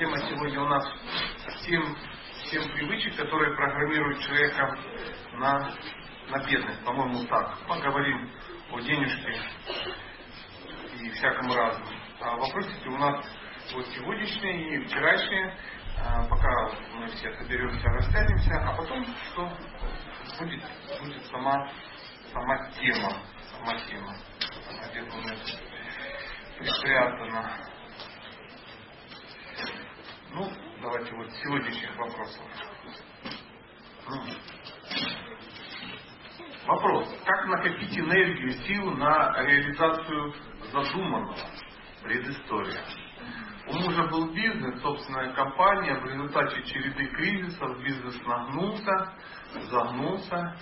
Тема сегодня у нас 7, 7 привычек, которые программируют человека на, на бедность. По-моему, так. Поговорим о денежке и всяком разном. А вопросики у нас вот сегодняшние и вчерашние. А, пока мы все соберемся, растянемся, а потом что будет, будет сама, сама тема. Сама тема. Где-то у меня припрятана. Ну, давайте вот сегодняшних вопросов. Ну. Вопрос. Как накопить энергию, силу на реализацию задуманного? Предыстория. У мужа был бизнес, собственная компания. В результате череды кризисов бизнес нагнулся, загнулся.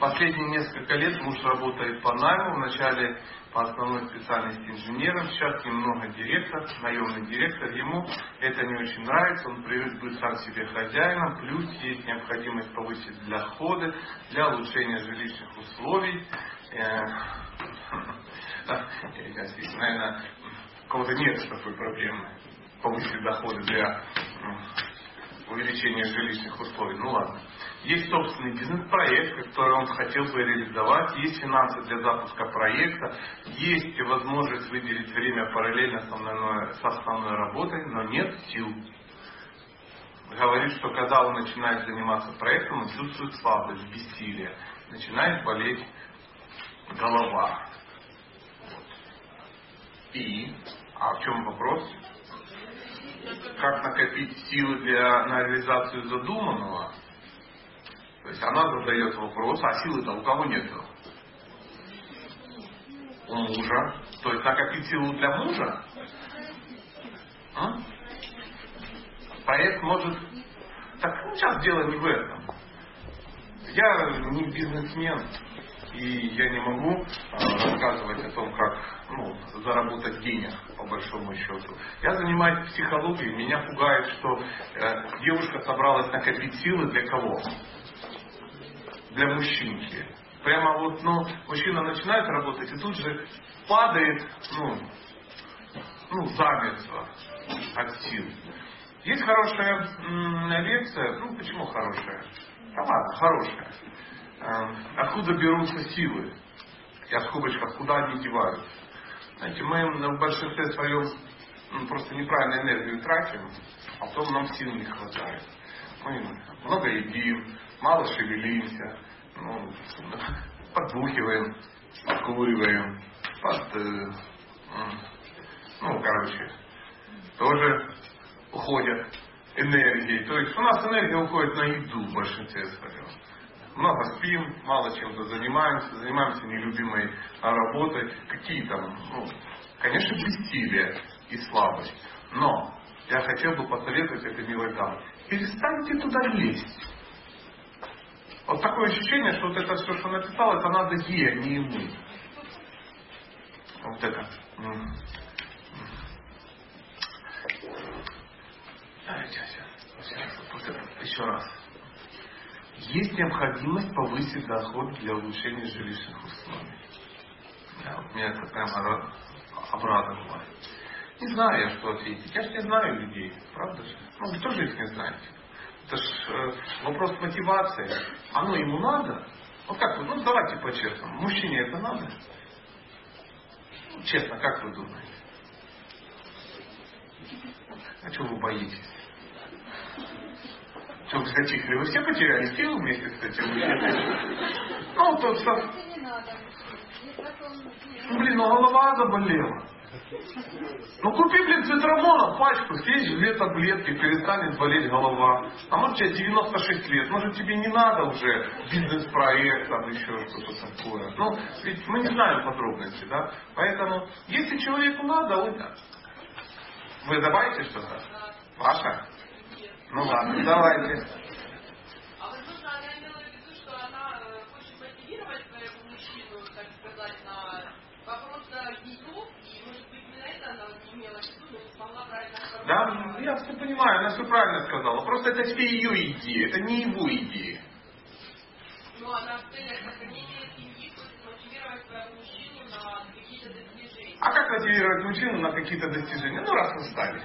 Последние несколько лет муж работает по найму. Вначале по основной специальности инженером, сейчас немного директор, наемный директор. Ему это не очень нравится, он привык быть сам себе хозяином, плюс есть необходимость повысить доходы для улучшения жилищных условий. Э, наверное, у кого-то нет такой проблемы повысить доходы для увеличения жилищных условий. Ну ладно. Есть собственный бизнес-проект, который он хотел бы реализовать, есть финансы для запуска проекта, есть возможность выделить время параллельно с основной, с основной работой, но нет сил. Говорит, что когда он начинает заниматься проектом, он чувствует слабость, бессилие, начинает болеть голова. И, а в чем вопрос? Как накопить силы для, на реализацию задуманного? То есть она задает вопрос, а силы-то у кого нет? У мужа. То есть накопить силу для мужа? А? Проект может... Так сейчас дело не в этом. Я не бизнесмен, и я не могу э, рассказывать о том, как ну, заработать денег, по большому счету. Я занимаюсь психологией, меня пугает, что э, девушка собралась накопить силы для кого? для мужчинки. Прямо вот, ну, мужчина начинает работать и тут же падает, ну, ну, замертво от сил. Есть хорошая м- лекция, ну, почему хорошая? Да ладно, хорошая. Э, откуда берутся силы? Я в скобочках, куда они деваются? Знаете, мы в большинстве своем ну, просто неправильно энергию тратим, а потом нам сил не хватает. Мы много едим, мало шевелимся, ну, подбухиваем, подкуриваем, под, э, ну, короче, тоже уходят энергии. То есть у нас энергия уходит на еду в большинстве своем. Много спим, мало чем-то занимаемся, занимаемся нелюбимой работой. Какие там, ну, конечно, бессилие и слабость. Но я хотел бы посоветовать этой милой даме. Перестаньте туда лезть. Вот такое ощущение, что вот это все, что написал, это надо ей, а не ему. Вот это. Еще раз. Есть необходимость повысить доход для улучшения жилищных условий. Да, вот меня это прямо обрадовало. Не знаю я, что ответить. Я же не знаю людей, правда же? Ну, вы тоже их не знаете. Это ж э, вопрос мотивации. Оно ему надо? Вот как вы, ну давайте по-честному. Мужчине это надо? Ну, честно, как вы думаете? А чего вы боитесь? Что вы затихли? Вы все потеряли силу вместе с этим? Ну, тот что... Ну, блин, ну голова заболела. Ну купи, блин, цитрамона, пачку, съешь две таблетки, перестанет болеть голова. А может тебе 96 лет, может тебе не надо уже бизнес-проект, там еще что-то такое. Ну, ведь мы не знаем подробности, да? Поэтому, если человеку надо, он... Вы добавите что-то? Ваша? Ну ладно, давайте. Да, я все понимаю, она все правильно сказала. Просто это все ее идеи, это не его идеи. Ну, она в целях сохранения семьи хочет мотивировать своего мужчину на какие-то достижения. А как мотивировать мужчину на какие-то достижения? Ну, раз вы стали.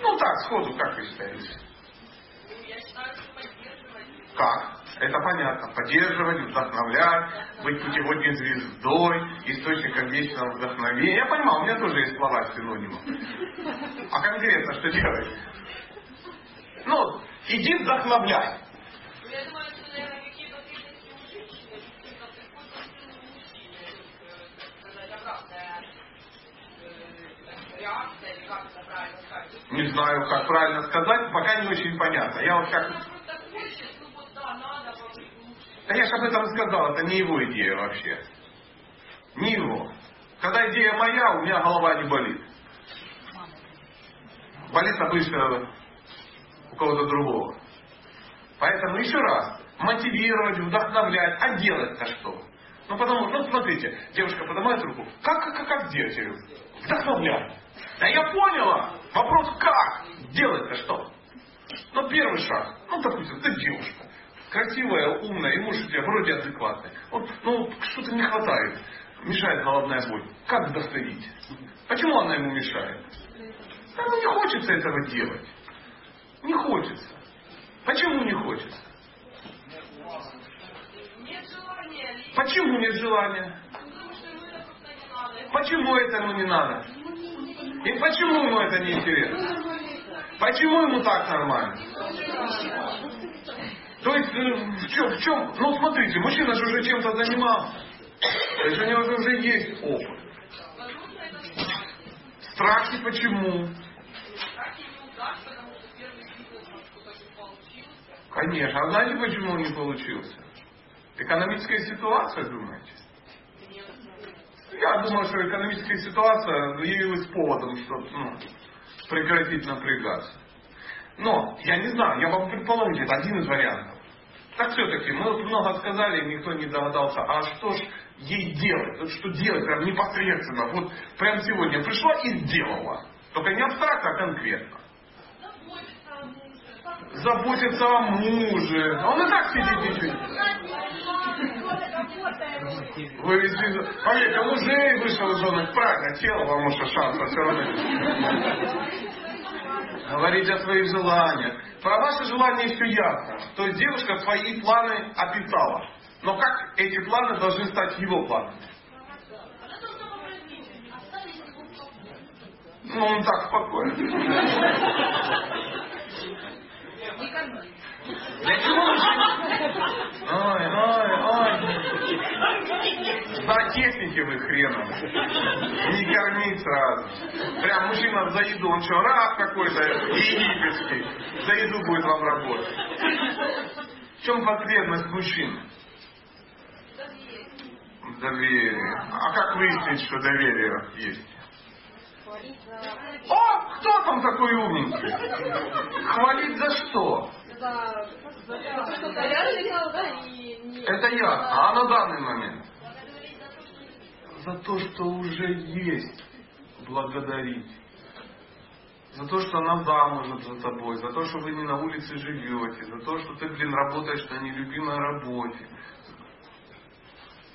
Ну так, сходу, как вы считаете? Как? Это понятно. Поддерживать, вдохновлять, быть путеводной звездой, источником вечного вдохновения. Я понимаю, у меня тоже есть слова синонимов. А конкретно что делать? Ну, иди вдохновляй. Я думаю, что, наверное, какие потребности у женщины, это приходит мужчине, сказать, обратная реакция, или как это правильно сказать? Не знаю, как правильно сказать, пока не очень понятно. Я вот как... Да я же об этом сказал, это не его идея вообще. Не его. Когда идея моя, у меня голова не болит. Болит обычно у кого-то другого. Поэтому еще раз, мотивировать, вдохновлять, а делать-то что? Ну потому что, ну смотрите, девушка поднимает руку, как, как, как, делать? Вдохновлять. Да я поняла, вопрос как? Делать-то что? Ну первый шаг, ну допустим, ты девушка, красивая, умная, и муж у тебя вроде адекватный. Вот, ну, что-то не хватает. Мешает головная боль. Как вдохновить? Почему она ему мешает? Да, ну не хочется этого делать. Не хочется. Почему не хочется? Почему нет желания? Почему этому не надо? И почему ему это не интересно? Почему ему так нормально? То есть, э, в чем, в чем? Ну, смотрите, мужчина же уже чем-то занимался. То есть у него же уже есть опыт. Страхи почему? Конечно. А знаете, почему он не получился? Экономическая ситуация, думаете? Я думаю, что экономическая ситуация явилась поводом, чтобы ну, прекратить напрягаться. Но, я не знаю, я могу предположить, это один из вариантов. Так все-таки, мы много сказали, никто не догадался, а что ж ей делать? Вот что делать прям непосредственно? Вот прям сегодня пришла и сделала. Только не абстрактно, а конкретно. Заботиться о муже. А он и так сидит ничего. Вы ведь, поверьте, мужей вышел из зоны правильно, тело, потому что шанса все равно говорить о своих желаниях. Про ваши желания все ясно. То есть девушка свои планы описала. Но как эти планы должны стать его планами? Ну, он так спокойно. Для чего? Ой, ой, ой. За техники вы хреном. Не кормить сразу. Прям мужчина за еду. Он что, раб какой-то египетский. За еду будет вам работать. В чем потребность мужчины? Доверие. А как выяснить, что доверие есть? О, кто там такой умненький? Хвалить за что? Это я. А на данный момент? За то, что уже есть. Благодарить. За то, что она замужем за тобой, за то, что вы не на улице живете, за то, что ты, блин, работаешь на нелюбимой работе.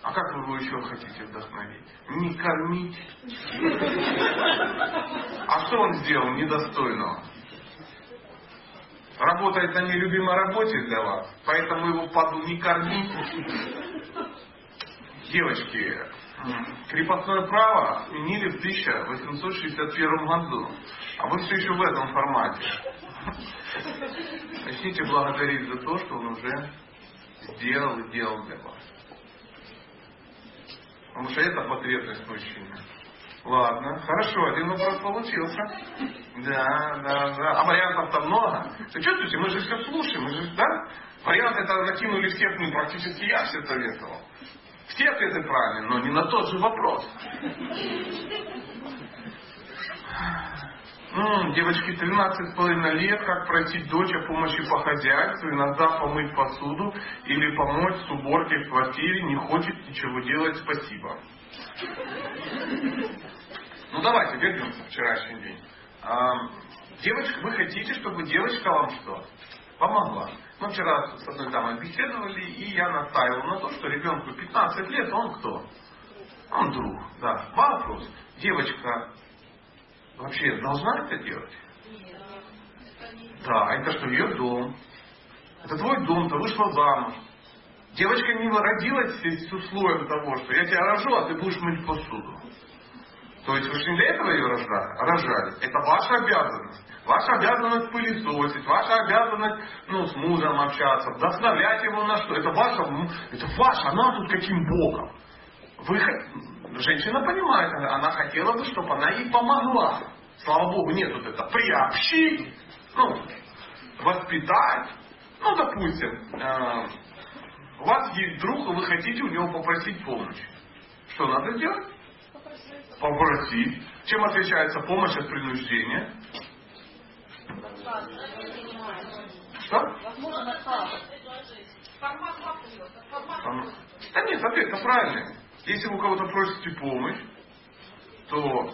А как вы его еще хотите вдохновить? Не кормить. А что он сделал недостойного? Работает на нелюбимой работе для вас, поэтому его паду не кормить. Девочки, крепостное право отменили в 1861 году, а вы все еще в этом формате. Начните благодарить за то, что он уже сделал и делал для вас. Потому что это потребность мужчины. Ладно, хорошо, один вопрос получился. Да, да, да. А вариантов-то много. Вы чувствуете, мы же все слушаем, мы же, да? Варианты это накинули всех, ну, практически я все советовал. Все ответы правильные, но не на тот же вопрос. М-м, девочки 13,5 лет, как просить дочь о помощи по хозяйству, иногда помыть посуду или помочь с уборкой в квартире, не хочет ничего делать, спасибо. Ну давайте вернемся в вчерашний день. А, девочка, вы хотите, чтобы девочка вам что? Помогла. Мы вчера с одной дамой беседовали, и я настаивал на том, что ребенку 15 лет, он кто? Он друг, да. Вопрос. Девочка вообще должна это делать? Да, это что, ее дом. Это твой дом, ты вышла замуж. Девочка не родилась с условием того, что я тебя рожу, а ты будешь мыть посуду. То есть вы же не для этого ее рожали. рожали. Это ваша обязанность. Ваша обязанность пылесосить, ваша обязанность ну, с мужем общаться, вдохновлять его на что. Это ваша, это ваша, она тут каким боком. Вы, женщина понимает, она хотела бы, чтобы она ей помогла. Слава Богу, нет вот это приобщить, ну, воспитать. Ну, допустим, э, у вас есть друг, и вы хотите у него попросить помощи. Что надо сделать? Попросить. Чем отличается помощь от принуждения? Что? Да нет, ответ-то правильный. Если у кого-то просите помощь, то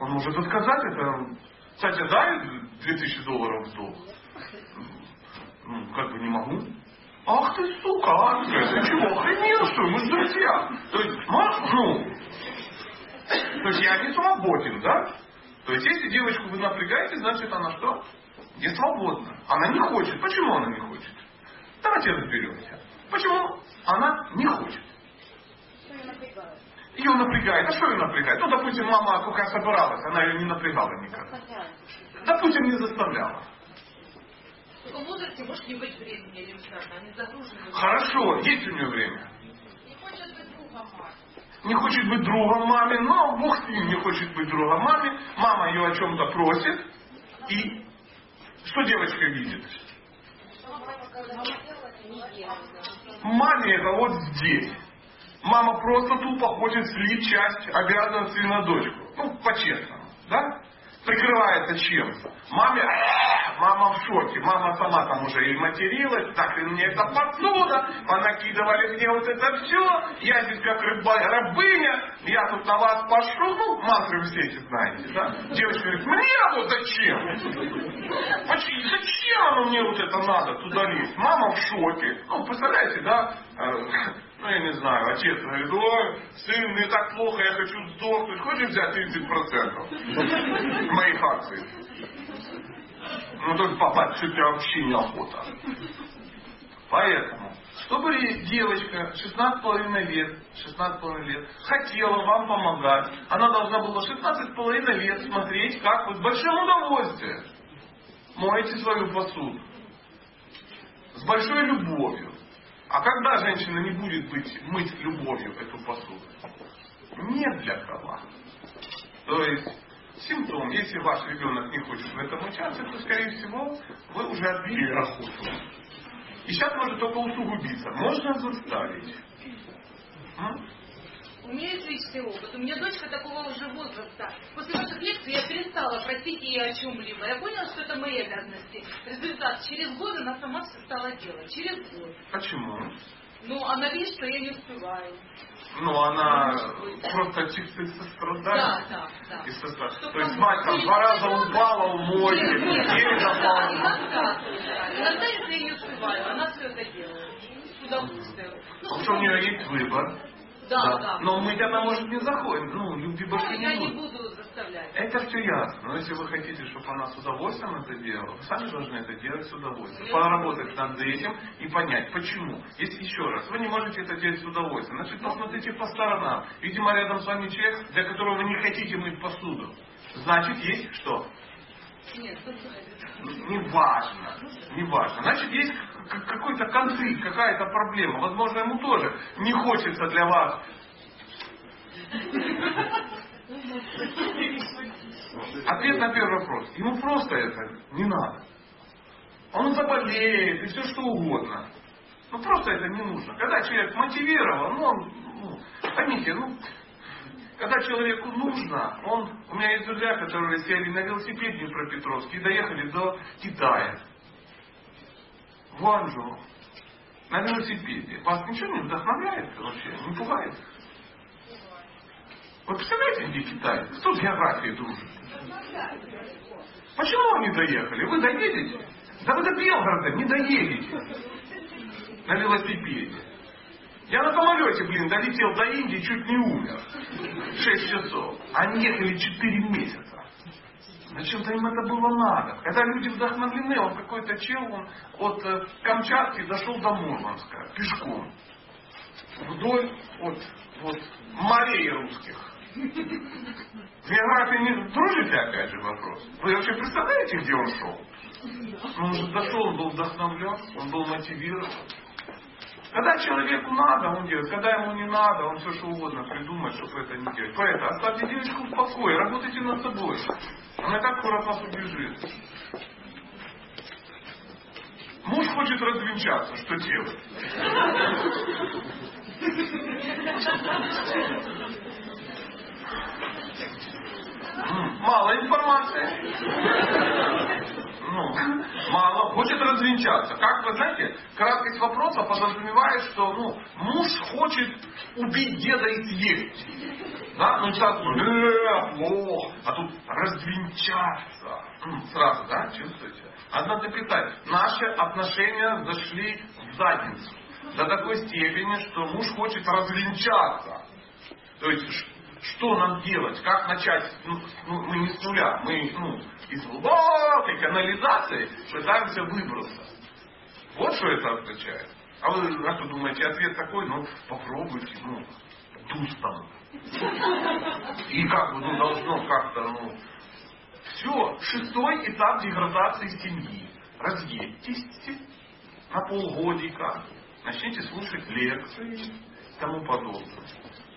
он может отказать. Это, кстати, дай 2000 долларов в долг. Ну, как бы не могу. Ах ты, сука, Анка, ты чего, охренел, что Мы же друзья. То есть, ну, то есть я не свободен, да? То есть, если девочку вы напрягаете, значит она что? Не свободна. Она не хочет. Почему она не хочет? Давайте разберемся. Почему она не хочет? Ее напрягает. А что ее напрягает? Ну, допустим, мама пока собиралась, она ее не напрягала никак. Допустим, не заставляла. В таком возрасте может не быть времени элементарно, они загружены. Хорошо, есть у нее время. Не хочет быть другом маме. Не хочет быть другом маме, но Бог с ним не хочет быть другом маме. Мама ее о чем-то просит. И что девочка видит? Маме это вот здесь. Мама просто тупо хочет слить часть обязанностей на дочку. Ну, по-честному. Да? Прикрывается чем? Маме, мама в шоке. Мама сама там уже и материлась, так и мне это посуда, понакидывали мне вот это все. Я здесь как рыба, рабыня, я тут на вас пошу. Ну, мантры все эти знаете, да? Девочка говорит, мне вот зачем? Зачем оно мне вот это надо туда лезть? Мама в шоке. Ну, представляете, да? Ну, я не знаю, отец говорит, ой, сын, мне так плохо, я хочу сдохнуть. Хочешь взять 30% моих акций? Ну, только папа, что тебе вообще неохота. Поэтому, чтобы девочка 16,5 лет, 16,5 лет хотела вам помогать, она должна была 16,5 лет смотреть, как вы с большим удовольствием моете свою посуду. С большой любовью. А когда женщина не будет быть, мыть любовью эту посуду? Нет для кого. То есть симптом, если ваш ребенок не хочет в этом участвовать, то, скорее всего, вы уже отбили охоту. И сейчас может только усугубиться. Можно заставить. У меня есть личный опыт. У меня дочка такого уже возраста. После ваших лекций я перестала просить ее о чем-либо. Я поняла, что это мои обязанности. Результат. Через год она сама все стала делать. Через год. Почему? Ну, она видит, что я не успеваю. Ну, она просто чисто из сострадания. Да, да, да. Из сострадания. То есть мать там два раза упала в море, еле запала. Иногда, иногда, если я не успеваю, она все это делает. С удовольствием. Ну, что у нее есть выбор. Да, да. да. Но мы она может не заходим. Ну, любви больше ну, не я не буду заставлять. Это все ясно. Но если вы хотите, чтобы она с удовольствием это делала, вы сами должны это делать с удовольствием. Поработать над этим и понять, почему. Если еще раз, вы не можете это делать с удовольствием, значит посмотрите по сторонам. Видимо, рядом с вами человек, для которого вы не хотите мыть посуду. Значит, есть что? Нет, не важно, не важно. Значит, есть какой-то конфликт, какая-то проблема. Возможно, ему тоже не хочется для вас Ответ на первый вопрос. Ему просто это не надо. Он заболеет и все что угодно. Ну просто это не нужно. Когда человек мотивирован, ну, он, ну поймите, ну, когда человеку нужно, он, у меня есть друзья, которые сели на велосипед в Днепропетровск и доехали до Китая. В Анжу. На велосипеде. Вас ничего не вдохновляет вообще? Не пугает? Вы представляете, где Китай? Кто с географией дружит? Почему они доехали? Вы доедете? Да вы до Белгорода не доедете. На велосипеде. Я на самолете, блин, долетел до Индии, чуть не умер. Шесть часов. Они ехали четыре месяца. Зачем-то им это было надо. Когда люди вдохновлены, он какой-то чел, он от э, Камчатки дошел до Мурманска пешком. Вдоль вот, вот морей русских. В географии не дружите опять же вопрос? Вы вообще представляете, где он шел? Он уже дошел, он был вдохновлен, он был мотивирован. Когда человеку надо, он делает. Когда ему не надо, он все что угодно придумает, чтобы это не делать. Поэтому оставьте девочку в покое, работайте над собой. Она так скоро от вас убежит. Муж хочет развенчаться, что делать? Мало информации. Ну, мало. Хочет развенчаться. Как вы знаете, краткость вопроса подразумевает, что ну, муж хочет убить деда и съесть. Да? Ну, сейчас, э, плохо. А тут развенчаться. Сразу, да, чувствуете? Одна запятая. Наши отношения зашли в задницу. До такой степени, что муж хочет развенчаться. То есть что нам делать, как начать, ну, ну, мы не с нуля, мы ну, из глубокой канализации пытаемся выбраться. Вот что это означает. А вы на что думаете, ответ такой, ну попробуйте, ну, дустом. И как бы, ну, должно как-то, ну, все, шестой этап деградации семьи. Разъедьтесь на полгодика, начните слушать лекции и тому подобное.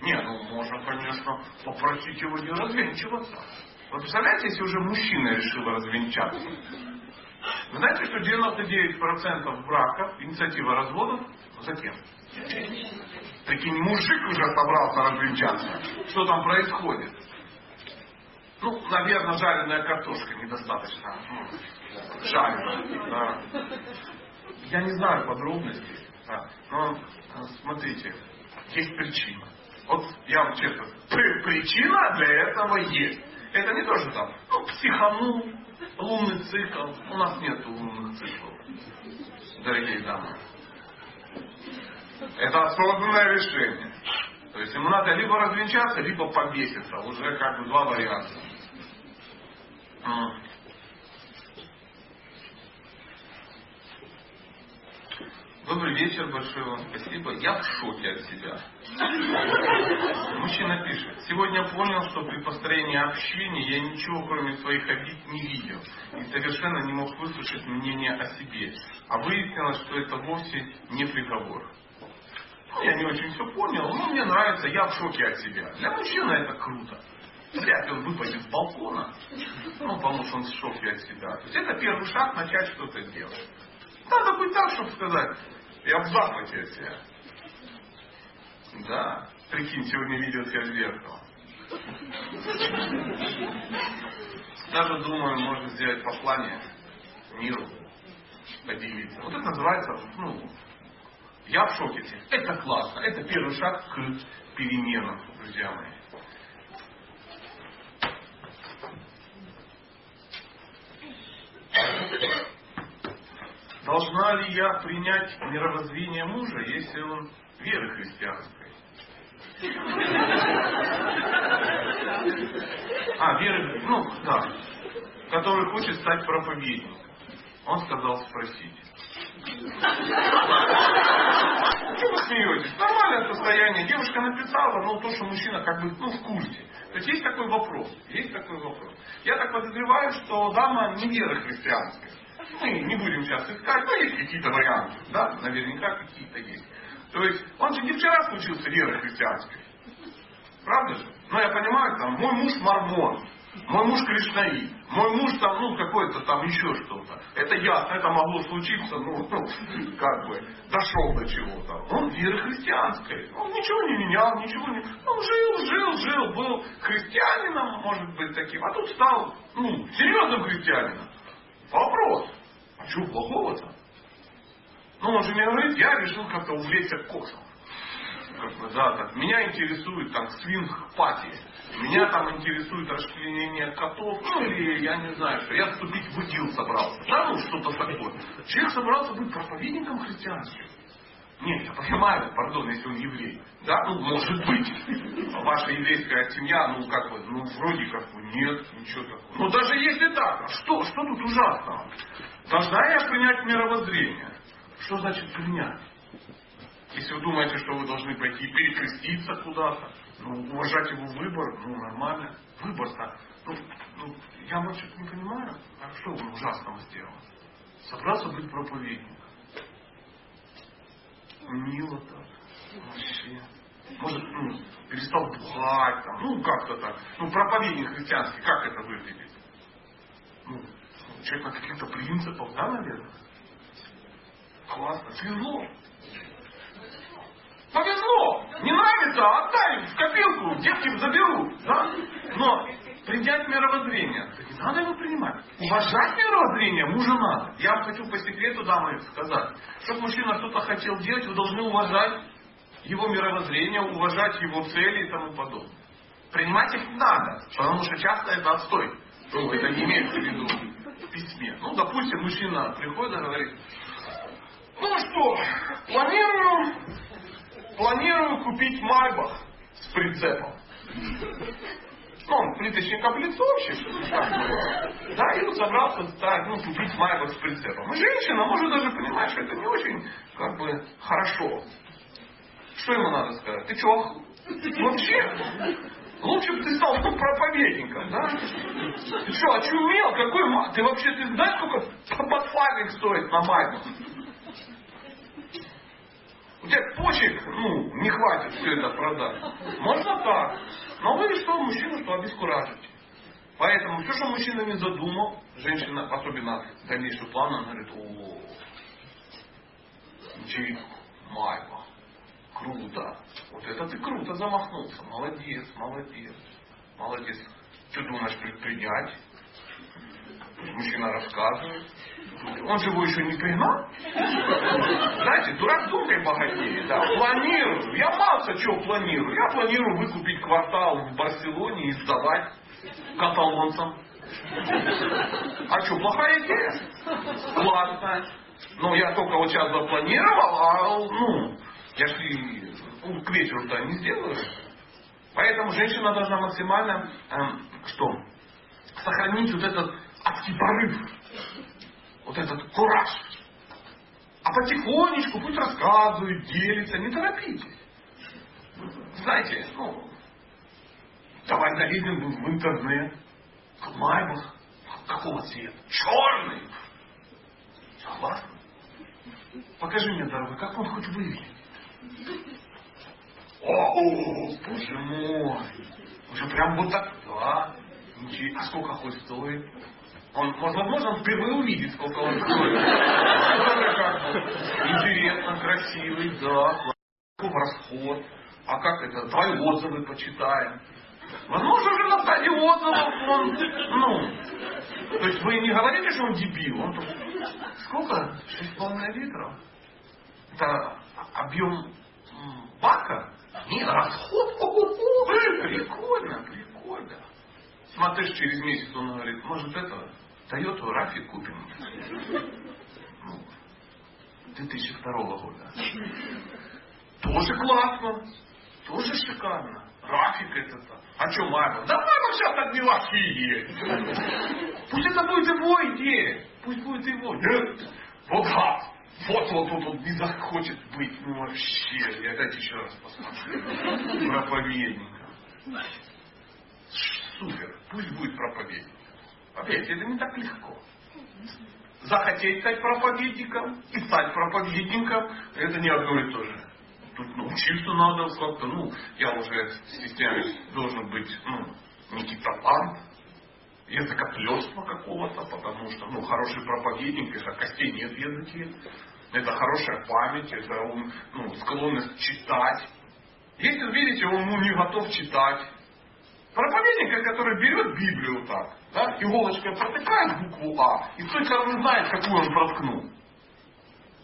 Нет, ну можно, конечно, попросить его не развенчиваться. Вы представляете, если уже мужчина решил развенчаться? Вы знаете, что 99% браков, инициатива разводов, затем. Прикинь, мужик уже собрался развенчаться. Что там происходит? Ну, наверное, жареная картошка недостаточно. Ну, жареная, да. Я не знаю подробностей. Да. Но смотрите, есть причина. Вот я вам честно, причина для этого есть. Это не то, что там, ну, психанул, лунный цикл. У нас нет лунных циклов, дорогие дамы. Это осознанное решение. То есть ему надо либо развенчаться, либо повеситься. Уже как бы два варианта. Добрый вечер, большое вам спасибо. Я в шоке от себя. Мужчина пишет. Сегодня понял, что при построении общения я ничего, кроме своих обид, не видел. И совершенно не мог выслушать мнение о себе. А выяснилось, что это вовсе не приговор. Ну, я не очень все понял, но мне нравится, я в шоке от себя. Для мужчины это круто. Вряд ли он выпадет с балкона, ну, потому что он в шоке от себя. То есть это первый шаг начать что-то делать. Надо быть так, чтобы сказать, я в захвате от себя. Да, прикинь, сегодня видел себя в зеркало. Даже думаю, можно сделать послание миру, поделиться. Вот это называется, ну, я в шоке. Это классно. Это первый шаг к переменам, друзья мои. Должна ли я принять мировоззрение мужа, если он веры христианской? А, веры, ну, да. Который хочет стать проповедником. Он сказал спросить. Чего вы смеетесь? Нормальное состояние. Девушка написала, ну, то, что мужчина как бы, ну, в курсе. То есть есть такой вопрос. Есть такой вопрос. Я так подозреваю, что дама не вера христианская. Мы не будем сейчас искать, но есть какие-то варианты. Да, наверняка какие-то есть. То есть он же не вчера случился верой христианской. Правда же? Но я понимаю, там, мой муж мормон, мой муж кришнаит, мой муж там, ну, какой-то там еще что-то. Это ясно, это могло случиться, ну, ну как бы, дошел до чего-то. Он веры христианской. Он ничего не менял, ничего не... Он жил, жил, жил, был христианином, может быть, таким, а тут стал, ну, серьезным христианином. Вопрос. А что плохого-то? Ну, он же мне говорит, я решил как-то увлечься коксом. Как бы, да, так. Меня интересует там свинг-пати. Меня там интересует расчленение котов. Ну, или я не знаю, что я вступить в ИГИЛ собрался. Да, ну, что-то такое. Человек собрался быть проповедником христианства. Нет, я понимаю, пардон, если он еврей. Да, ну, может быть. Ваша еврейская семья, ну, как бы, ну, вроде как бы, нет, ничего такого. Но даже если так, а что, что тут ужасного? Должна я принять мировоззрение. Что значит принять? Если вы думаете, что вы должны пойти перекреститься куда-то, ну, уважать его выбор, ну, нормально. Выбор-то, ну, ну, я что-то не понимаю, а что он ужасного сделал? Собрался быть проповедником. Мило так. Вообще. Может, ну, перестал бухать, там, ну, как-то так. Ну, проповедник христианский, как это выглядит? Ну, человек на каких-то принципах, да, наверное? Классно, свезло. Повезло. Не нравится, отдай в копилку, детки заберут. Да? Но принять мировоззрение. Не надо его принимать. Уважать мировоззрение мужа надо. Я вам хочу по секрету дамы сказать. Чтобы мужчина что-то хотел делать, вы должны уважать его мировоззрение, уважать его цели и тому подобное. Принимать их надо, потому что часто это отстой. Ну, это не имеется в виду в письме. Ну, допустим, мужчина приходит и говорит, ну что, планирую планирую купить Майбах с прицепом. Ну, плиточник облицовщик, да, и он собрался ставить, ну, купить Майбах с прицепом. И женщина может даже понимать, что это не очень, как бы, хорошо. Что ему надо сказать? Ты что, вообще? Лучше бы ты стал ну, проповедником, да? Ты что, очумел? Какой маг? Ты вообще, ты знаешь, сколько подфабик стоит на Майбах? У тебя почек, ну, не хватит все это продать. Можно так. Но вы что, мужчину, что обескуражите. Поэтому все, что мужчина не задумал, женщина, особенно дальнейший план, она говорит, о, джип, майба, круто. Вот это ты круто замахнулся. Молодец, молодец, молодец. Что думаешь предпринять? Мужчина рассказывает. Он же его еще не пригнал. Знаете, дурак думкой богатеет. Да. Планирую. Я масса чего планирую. Я планирую выкупить квартал в Барселоне и сдавать каталонцам. А что, плохая идея? Классная. Но я только вот сейчас запланировал, а ну, я же ну, к вечеру-то не сделаю. Поэтому женщина должна максимально э, что? Сохранить вот этот адский порыв вот этот кураж. А потихонечку пусть рассказывает, делится, не торопитесь. Знаете, ну, давай залезем в интернет. Майбах. Какого цвета? Черный. Согласны? Покажи мне, дорогой, как он хоть выглядит. О, боже мой. Уже прям вот так. Да. А сколько хоть стоит? Он, возможно, впервые увидит, сколько он стоит. Интересно, красивый, да, каков расход. А как это? Давай отзывы почитаем. Возможно, уже на стадии отзывов он, ну, то есть вы не говорите, что он дебил. Он сколько? 6,5 литров? Это объем бака? Нет, расход. Прикольно, прикольно. Смотришь, через месяц он говорит, может это Тойоту Рафи купим. Ну, 2002 года. Тоже классно. Тоже шикарно. Рафик это-то. А что Майбах? Да Майбах сейчас так не. Пусть это будет его идея. Пусть будет его. Нет. Вот гад. Вот вот тут вот не захочет быть. Ну вообще. Я дайте еще раз посмотрю. Проповедника. Супер. Пусть будет проповедник. Опять, это не так легко. Захотеть стать проповедником и стать проповедником, это не одно и то же. Тут научиться надо как-то, ну, я уже стесняюсь, должен быть, ну, некий талант, языкоплетства какого-то, потому что, ну, хороший проповедник, это костей нет в языке, это хорошая память, это ну, склонность читать. Если видите, он ну, не готов читать, Проповедник, который берет Библию так, да, иголочкой протыкает букву А, и только он знает, какую он проткнул.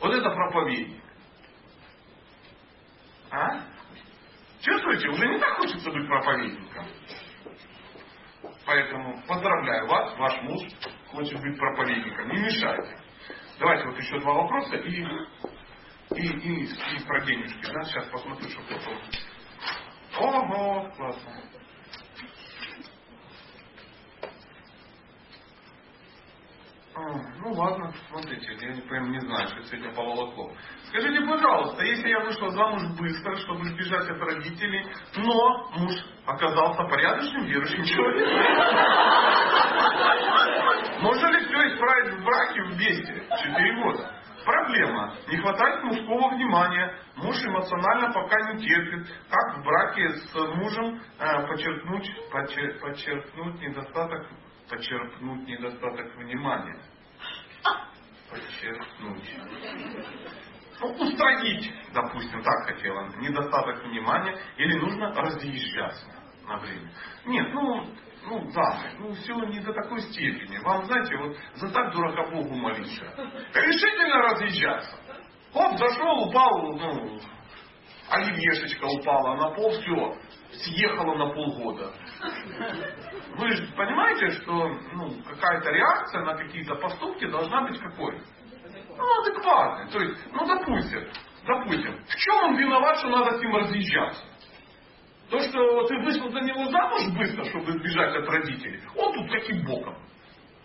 Вот это проповедник. А? Чувствуете, уже не так хочется быть проповедником. Поэтому поздравляю вас, ваш муж хочет быть проповедником. Не мешайте. Давайте вот еще два вопроса и И, и, и про денежки, да, сейчас посмотрю, что потом. Ого, классно. Ну ладно, смотрите, я прям не знаю, что сегодня поволокло. Скажите, пожалуйста, если я вышла замуж быстро, чтобы избежать от родителей, но муж оказался порядочным, верующим человеком, можно ли все исправить в браке вместе? Четыре года. Проблема. Не хватает мужского внимания. Муж эмоционально пока не терпит. Как в браке с мужем э, подчеркнуть, подчер, подчеркнуть недостаток подчеркнуть недостаток внимания. Подчеркнуть. Ну, устранить, допустим, так хотела, недостаток внимания, или нужно разъезжаться на время. Нет, ну, ну, да, ну, все не до такой степени. Вам, знаете, вот за так дурака Богу молиться. Решительно разъезжаться. Оп, зашел, упал, ну, оливьешечка упала на пол, все, съехала на полгода. Вы же понимаете, что ну, какая-то реакция на какие-то поступки должна быть какой? Ну, адекватной. То есть, ну, допустим, допустим, в чем он виноват, что надо с ним разъезжаться? То, что ты вышел за него замуж быстро, чтобы избежать от родителей, он тут каким боком?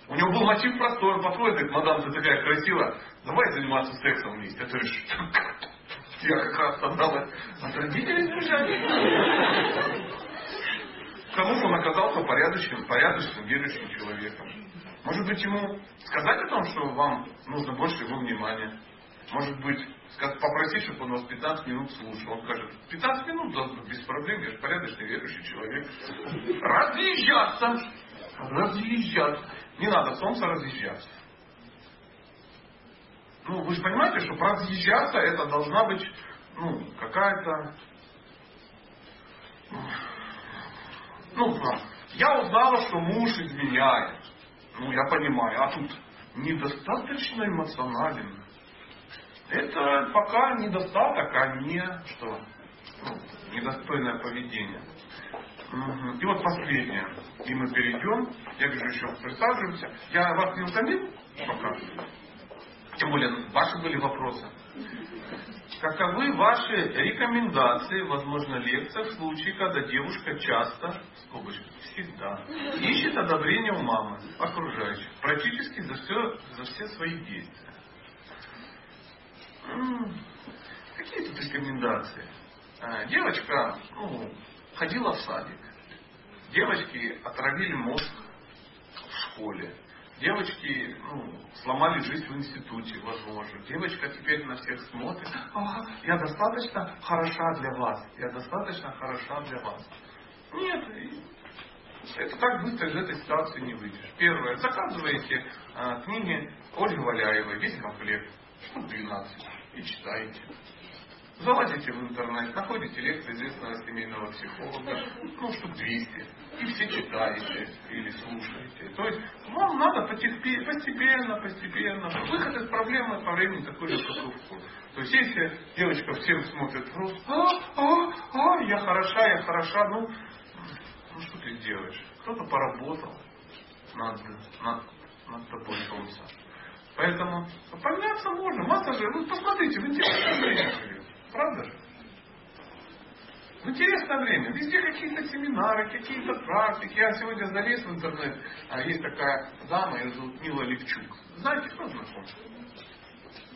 У него был мотив простой, он подходит, говорит, мадам, ты такая красивая, давай заниматься сексом вместе. Это же я как раз собралась от родителей сбежать. Кому он оказался порядочным, порядочным, верующим человеком. Может быть, ему сказать о том, что вам нужно больше его внимания. Может быть, попросить, чтобы он вас 15 минут слушал. Он скажет, 15 минут, да, без проблем, я же порядочный, верующий человек. Разъезжаться! Разъезжаться. Не надо солнце разъезжаться. Ну, вы же понимаете, что разъезжаться это должна быть ну, какая-то... Ну, я узнала, что муж изменяет. Ну, я понимаю, а тут недостаточно эмоционален. Это пока недостаток, а не что? Ну, недостойное поведение. И вот последнее. И мы перейдем. Я вижу еще присаживаемся. Я вас не утомил пока? Тем более, ваши были вопросы. Каковы ваши рекомендации, возможно, лекция в случае, когда девушка часто, скобочки, всегда, ищет одобрение у мамы, окружающих, практически за все, за все свои действия? Какие тут рекомендации? А, девочка ну, ходила в садик. Девочки отравили мозг в школе. Девочки ну, сломали жизнь в институте, возможно. Девочка теперь на всех смотрит. Ага, я достаточно хороша для вас. Я достаточно хороша для вас. Нет, это так быстро из этой ситуации не выйдешь. Первое. Заказываете а, книги Ольги Валяевой, весь комплект, штук 12, и читаете. Залазите в интернет, находите лекции известного семейного психолога, ну, штук 200, и все читаете или слушаете. То есть вам надо постепенно, постепенно, выход из проблемы по времени такой же, как вход. То есть если девочка всем смотрит в рост, а, а, а, я хороша, я хороша, ну, ну что ты делаешь? Кто-то поработал над, над, над тобой солнце. Поэтому подняться можно. Масса же, ну посмотрите, в живет. Правда же? В интересное время. Везде какие-то семинары, какие-то практики. Я сегодня залез в интернет. А есть такая дама, ее зовут Мила Левчук. Знаете, кто знаком?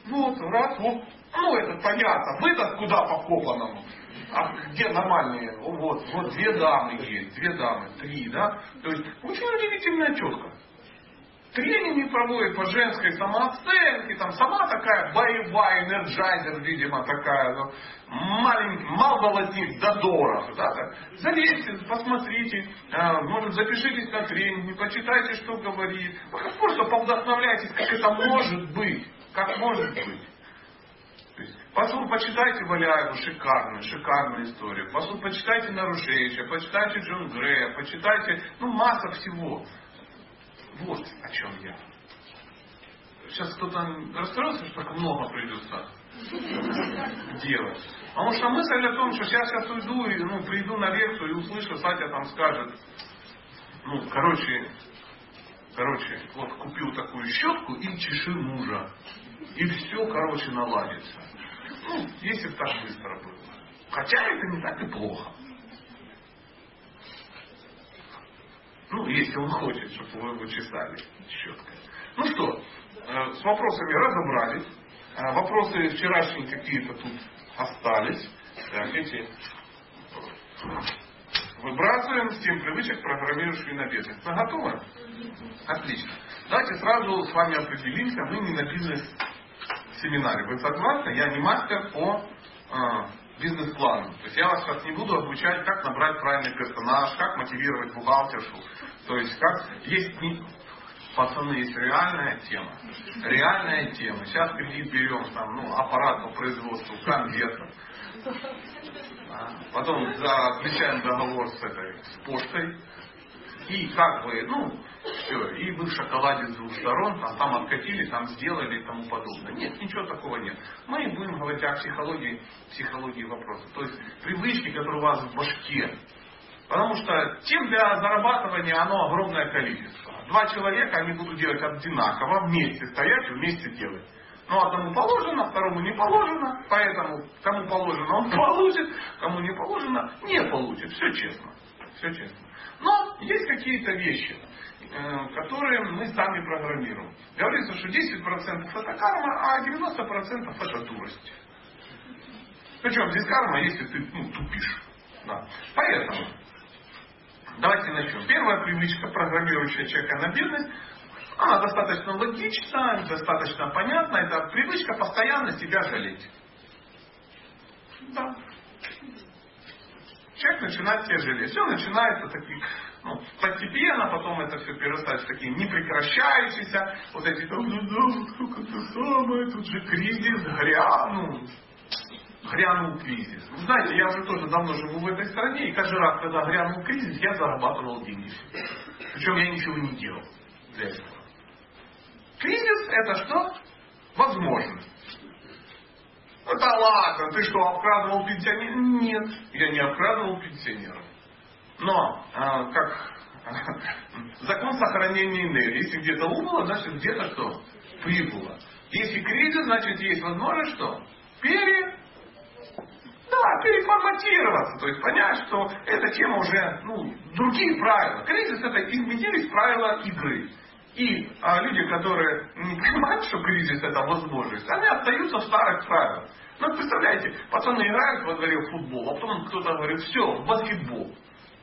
Вот, раз, вот. Ну, это понятно. Вы-то куда по копаному? А где нормальные? Вот, вот две дамы есть, две дамы, три, да? То есть очень удивительная четко тренинги проводит по женской самооценке, там сама такая боевая, энерджайзер, видимо, такая, ну, маленький, малозолотник до дорого. Да, да. Залезьте, посмотрите, э, может запишитесь на тренинги, почитайте, что говорит. Просто повдохновляйтесь, как это может быть. Как может быть. Послушайте, почитайте Валяеву, шикарную, шикарную историю. Послушайте, почитайте Нарушевича, почитайте Джон Грея, почитайте, ну, масса всего. Вот о чем я. Сейчас кто-то расстроился, что так много придется делать. Потому что мысль о том, что сейчас я уйду и ну, приду на лекцию и услышу, Сатя там скажет, ну, короче, короче, вот купил такую щетку и чеши мужа. И все, короче, наладится. Ну, если бы так быстро было. Хотя это не так и плохо. Ну, если он хочет, чтобы вы его четко. Ну что, э, с вопросами разобрались. Э, вопросы вчерашние какие-то тут остались. Так, эти выбрасываем с тем привычек, программирующих на бедность. Вы готовы? Отлично. Давайте сразу с вами определимся. Мы не на бизнес-семинаре. Вы согласны? Я не мастер по бизнес-плану. То есть я вас сейчас не буду обучать, как набрать правильный персонаж, как мотивировать бухгалтершу. То есть как есть не... Пацаны, есть реальная тема. Реальная тема. Сейчас кредит берем, там, ну, аппарат по производству конвертов. А, потом заключаем договор с этой, с почтой. И как бы, ну, все, и вы в шоколаде с двух сторон, там, там откатили, там сделали и тому подобное. Нет, ничего такого нет. Мы будем говорить о психологии, психологии вопроса. То есть привычки, которые у вас в башке. Потому что тем для зарабатывания оно огромное количество. Два человека, они будут делать одинаково, вместе стоять и вместе делать. Но одному положено, второму не положено, поэтому кому положено он получит, кому не положено не получит. Все честно. Все честно. Но есть какие-то вещи, э, которые мы сами программируем. Говорится, что 10% это карма, а 90% это дурость. Причем здесь карма, если ты ну, тупишь. Да. Поэтому, давайте начнем. Первая привычка, программирующая человека на бедность, она достаточно логична, достаточно понятна. Это привычка постоянно себя жалеть. Да. Человек начинает себя жалеть. Все начинается таких, ну, постепенно, потом это все перерастает в такие непрекращающиеся, вот эти, ну да, сколько то самое, тут же кризис грянул. Грянул кризис. Вы знаете, я уже тоже давно живу в этой стране, и каждый раз, когда грянул кризис, я зарабатывал деньги. Причем я ничего не делал для этого. Кризис это что? Возможность. Да ладно, ты что, обкрадывал пенсионеров? Нет, я не обкрадывал пенсионеров. Но, э, как закон сохранения энергии, если где-то убыло, значит где-то что? Прибыло. Если кризис, значит есть возможность что? Пере... Да, переформатироваться. То есть понять, что эта тема уже, ну, другие правила. Кризис это изменились правила игры. И а, люди, которые не понимают, что кризис это возможность, они остаются в старых правилах. Ну, представляете, пацаны играют во дворе в футбол, а потом кто-то говорит, все, в баскетбол.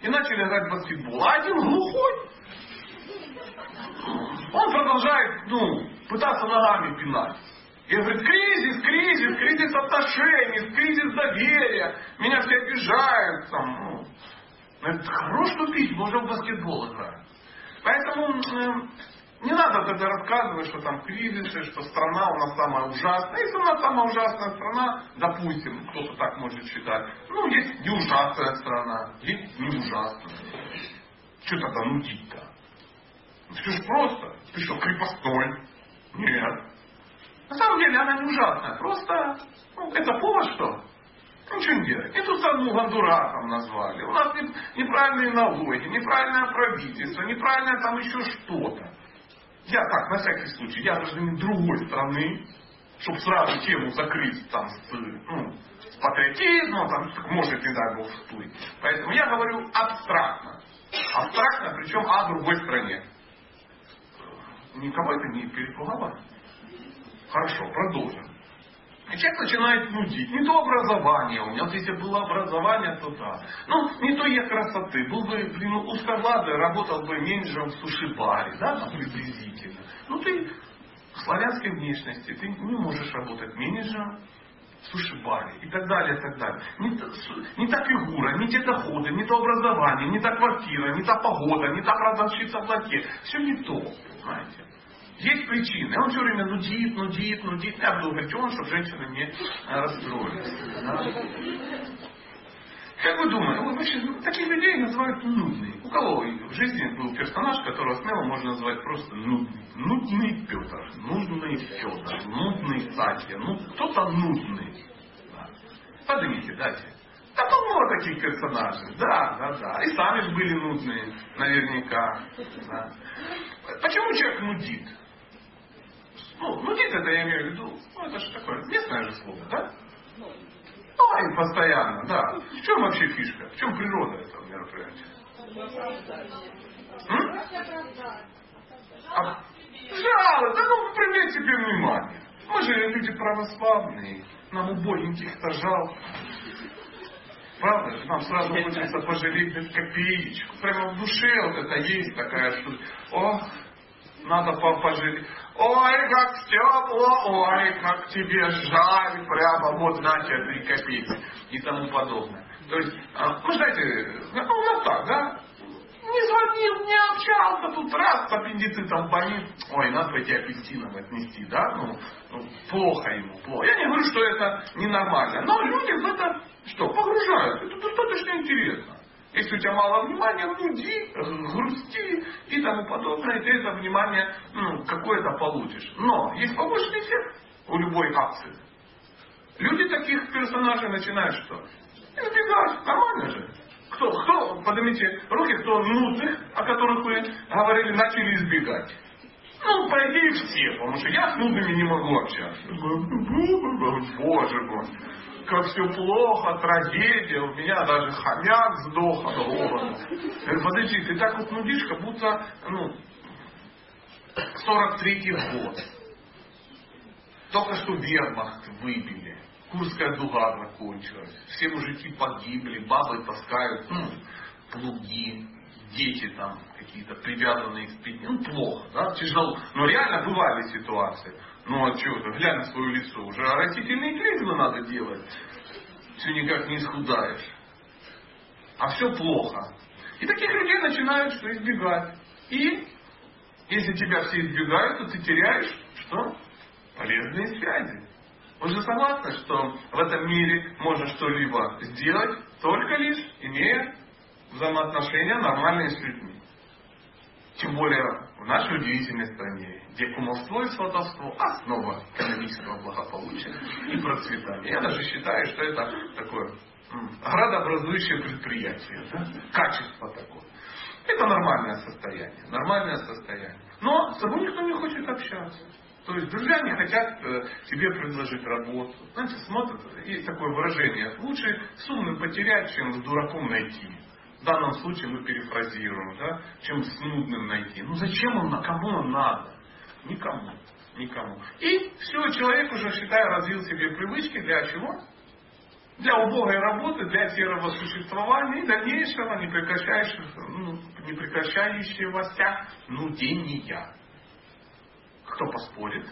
И начали играть в баскетбол. А один глухой. Он продолжает, ну, пытаться ногами пинать. И говорит, кризис, кризис, кризис отношений, кризис доверия. Меня все обижают. Там, ну. Это хорош тупить, уже в баскетбол играем. Поэтому не надо тогда рассказывать, что там кризисы, что страна у нас самая ужасная. Если у нас самая ужасная страна, допустим, кто-то так может считать, ну, есть не ужасная страна, есть не ужасная. Что тогда нудить-то? Все же просто. Ты что, крепостной? Нет. На самом деле она не ужасная. Просто ну, это повод что? Ничего не делать. Эту страну Гондурасом назвали. У нас неправильные налоги, неправильное правительство, неправильное там еще что-то. Я так, на всякий случай, я гражданин другой страны, чтобы сразу тему закрыть там с, ну, с патриотизмом, там, может, не дай бог, всплыть. Поэтому я говорю абстрактно. Абстрактно, причем о другой стране. Никого это не перепугало? Хорошо, продолжим. И человек начинает нудить. Не то образование у меня. Вот если было образование, то да. Ну, не то я красоты. Был бы, блин, узковладый, работал бы менеджером в суши-баре, да, приблизительно. Ну, ты славянской внешности, ты не можешь работать менеджером в суши-баре и так далее, и так далее. Не, не та фигура, не те доходы, не то образование, не та квартира, не та погода, не та продавщица в лаке. Все не то, понимаете. Есть причины. Он все время нудит, нудит, нудит. Я говорить он, чтобы женщина не э, расстроилась. Да? Как вы думаете, ну, таких людей называют нудные. У кого в жизни был персонаж, которого смело можно назвать просто нудный? Нудный Петр, нудный Федор, нудный Сатья. Ну, кто-то нудный. Да. Поднимите, дайте. Да полно таких персонажей. Да, да, да. И сами были нудные, наверняка. Да. Почему человек нудит? Ну, нудит это я имею в виду, ну это же такое местное же слово, да? Ну, и постоянно, да. В чем вообще фишка? В чем природа этого мероприятия? М? А, жалко, да ну прими себе внимание. Мы же люди православные, нам убогеньких-то жалко. Правда же? Нам сразу хочется пожалеть копеечку. Прямо в душе вот это есть такая, что ох, надо пожалеть. Ой, как тепло, ой, как тебе жаль, прямо вот на тебе три копейки и тому подобное. То есть, а, ну, знаете, ну, вот так, да? Не звонил, не общался, тут раз с аппендицитом болит. Ой, надо пойти апельсином отнести, да? Ну, ну, плохо ему, плохо. Я не говорю, что это ненормально, но люди в это что, погружаются. Это достаточно интересно. Если у тебя мало внимания, нуди, грусти и тому подобное, ты это внимание ну, какое-то получишь. Но есть побочный эффект у любой акции. Люди таких персонажей начинают что? Избегать. Нормально же. Кто, кто, поднимите руки, кто нудных, о которых вы говорили, начали избегать. Ну, по идее, все, потому что я с нудными не могу общаться. Боже мой как все плохо, трагедия, у меня даже хомяк сдох от голода. Подожди, ты так вот нудишь, как будто, ну, 43-й год. Только что вермахт выбили. Курская дуга закончилась. Все мужики погибли, бабы таскают ну, плуги, дети там какие-то привязанные к спине. Ну, плохо, да, тяжело. Но реально бывали ситуации. Ну а что, глянь на свое лицо, уже растительные клизмы надо делать. Все никак не исхудаешь. А все плохо. И таких людей начинают что избегать. И если тебя все избегают, то ты теряешь что? Полезные связи. Вы же согласны, что в этом мире можно что-либо сделать, только лишь имея взаимоотношения нормальные с людьми. Тем более в нашей удивительной стране, где кумовство и сватовство – основа экономического благополучия и процветания. Я даже считаю, что это такое градообразующее предприятие. Да? Качество такое. Это нормальное состояние. Нормальное состояние. Но с тобой никто не хочет общаться. То есть друзья не хотят э, тебе предложить работу. Знаете, смотрят, есть такое выражение. Лучше с умным потерять, чем с дураком найти. В данном случае мы перефразируем, да, чем с нудным найти. Ну зачем он, кому он надо? Никому. Никому. И все, человек уже, считаю, развил себе привычки для чего? Для убогой работы, для серого существования и дальнейшего непрекращающегося, ну, непрекращающегося нудения. Кто поспорит?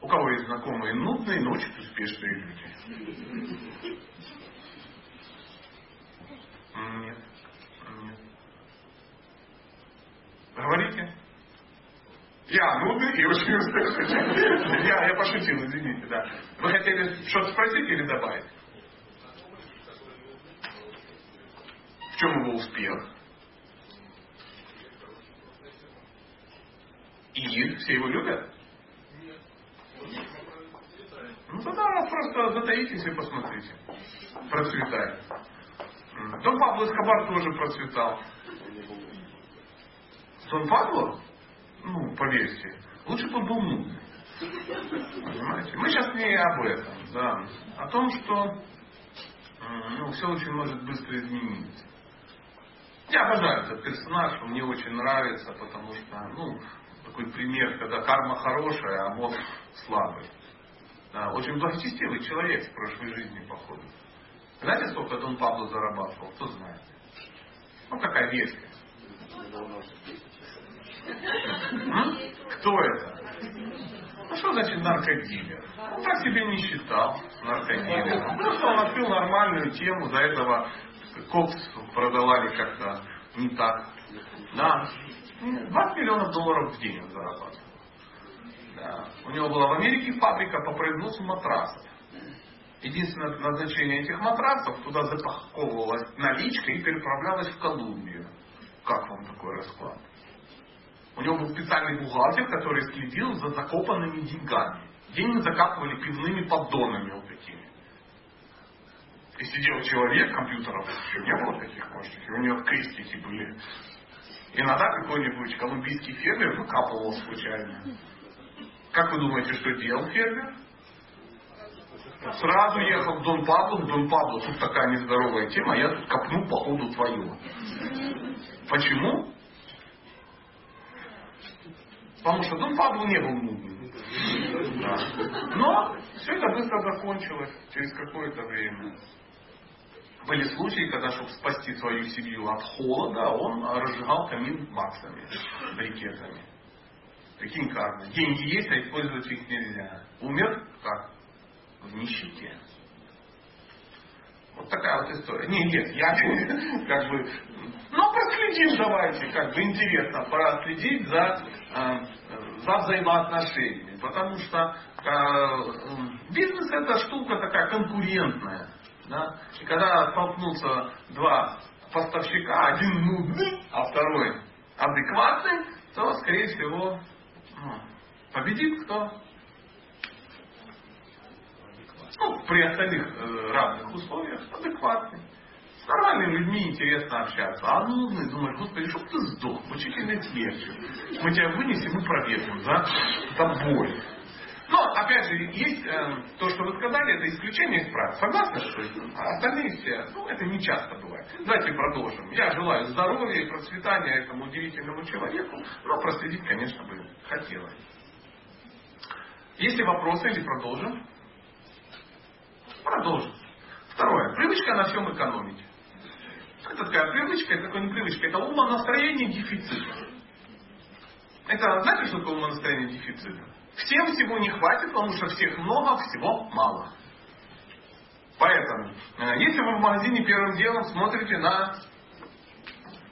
У кого есть знакомые нудные, но очень успешные люди? Нет. Нет. Говорите. Я нудный и очень успешный. Я, я пошутил, извините, да. Вы хотели что-то спросить или добавить? В чем его успех? И все его любят? Ну тогда просто затаитесь и посмотрите. Процветает. Дон Пабло Эскобар тоже процветал. Дон Пабло, ну, по версии, лучше бы был мудный. Понимаете? Мы сейчас не об этом, да. О том, что ну, все очень может быстро измениться. Я обожаю этот персонаж, он мне очень нравится, потому что, ну, такой пример, когда карма хорошая, а мозг слабый. Да, очень благочестивый человек в прошлой жизни, походу. Знаете, сколько Дон Пабло зарабатывал? Кто знает? Ну, какая версия? Кто это? Ну, что значит наркодилер? Он так себе не считал наркодилером. Просто он открыл нормальную тему, за этого кокс продавали как-то не так. Да. 20 миллионов долларов в день он зарабатывал. Да. У него была в Америке фабрика по производству матрасов. Единственное назначение этих матрасов, туда запаковывалась наличка и переправлялась в Колумбию. Как вам такой расклад? У него был специальный бухгалтер, который следил за закопанными деньгами. Деньги закапывали пивными поддонами вот такими. И сидел человек, компьютеров еще не было таких мощных, у него крестики были. Иногда какой-нибудь колумбийский фермер выкапывал случайно. Как вы думаете, что делал фермер? Сразу ехал в Дон Пабло, в Дон Пабло, тут такая нездоровая тема, я тут копну по ходу твою. Почему? Потому что Дон Пабло не был нудным. Да. Но все это быстро закончилось через какое-то время. Были случаи, когда, чтобы спасти свою семью от холода, он разжигал камин баксами, брикетами. Прикинь, как. Деньги есть, а использовать их нельзя. Умер как? В нищете. Вот такая вот история. Не, нет, я как бы... Ну, проследим давайте, как бы интересно, проследить за, э, за взаимоотношениями. Потому что э, бизнес это штука такая конкурентная. Да? И когда столкнутся два поставщика, один нудный, а второй адекватный, то, скорее всего, ну, победит кто? Ну, при остальных э, равных условиях адекватный. С нормальными людьми интересно общаться. А нудный, думаешь, господи, чтоб ты сдох, мучительно смертью. Мы тебя вынесем и за, за боль. Но, опять же, есть э, то, что вы сказали, это исключение из правил. Согласны, что а остальные все, ну, это не часто бывает. Давайте продолжим. Я желаю здоровья и процветания этому удивительному человеку, но проследить, конечно, бы хотелось. Есть ли вопросы или продолжим? Продолжим. Второе. Привычка на всем экономить. Это такая привычка, это такое не привычка, это умонастроение дефицита. Это, знаете, что такое умонастроение дефицита? Всем всего не хватит, потому что всех много, всего мало. Поэтому, э, если вы в магазине первым делом смотрите на,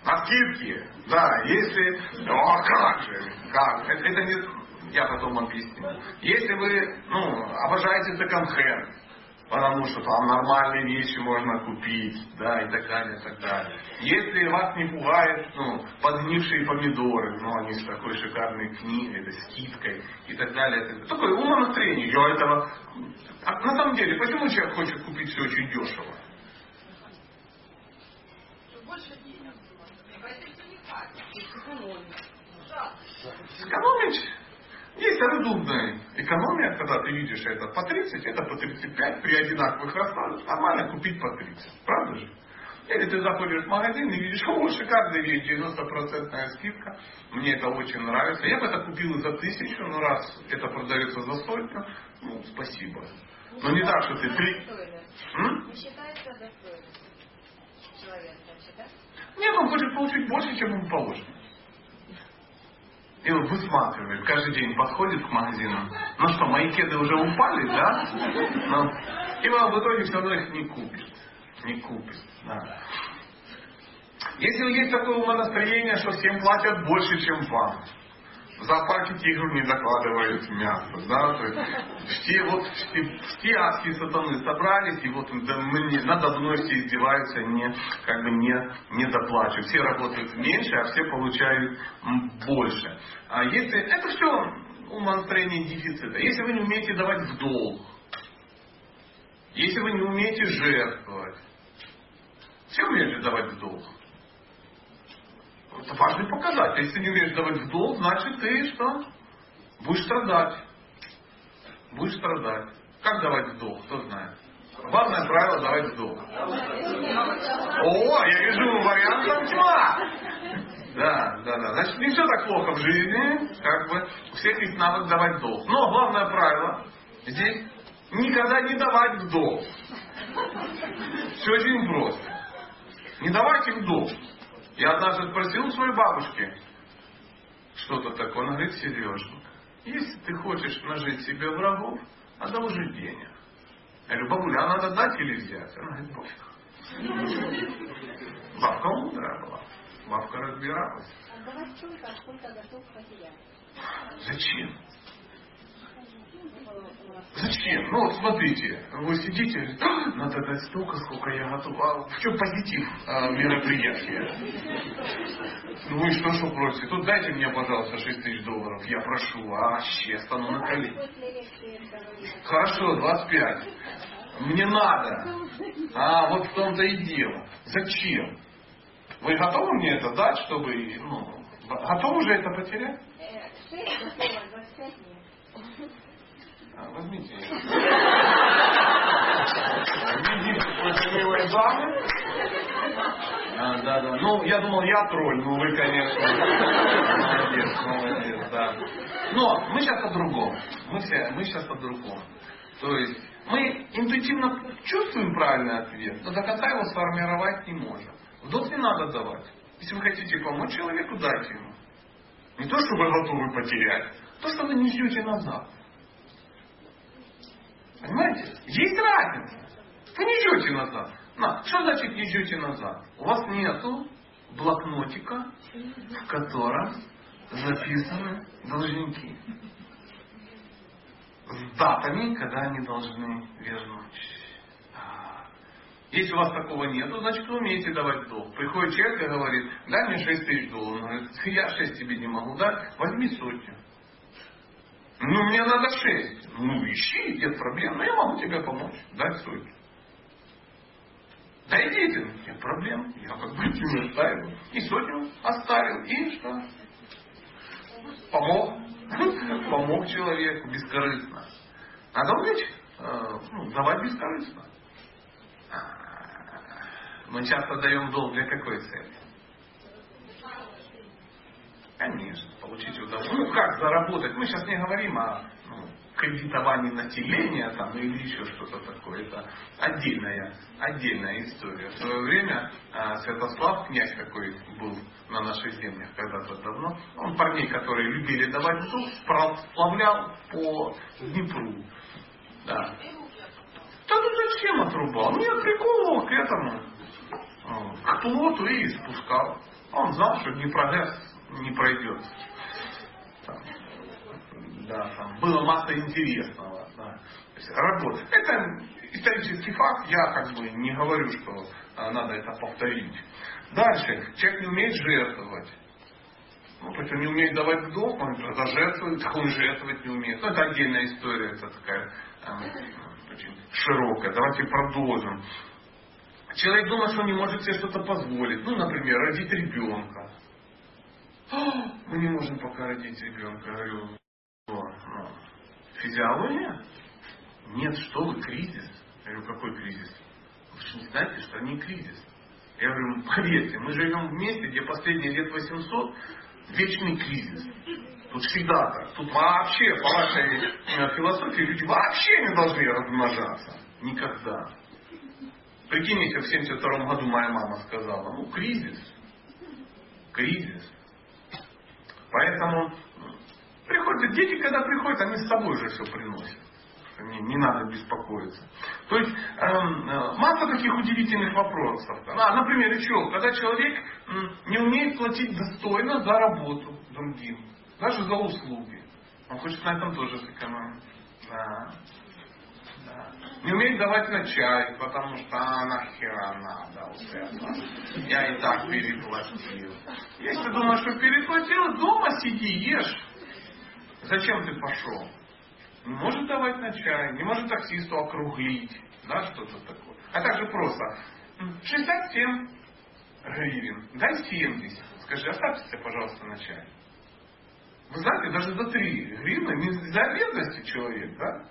на скидки, да, если, о, как же, как, это, это не, я потом объясню. Если вы, ну, обожаете секонд-хенд, потому что там нормальные вещи можно купить, да, и так далее, и так далее. Если вас не пугает, ну, подгнившие помидоры, ну, они с такой шикарной книгой, да, скидкой, и так далее, и так далее. Такое умонастроение, я этого... А на самом деле, почему человек хочет купить все очень дешево? Сэкономить есть разумная экономия, когда ты видишь это по 30, это по 35, при одинаковых расходах нормально купить по 30. Правда же? Или ты заходишь в магазин и видишь, о, шикарная вещь, 90% скидка, мне это очень нравится. Я бы это купил за тысячу, но раз это продается за сотню, ну, спасибо. Но не так, что ты три... Не считается достойным человек, да? Нет, он хочет получить больше, чем ему положено. И он высматривает, каждый день подходит к магазину. Ну что, мои кеды уже упали, да? Ну, и он в итоге все равно их не купит. Не купит. Да. Если есть такое умонастроение, что всем платят больше, чем вам, в зоопарке тигру не докладывают мясо, да, то есть все вот все, все адские сатаны собрались, и вот да, мне, надо мной все издеваются, не, как бы не, не доплачивают. Все работают меньше, а все получают больше. А если, это все умонастроение дефицита. Если вы не умеете давать в долг, если вы не умеете жертвовать, все умеют давать в долг. Это важный показатель. Если не умеешь давать в долг, значит ты что? Будешь страдать. Будешь страдать. Как давать в долг? Кто знает? Главное правило давать в долг. О, я вижу вариантов тьма. Да, да, да. Значит, не все так плохо в жизни. Как бы у всех есть навык давать долг. Но главное правило здесь никогда не давать в долг. Все очень просто. Не давайте в долг. Я однажды спросил у своей бабушки что-то такое. Она говорит, Сережник, если ты хочешь нажить себе врагов, одолжи денег. Я говорю, бабуля, а надо дать или взять? Она говорит, пофиг. Бабка мудрая была. Бабка разбиралась. Отдавать а сколько готов потерять. Зачем? Зачем? Ну вот смотрите, вы сидите, говорите, «А, надо дать столько, сколько я готов. А в чем позитив а, мероприятия? Ну вы что, что просите? Тут дайте мне, пожалуйста, 6 тысяч долларов. Я прошу, а вообще стану на колени. Хорошо, 25. Мне надо. А, вот в том-то и дело. Зачем? Вы готовы мне это дать, чтобы, ну, готовы же это потерять? Э, Шесть готово, 25 нет. А, возьмите. самый. А, да, да. Ну, я думал, я тролль. Ну, вы, конечно. Молодец, молодец, да. Но мы сейчас о другом. Мы, все, мы сейчас о другом. То есть мы интуитивно чувствуем правильный ответ, но до конца его сформировать не можем. В долг не надо давать. Если вы хотите помочь человеку, дайте ему. Не то, что вы готовы потерять, то, что вы не ждете назад. Понимаете? Есть разница. Вы не ждете назад. На, что значит не ждете назад? У вас нету блокнотика, в котором записаны должники. С датами, когда они должны вернуть. Если у вас такого нет, значит вы умеете давать долг. Приходит человек и говорит, дай мне 6 тысяч долларов. Он говорит, я 6 тебе не могу дать, возьми сотню. Ну, мне надо 6. Ну, ищи, нет проблем, но я могу тебе помочь, дать сотню. Да идите, нет проблем, я как бы тебе оставил. И сотню оставил, и что? Помог. Помог человеку бескорыстно. Надо уметь э, ну, давать бескорыстно. Мы часто даем долг для какой цели? Конечно, получить удовольствие. Ну как заработать? Мы сейчас не говорим о ну, кредитовании населения там, или еще что-то такое. Это отдельная, отдельная история. В свое время а, Святослав, князь такой был на наших землях когда-то давно, он парней, которые любили давать долг, сплавлял по Днепру. Да. Да ну зачем отрубал? Нет, прикол к этому к плоту и спускал. Он знал, что не прогресс не пройдет. Там, да, там было масса интересного. Да. Работа. Это исторический факт, я как бы не говорю, что а, надо это повторить. Дальше, человек не умеет жертвовать. Ну, то есть он не умеет давать долг, он зажертвует, он жертвовать не умеет. Ну, это отдельная история, это такая э, очень широкая. Давайте продолжим. Человек думает, что он не может себе что-то позволить. Ну, например, родить ребенка. «А, мы не можем пока родить ребенка. Говорю, что? Ну, физиология? Нет, что вы, кризис. Я говорю, какой кризис? Вы же не знаете, что не кризис. Я говорю, поверьте, мы живем в месте, где последние лет 800 вечный кризис. Тут всегда так. Тут вообще, по вашей э, философии, люди вообще не должны размножаться. Никогда. Прикиньте, в 72 году моя мама сказала, ну, кризис. Кризис. Поэтому приходят дети, когда приходят, они с собой же все приносят. Не, не надо беспокоиться. То есть эм, э, масса таких удивительных вопросов. А, например, еще, когда человек не умеет платить достойно за работу другим, даже за услуги. Он хочет на этом тоже сэкономить. Да. Не умеет давать на чай, потому что а, нахера надо вот. Я и так переплатил. Если ты думаешь, что переплатил, дома сиди, ешь. Зачем ты пошел? Не может давать на чай, не может таксисту округлить. Да, что-то такое. А также просто 67 гривен, дай 70. Скажи, оставьте, пожалуйста, на чай. Вы знаете, даже за 3 гривны, не за бедности человек, да?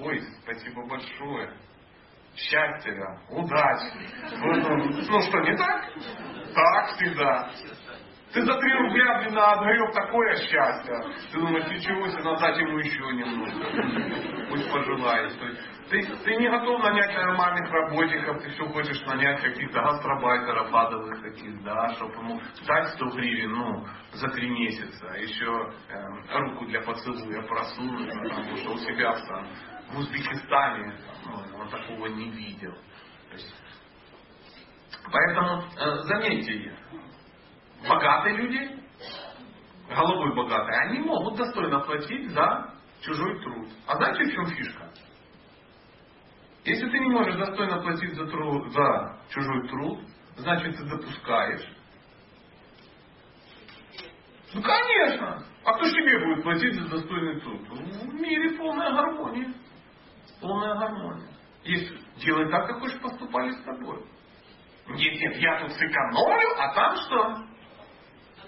Ой, спасибо большое. Счастья вам, удачи. Ну что, не так? Так всегда. Ты за три рубля, блин, отгреб такое счастье. Ты думаешь, ничего себе, надать ему еще немного. Пусть пожелает. Ты, ты не готов нанять нормальных работников, ты все хочешь нанять каких-то гастробайтеров адовых таких, да, чтобы ему дать 100 гривен, ну, за три месяца. Еще э, руку для поцелуя просунуть, потому что у себя там в Узбекистане ну, он такого не видел. есть, поэтому э, заметьте, богатые люди, головой богатые, они могут достойно платить за чужой труд. А знаете, в чем фишка? Если ты не можешь достойно платить за, труд, за чужой труд, значит ты допускаешь. Ну конечно! А кто ж тебе будет платить за достойный труд? В мире полная гармония. Полная гармония. Если делай так, как хочешь, поступали с тобой. Нет, нет, я тут сэкономлю, а там что?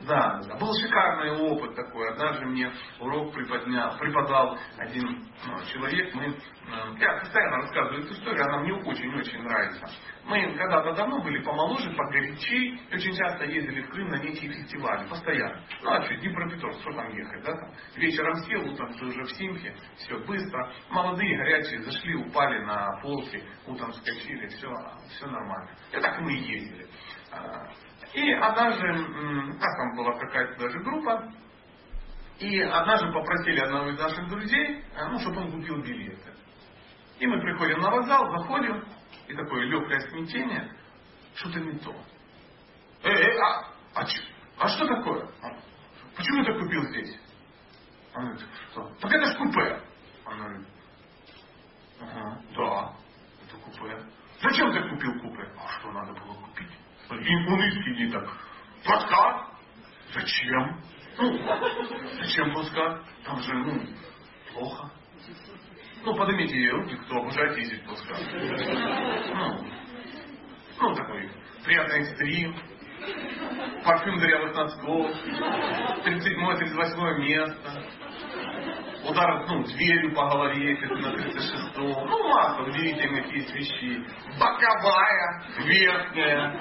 Да, да. Был шикарный опыт такой. Однажды мне урок преподнял, преподал один ну, человек. Мы, э, я постоянно рассказываю эту историю, она мне очень-очень нравится. Мы когда-то давно были помоложе, погорячей, очень часто ездили в Крым на некие фестивали, постоянно. Ну а что, Днепропетровск, что там ехать, да? Там? Вечером сел, утром ты уже в Симке, все быстро. Молодые, горячие, зашли, упали на полки, утром вскочили, все, все нормально. И так мы и ездили. И однажды, как там была какая-то даже группа, и однажды попросили одного из наших друзей, э, ну, чтобы он купил билеты. И мы приходим на вокзал, заходим, и такое легкое смятение, что-то не то. Э, э, а, а, а что такое? Почему ты купил здесь? Он говорит, что? Так это ж купе. Он говорит, ага, да, это купе. Зачем ты купил купе? А что надо было купить? И он так, плацкарт? Зачем? Ну, зачем плацкарт? Там же, ну, плохо. Ну, поднимите руки, кто обожает ездить плацкарт. Ну, ну, такой приятный экстрим, парфюм дырявых носков, 37-38 место, удар ну, дверью по голове, если ты на 36 Ну, масса удивительных есть вещей. Боковая, верхняя,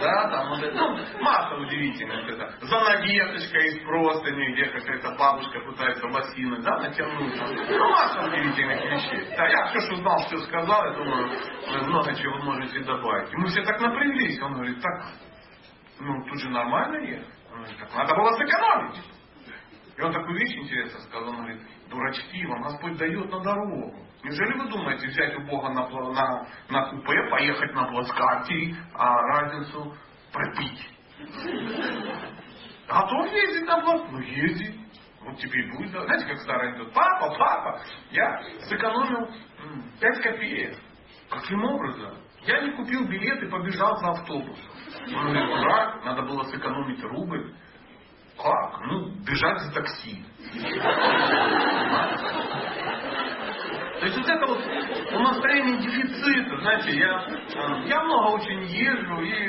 да, там вот это, ну, масса удивительных. Это занавесочка из простыни, где какая-то бабушка пытается лосины, да, натянуть. Ну, масса удивительных вещей. Да, я все, что знал, все сказал, я думаю, вы много чего можете добавить. И мы все так напряглись. Он говорит, так, ну, тут же нормально ехать. Он говорит, так надо было сэкономить. И он такую вещь интересно сказал, он говорит, дурачки, вам Господь дает на дорогу. Неужели вы думаете взять у Бога на, на, на купе, поехать на плацкарте, а разницу пропить? Готов ездить на плацкарте? Ну ездить. Вот теперь будет. Знаете, как старый идет, папа, папа, я сэкономил 5 копеек. Каким образом? Я не купил билет и побежал за автобус. Говорит, дурак, надо было сэкономить рубль. Как? Ну, бежать за такси. Есть вот это вот у настроения дефицита, знаете, я, э, я много очень езжу, и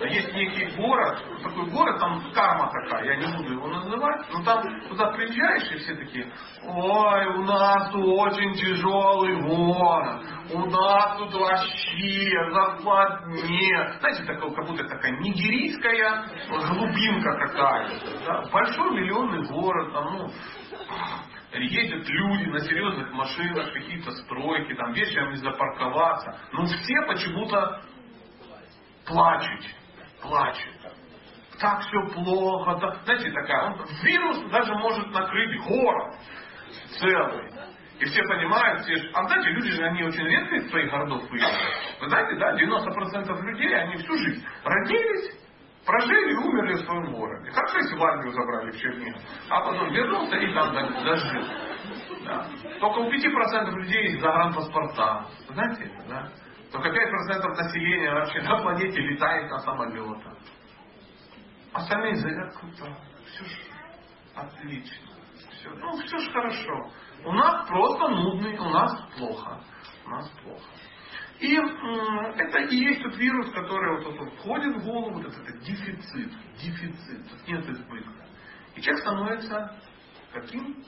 э, есть некий город, такой город, там карма такая, я не буду его называть, но там туда приезжаешь, и все такие, ой, у нас очень тяжелый город, у нас тут вообще зарплат нет. Знаете, такое, как будто такая нигерийская глубинка какая-то. Да? Большой миллионный город, там, ну, ездят люди на серьезных машинах, какие-то стройки, там вечером не запарковаться. Но все почему-то плачут. Плачут. Так все плохо. Так, знаете, такая, он, вирус даже может накрыть город целый. И все понимают, все, а знаете, люди же, они очень редко из своих городов выезжают. Вы знаете, да, 90% людей, они всю жизнь родились, Прожили и умерли в своем городе. Хорошо, если в армию забрали в Чернигов. А потом вернулся и там дожил. Да. Только у 5% людей есть загранпаспорта. Знаете это, да? Только 5% населения вообще на планете летает на самолетах. Остальные зарядку то Все ж отлично. Все, ну, все ж хорошо. У нас просто нудный, у нас плохо. У нас плохо. И это и есть тот вирус, который вот, вот, входит в голову, вот этот, дефицит, дефицит, тут нет избытка. И человек становится каким?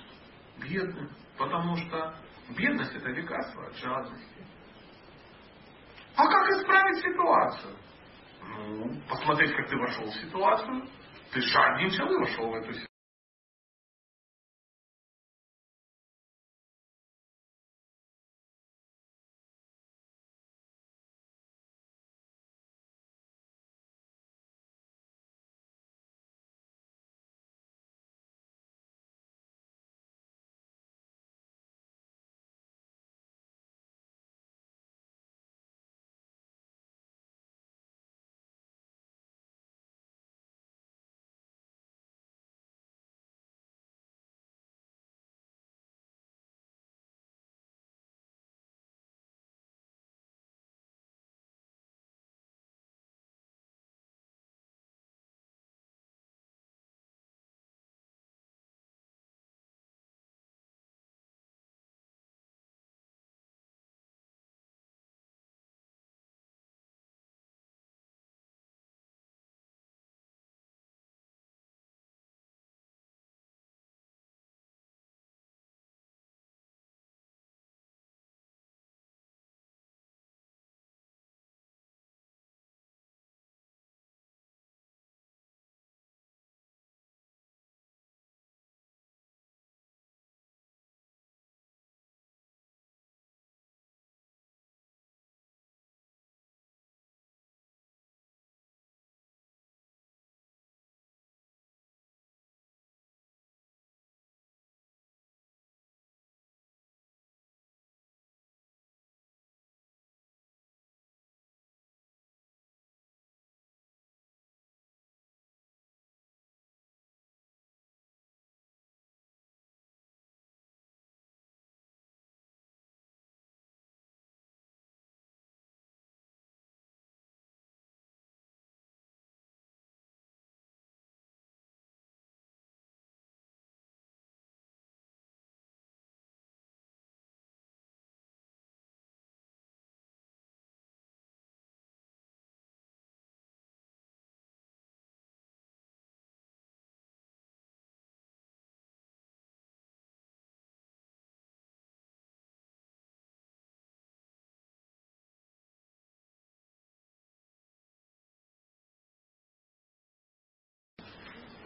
Бедным. Потому что бедность это лекарство от жадности. А как исправить ситуацию? Ну, посмотреть, как ты вошел в ситуацию. Ты жадничал и вошел в эту ситуацию.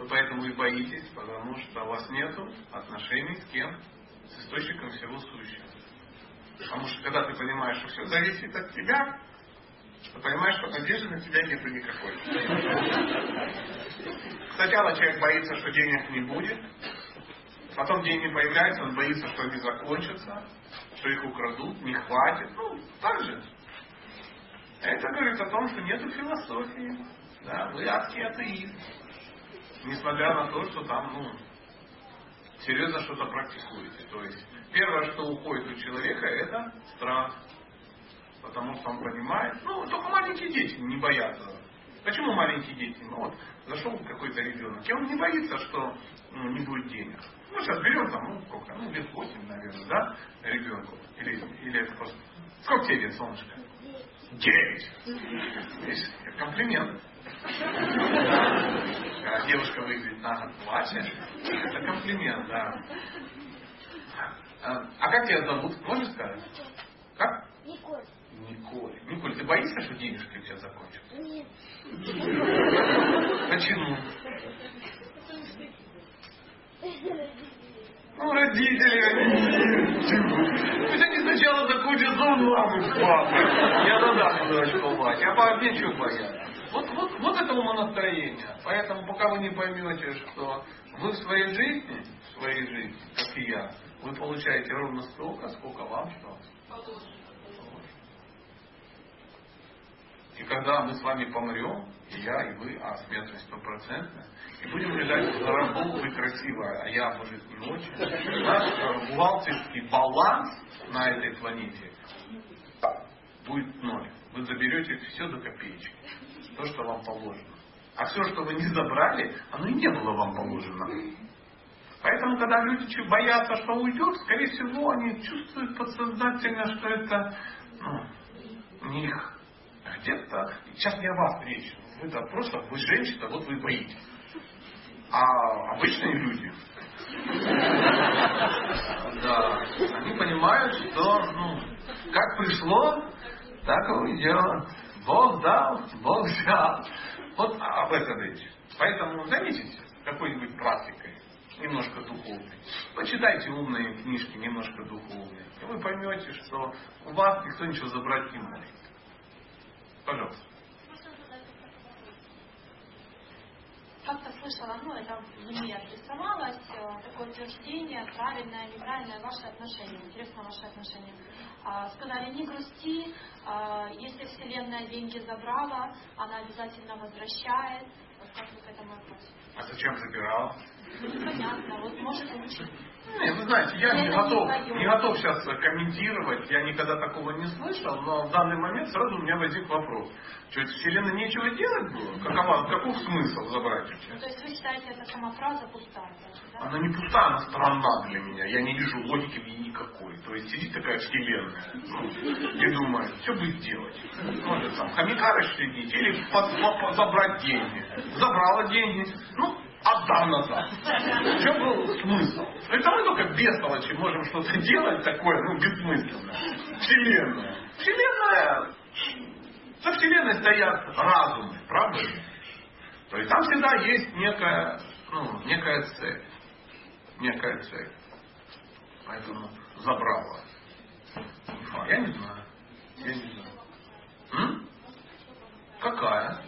Вы поэтому и боитесь, потому что у вас нет отношений с кем? С источником всего сущего. Потому что когда ты понимаешь, что все зависит от тебя, ты понимаешь, что надежды на тебя нету никакой. Сначала человек боится, что денег не будет, потом деньги появляются, он боится, что они закончатся, что их украдут, не хватит. Ну, так же. Это говорит о том, что нет философии. Да, вы адский атеист. Несмотря на то, что там, ну, серьезно что-то практикуете. То есть, первое, что уходит у человека, это страх. Потому что он понимает, ну, только маленькие дети не боятся. Почему маленькие дети? Ну вот, зашел какой-то ребенок, и он не боится, что ну, не будет денег. Ну, сейчас берем там, ну, сколько, ну, лет 8, наверное, да, ребенку. Или, или это просто... Сколько тебе лет, солнышко? Девять. Комплимент. Когда девушка выглядит на младше, это комплимент, да. А, а как тебя зовут? Можешь сказать? Как? Николь. Николь. Николь, ты боишься, что денежки у тебя закончатся? Нет. Почему? Ну, родители, они... Пусть они сначала закончат за маму с папой. Я додам дурачку мать. А по мне что боятся? Вот, вот, вот это умонастроение. Поэтому пока вы не поймете, что вы в своей жизни, в своей жизни, как и я, вы получаете ровно столько, сколько вам что. И когда мы с вами помрем, и я, и вы, а смертность стопроцентная, и будем лежать в гробу, вы красивая, а я, может, не очень, наш бухгалтерский баланс на этой планете будет ноль. Вы заберете все до копеечки. То, что вам положено. А все, что вы не забрали, оно и не было вам положено. Поэтому, когда люди боятся, что уйдет, скорее всего, они чувствуют подсознательно, что это ну, не их где-то, сейчас не о вас речь, это просто вы женщина, вот вы боитесь. А обычные люди, да, они понимают, что ну, как пришло, так и уйдет. Бог дал, Бог взял. Вот об этом речь. Поэтому займитесь какой-нибудь практикой, немножко духовной. Почитайте умные книжки, немножко духовные. И вы поймете, что у вас никто ничего забрать не может. Пожалуйста. Как-то слышала, ну это мне адресовалось, э, такое утверждение, правильное, неправильное, ваше отношение, интересно ваше отношение. А, сказали, не грусти, а, если Вселенная деньги забрала, она обязательно возвращает. Вот как вы к этому относитесь? А зачем забирала? Непонятно, вот может лучше. Не, вы знаете, я не готов, не готов сейчас комментировать, я никогда такого не слышал, но в данный момент сразу у меня возник вопрос. Что, это Вселенной нечего делать было? Какова, каков смысл забрать у тебя? То есть вы считаете, эта сама фраза пустая да? Она не пустая, она странна для меня. Я не вижу логики в ней никакой. То есть сидит такая Вселенная ну, и думает, что будет делать? Может там хомяка расчленить или под, под, под, забрать деньги. Забрала деньги, ну, отдам назад. В чем был смысл? Это мы только бестолочи можем что-то делать такое, ну, бессмысленное. Вселенная. Вселенная, за Вселенной стоят разумы, правда? То есть там всегда есть некая, ну, некая цель. Некая цель. Поэтому забрала. Я не знаю. Я не знаю. М? Какая?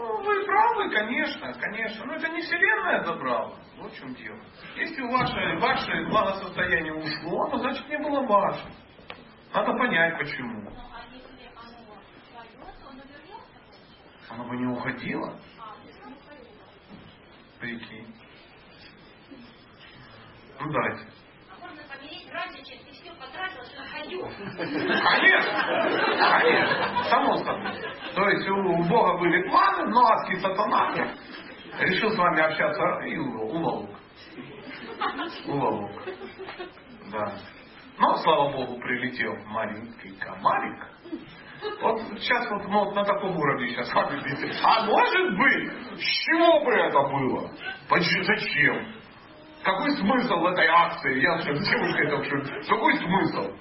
Ну, вы правы, конечно, конечно. Но это не Вселенная забрала. Вот в чем дело. Если ваше, ваше благосостояние ушло, оно значит не было ваше. Надо понять, почему. Оно бы не уходило. Прикинь. Ну дайте. Можно помереть раньше, чем ты все потратил, что ходил. Конечно, конечно, само собой. То есть у Бога были планы, но адский сатана решил с вами общаться и уволок. Уволок. Да. Но, слава Богу, прилетел маленький комарик. Вот сейчас вот ну, на таком уровне сейчас беседуем. А может быть, с чего бы это было? Почему, зачем? Какой смысл этой акции? Я с девушкой только что. Какой смысл?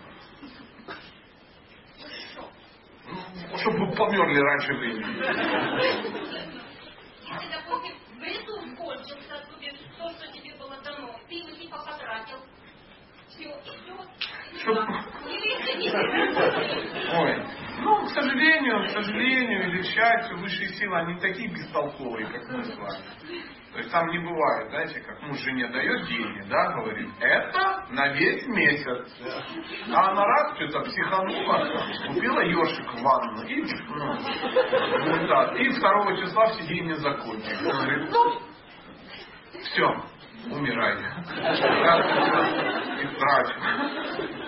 Чтобы померли раньше времени. Если, допустим, в лесу кончился, то, то, что тебе было дано, ты его типа потратил, все, все, Чтоб- Ой, ну, к сожалению, к сожалению или к счастью, высшие силы, они такие бестолковые, как мы с вами. То есть там не бывает, знаете, как муж жене дает деньги, да, говорит, это на весь месяц. А она раз что-то психанула, купила ешик в ванну и, ну, результат. И второго числа все деньги закончились. Она говорит, ну, все, умирай. И трачу.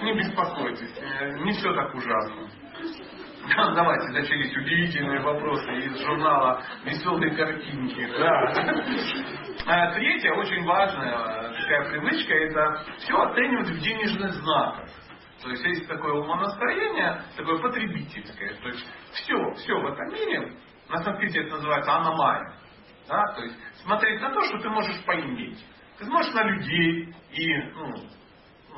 Не беспокойтесь, не все так ужасно. Давайте, начались удивительные вопросы из журнала «Веселые картинки». Да. А Третья, очень важная э, такая привычка, это все оценивать в денежных знаках. То есть есть такое умонастроение, такое потребительское. То есть все, все в этом мире, на санскрите это называется аномалия. Да? То есть смотреть на то, что ты можешь поиметь. Ты смотришь на людей и ну,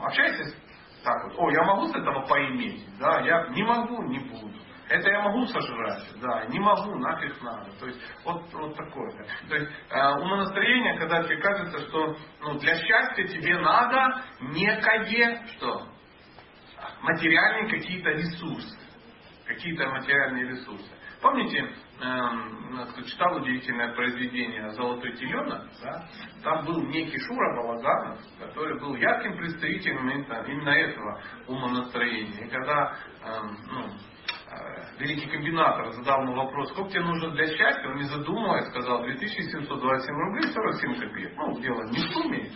общаешься так вот, о, я могу с этого поиметь, да, я не могу, не буду. Это я могу сожрать, да, не могу, нафиг надо. То есть вот, вот такое. То есть э, умонастроение, когда тебе кажется, что ну, для счастья тебе надо некое, что? Материальные какие-то ресурсы. Какие-то материальные ресурсы. Помните, кто читал удивительное произведение «Золотой теленок», да? там был некий Шура Балаганов, который был ярким представителем именно именно этого умонастроения. И когда эм, ну, э, великий комбинатор задал ему вопрос, сколько тебе нужно для счастья, он не задумываясь сказал 2727 рублей 47 копеек. Ну, дело не в сумме.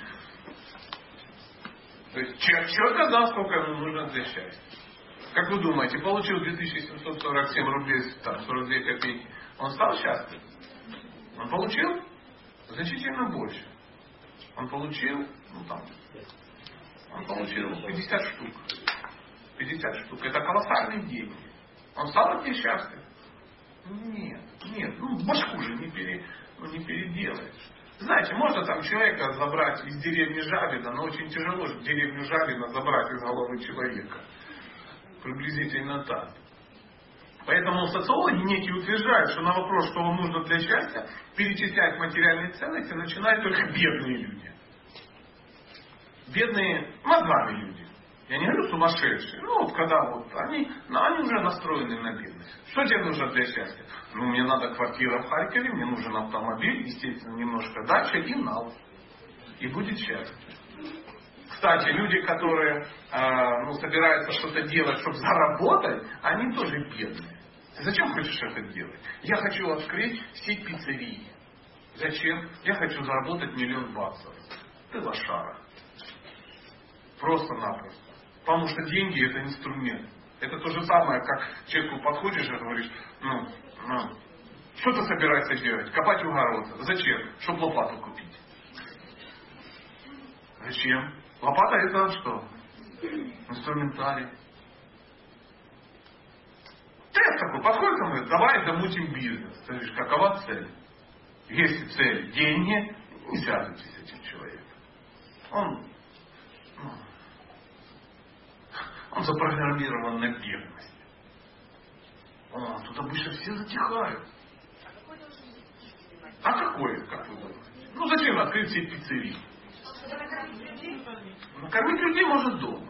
То есть человек четко знал, сколько ему нужно для счастья. Как вы думаете, получил 2747 рублей, там, 42 копейки, он стал счастлив? Он получил значительно больше. Он получил, ну там, он получил 50 штук. 50 штук. Это колоссальные деньги. Он стал от них счастлив? Нет, нет. Ну, башку же не, пере, ну, не переделаешь. Знаете, можно там человека забрать из деревни Жабина, но очень тяжело же деревню Жабина забрать из головы человека. Приблизительно так. Поэтому социологи некие утверждают, что на вопрос, что вам нужно для счастья, перечислять материальные ценности начинают только бедные люди. Бедные мозгами люди. Я не говорю сумасшедшие. Ну вот когда вот они, ну, они уже настроены на бедность. Что тебе нужно для счастья? Ну мне надо квартира в Харькове, мне нужен автомобиль, естественно, немножко дача и нал. И будет счастье. Кстати, люди, которые э, ну, собираются что-то делать, чтобы заработать, они тоже бедные. Зачем хочешь это делать? Я хочу открыть сеть пиццерий. Зачем? Я хочу заработать миллион баксов. Ты лошара. Просто-напросто. Потому что деньги это инструмент. Это то же самое, как человеку подходишь и говоришь, ну, ну, что ты собираешься делать? Копать огород. Зачем? Чтобы лопату купить. Зачем? Лопата это что? Инструментарий. Тест такой, подходит ко мне, давай замутим бизнес. Ты говоришь, какова цель? Если цель деньги, не связывайтесь с этим человеком. Он, ну, он запрограммирован на бедность. О, тут обычно все затихают. А какой, как вы думаете? Ну зачем открыть все пиццерии? Накормить людей может дома.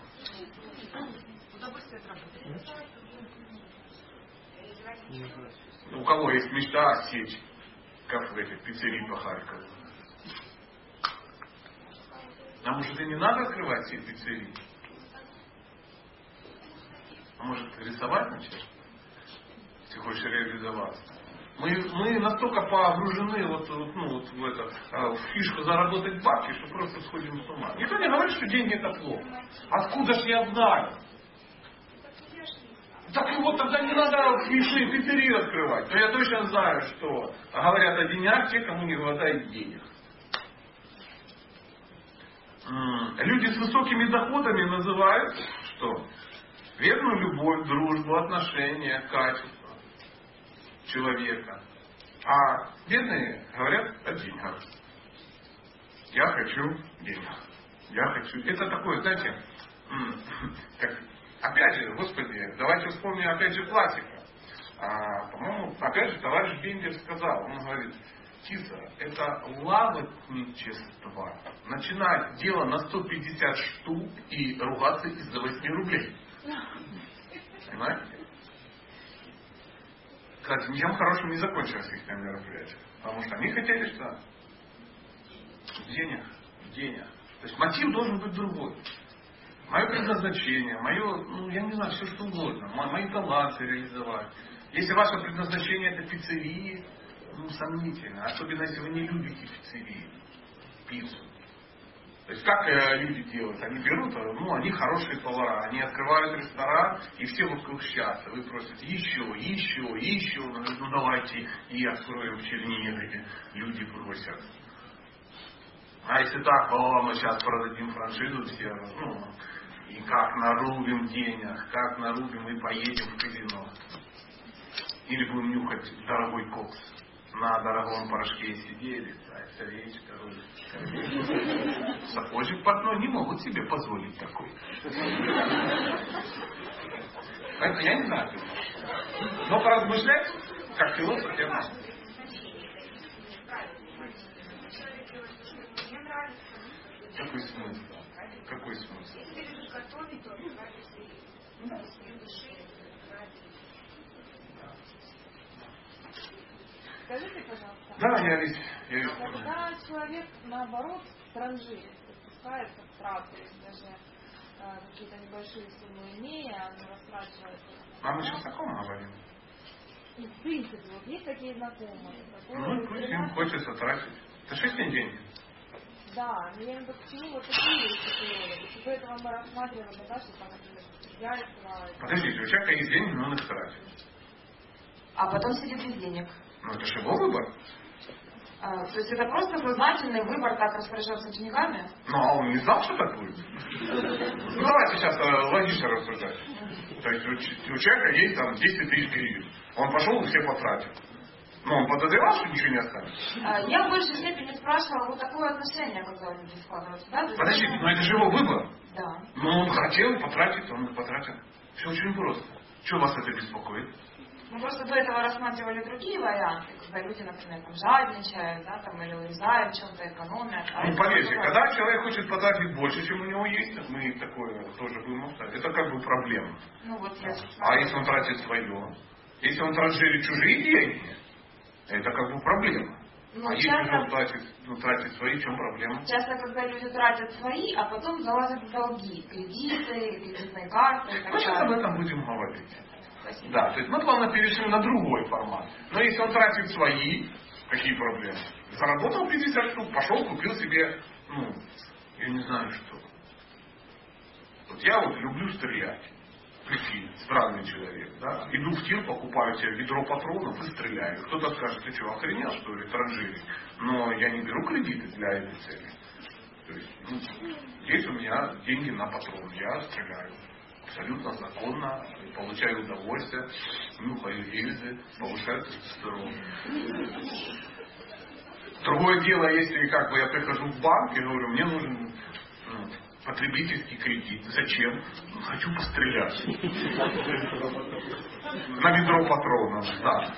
У кого есть мечта сечь, как в этих пиццерии по Харькову? А может и не надо открывать все пиццерии? А может рисовать начать? Если хочешь реализоваться. Мы, мы настолько погружены вот, вот, ну, вот в, это, э, в фишку заработать бабки, что просто сходим с ума. Никто не говорит, что деньги это плохо. Откуда ж я знаю? Так и вот тогда не надо смешные пиццерии открывать. Но я точно знаю, что говорят о деньгах те, кому не хватает денег. Люди с высокими доходами называют что? Верную любовь, дружбу, отношения, качество человека. А бедные говорят о деньгах. Я хочу денег. Я хочу. Это такое, знаете, как, опять же, господи, давайте вспомним опять же классика. А, по-моему, опять же, товарищ Бендер сказал, он говорит, Тиса, это лавотничество. Начинать дело на 150 штук и ругаться из-за 8 рублей. Понимаете? Кстати, ничем хорошим не закончилось их мероприятие. Потому что они хотели что? Денег. Денег. То есть мотив должен быть другой. Мое предназначение, мое, ну, я не знаю, все что угодно. Мои таланты реализовать. Если ваше предназначение это пиццерии, ну, сомнительно. Особенно, если вы не любите пиццерии, пиццу. То есть как э, люди делают? Они берут, э, ну, они хорошие повара, они открывают ресторан, и все вокруг счастливы. Вы еще, еще, еще, ну давайте и откроем в Чернигове. Люди просят. А если так, о, мы сейчас продадим франшизу все, ну, и как нарубим денег, как нарубим и поедем в казино. Или будем нюхать дорогой кокс. На дорогом порошке сидели, а речка, Сапожник портной не могут себе позволить такой. Поэтому я не знаю. Но поразмышлять, как философ, я знаю. Какой смысл? Какой смысл? Скажите, пожалуйста. Да, я ведь... Я ведь когда человек, наоборот, транжирит, спускается в трат, то есть даже э, какие-то небольшие суммы имея, он растрачивает. А мы сейчас о ком говорим? И в принципе, вот есть такие знакомые. Ну, пусть им хочется тратить. Это ним деньги? Да, но я в виду, почему вот такие вещи Типа этого мы рассматриваем, да, что там, например, яйца... Подождите, у человека есть деньги, но он их тратит. А потом сидит без денег. Ну, это же его выбор. А, то есть это просто сознательный выбор так распоряжаться деньгами? Ну, а он не знал, что так будет? Ну, давайте сейчас э, логично рассуждать. То есть у, человека есть там 10 тысяч гривен. Он пошел и все потратил. Но он подозревал, что ничего не останется? А, я в большей степени спрашивала вот такое отношение, когда люди складываются. Да? Подождите, но это же его выбор. Да. Но он хотел потратить, он потратил. Все очень просто. Что вас это беспокоит? Мы просто до этого рассматривали другие варианты, когда люди, например, там жадничают, да, там, или урезают чем-то, экономят. А ну, поверьте, когда человек хочет потратить больше, чем у него есть, мы такое тоже будем оставить. Это как бы проблема. Ну, вот я а если он тратит свое? Если он транжирит чужие деньги, это как бы проблема. Ну, а часто, если он тратит, ну, тратит свои, в чем проблема? Часто, когда люди тратят свои, а потом залазят в долги, кредиты, кредитные карты Мы сейчас об этом будем говорить. Спасибо. Да, то есть мы плавно перешли на другой формат. Но если он тратит свои, какие проблемы? Заработал 50 штук, пошел, купил себе, ну, я не знаю что. Вот я вот люблю стрелять. Прикинь, странный человек, да? Иду в тир, покупаю себе ведро патронов и стреляю. Кто-то скажет, ты что, охренел, что ли, транжирить? Но я не беру кредиты для этой цели. То есть, ну, есть у меня деньги на патрон, я стреляю абсолютно законно, получаю удовольствие, нюхаю гильзы, повышаю тестостерон. Другое дело, если как бы я прихожу в банк и говорю, мне нужен ну, потребительский кредит. Зачем? Ну, хочу пострелять. На ведро патронов, да.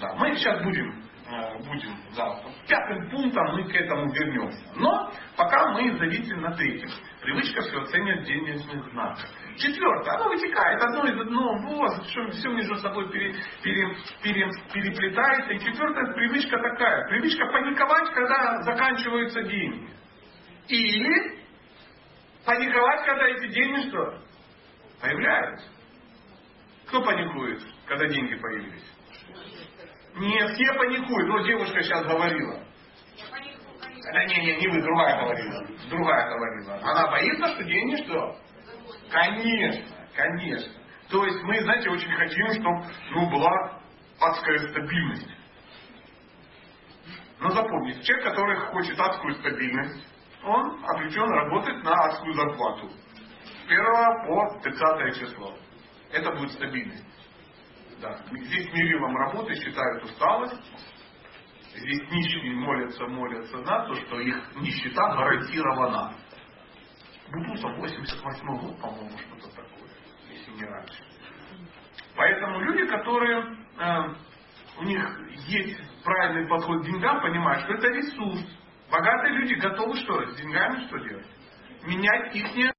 Да, мы сейчас будем будем, да, пятым пунктом мы к этому вернемся. Но пока мы зависим на третьем. Привычка все оценивать денежных знаков. Четвертое, оно вытекает одно из одного, вот, все, все между собой пере, пере, пере, переплетается. И четвертая привычка такая, привычка паниковать, когда заканчиваются деньги. Или паниковать, когда эти деньги что? Появляются. Кто паникует, когда деньги появились? Не, все паникуют. Ну, девушка сейчас говорила. Да не, не, не вы, другая говорила. Другая говорила. Она боится, что деньги что? Конечно, конечно. То есть мы, знаете, очень хотим, чтобы ну, была адская стабильность. Но запомните, человек, который хочет адскую стабильность, он обречен работать на адскую зарплату. С 1 по 30 число. Это будет стабильность. Да. Здесь мерилом работы считают усталость. Здесь нищие молятся, молятся на то, что их нищета гарантирована. Бутусов 88 год, по-моему, что-то такое, если не раньше. Поэтому люди, которые э, у них есть правильный подход к деньгам, понимают, что это ресурс. Богатые люди готовы что? С деньгами что делать? Менять их не...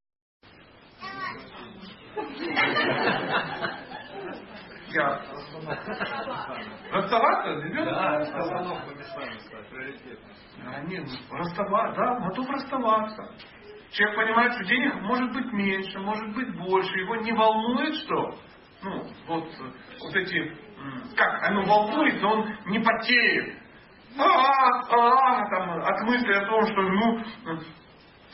Я. Расставаться? Ребенок? Да, остановку местами стать, приоритетно. А, нет, расставаться, да, готов расставаться. Человек понимает, что денег может быть меньше, может быть больше. Его не волнует что? Ну, вот, вот эти, как оно волнует, но он не потеет. А, а, там, от мысли о том, что ну,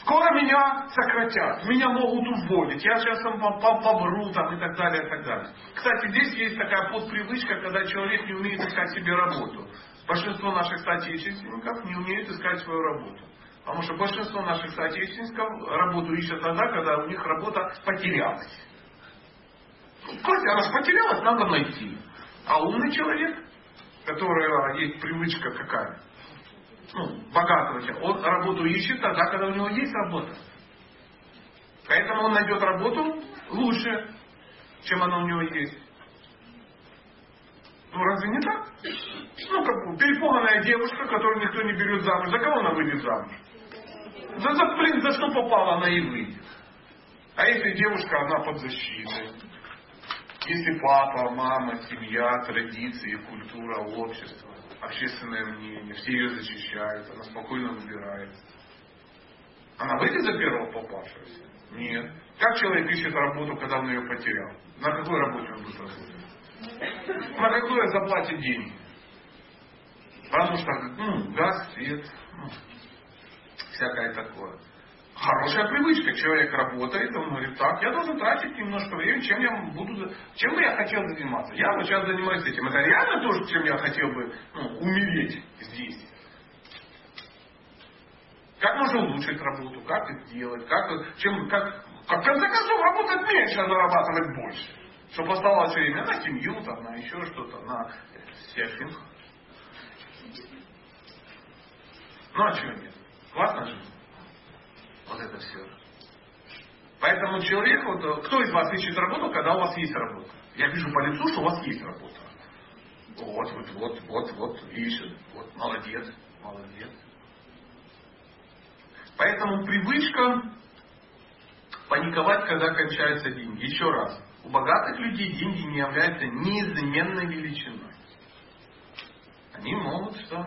скоро меня сократят, меня могут уволить, я сейчас там побру там, и так далее, и так далее. Кстати, здесь есть такая подпривычка, когда человек не умеет искать себе работу. Большинство наших соотечественников не умеют искать свою работу. Потому что большинство наших соотечественников работу ищут тогда, когда у них работа потерялась. Кстати, она же потерялась, надо найти. А умный человек, которого есть привычка какая, ну, богатого человека, он работу ищет тогда, когда у него есть работа. Поэтому он найдет работу лучше, чем она у него есть. Ну разве не так? Ну, как перепуганная девушка, которую никто не берет замуж. За кого она выйдет замуж? За, за, блин, за что попала, она и выйдет. А если девушка, она под защитой? Если папа, мама, семья, традиции, культура, общество, общественное мнение, все ее защищают, она спокойно выбирает. Она выйдет за первого попавшегося? Нет. Как человек ищет работу, когда он ее потерял? На какой работе он будет работать? На какой заплате деньги? Потому что, ну, газ, свет, ну, всякое такое. Хорошая привычка. Человек работает, он говорит, так, я должен тратить немножко времени, чем я буду, чем бы я хотел заниматься. Я вот сейчас занимаюсь этим. Это реально то, чем я хотел бы ну, умереть здесь. Как можно улучшить работу, как это делать, как, чем, как, как в конце концов работать меньше, а зарабатывать больше. Чтобы оставалось время на семью, там, на еще что-то, на серфинг. Ну а чего нет? Классно же. Вот это все. Поэтому человек, вот, кто из вас ищет работу, когда у вас есть работа? Я вижу по лицу, что у вас есть работа. Вот, вот, вот, вот, вот, ищет. Вот, молодец, молодец. Поэтому привычка паниковать, когда кончаются деньги. Еще раз. У богатых людей деньги не являются неизменной величиной. Они могут что?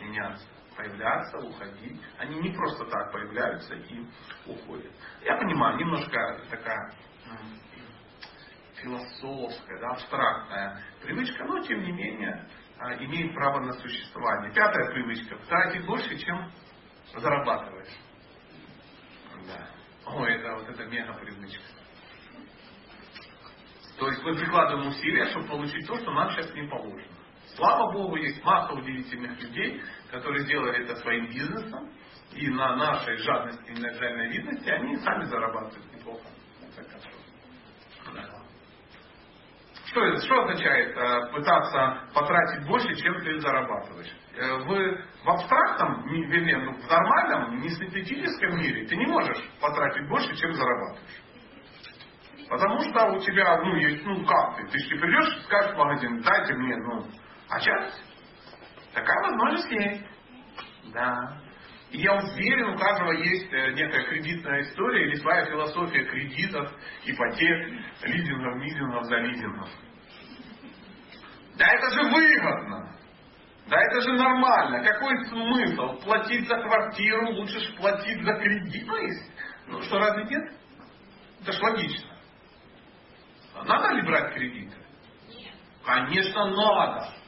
Меняться появляться, уходить. Они не просто так появляются и уходят. Я понимаю, немножко такая философская, да, абстрактная привычка, но тем не менее а, имеет право на существование. Пятая привычка. Тратить больше, чем зарабатываешь. Да. О, это вот это мега привычка. То есть мы прикладываем усилия, чтобы получить то, что нам сейчас не положено. Слава Богу, есть масса удивительных людей, которые сделали это своим бизнесом, и на нашей жадности и начальной видности они сами зарабатывают неплохо. Что это? Что означает э, пытаться потратить больше, чем ты зарабатываешь? Э, в, в абстрактном, вернее, ну, в нормальном, не синтетическом мире ты не можешь потратить больше, чем зарабатываешь. Потому что у тебя, ну, есть, ну, как ты? Ты же придешь, скажешь в магазин, дайте мне, ну, а сейчас такая возможность есть. Да. И я уверен, у каждого есть э, некая кредитная история или своя философия кредитов, ипотек, лизингов, мизингов, за лизингов. Да это же выгодно. Да это же нормально. Какой смысл? Платить за квартиру, лучше же платить за кредит. Ну, есть. ну что, разве нет? Это ж логично. Надо ли брать кредиты? Конечно, надо.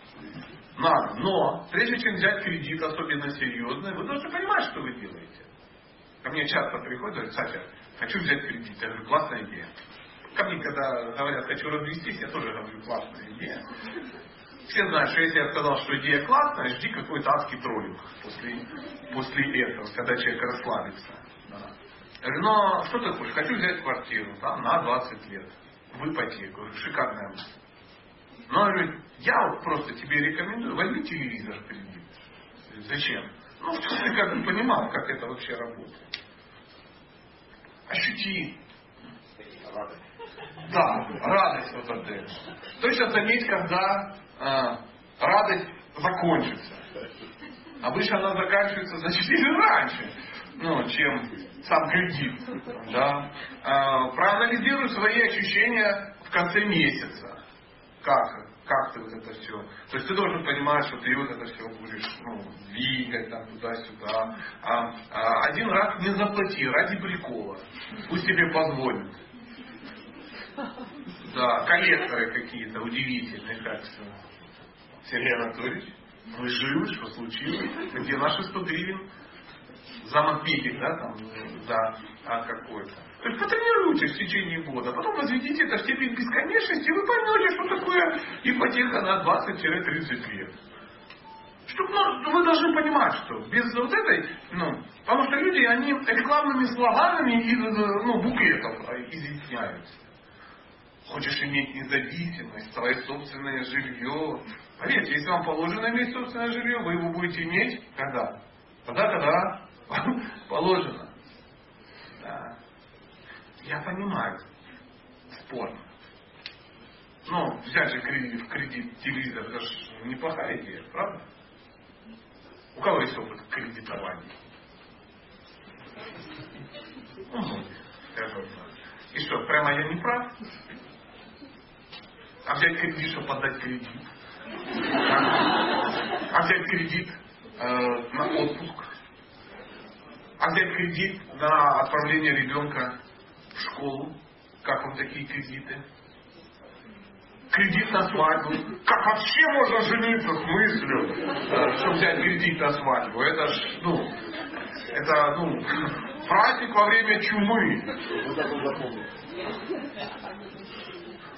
Надо. Но, прежде чем взять кредит, особенно серьезный, вы должны понимать, что вы делаете. Ко мне часто приходят, говорят, Сатя, хочу взять кредит. Я говорю, классная идея. Ко мне, когда говорят, хочу развестись, я тоже говорю, классная идея. Все знают, что если я сказал, что идея классная, жди какой-то адский троллинг после, после этого, когда человек расслабится. Да. Говорю, ну что ты хочешь? Хочу взять квартиру там, на 20 лет. В ипотеку. Шикарная мысль. Но он говорит, я вот просто тебе рекомендую, возьми телевизор в кредит. Зачем? Ну, чтобы ты как бы понимал, как это вообще работает. Ощути. Да, радость вот эта. Точно заметь, когда э, радость закончится. Обычно она заканчивается значит или раньше, ну, чем сам кредит. Да? Э, проанализируй свои ощущения в конце месяца. Как? Как ты вот это все? То есть ты должен понимать, что ты вот это все будешь ну, двигать там туда-сюда. А, а один раз не заплати ради прикола. Пусть тебе позволят. Да, коллекторы какие-то удивительные, кажется. Сергей Анатольевич, вы живы, что случилось? Где наши 100 гривен? За Матпикик, да, там, за а, какой-то. То есть потренируйтесь в течение года, потом возведите это в степень бесконечности, и вы поймете, что такое ипотека на 20-30 лет. Что, ну, вы должны понимать, что без вот этой, ну, потому что люди, они рекламными слоганами из ну, буклетов а, изъясняются. Хочешь иметь независимость, свое собственное жилье. Поверьте, если вам положено иметь собственное жилье, вы его будете иметь когда? Тогда, когда положено. Я понимаю. Спорно. Ну, взять же кредит, в кредит телевизор, это же неплохая идея, правда? У кого есть опыт кредитования? Ну, скажем так. И что, прямо я не прав? А взять кредит, чтобы подать кредит? А взять кредит э, на отпуск? А взять кредит на отправление ребенка школу? Как вам такие кредиты? Кредит на свадьбу. Как вообще можно жениться с мыслью, э, чтобы взять кредит на свадьбу? Это ж, ну, это, ну, праздник во время чумы.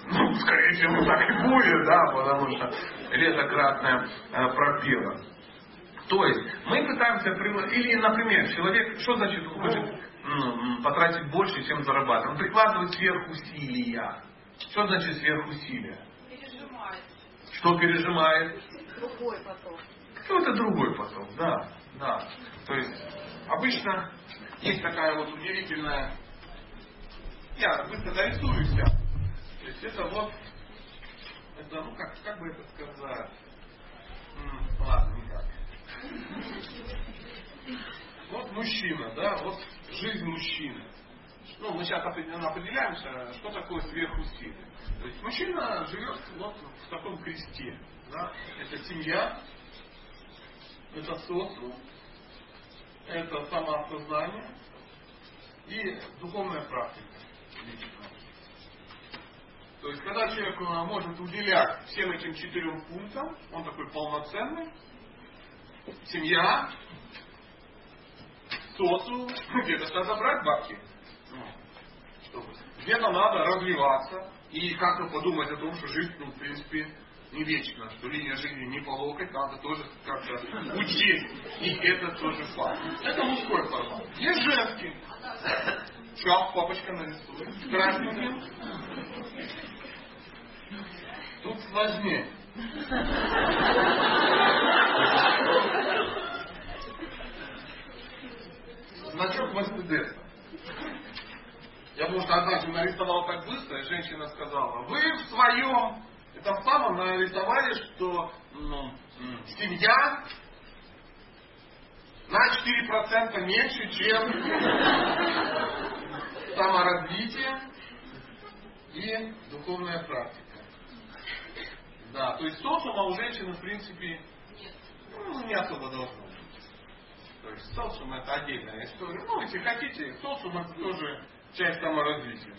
Ну, скорее всего, так и будет, да, потому что лето красное э, пропело. То есть, мы пытаемся, или, например, человек, что значит хочет ну, потратить больше, чем зарабатывать? Он прикладывает сверхусилия. Что значит сверхусилия? Пережимает. Что пережимает? Другой поток. Какой-то другой поток, да, да. То есть, обычно есть такая вот удивительная... Я быстро нарисую себя. То есть это вот, это, ну как, как бы это сказать, М, ладно, никак. Вот мужчина, да, вот жизнь мужчины. Ну, мы сейчас определяемся, что такое сверхусилие. То есть мужчина живет вот в таком кресте. Да? Это семья, это социум, это самоосознание и духовная практика. То есть, когда человек э, может уделять всем этим четырем пунктам, он такой полноценный, семья, социум, где-то надо брать бабки, ну, где-то надо развиваться и как-то подумать о том, что жизнь, ну, в принципе, не вечна, что линия жизни не по локоть, надо тоже как-то учить. И это тоже факт. Это мужской формат. Есть женский. Шкаф папочка нарисует. Красненьким. Тут сложнее. Значок Мерседеса. Я, может, однажды нарисовал так быстро, и женщина сказала, вы в своем этом самом нарисовали, что ну, семья на 4% меньше, чем саморазвитие и духовная практика. Да, то есть социума у женщины, в принципе, ну, не особо должно. То есть социум это отдельная история. Ну, если хотите, социум это тоже часть саморазвития.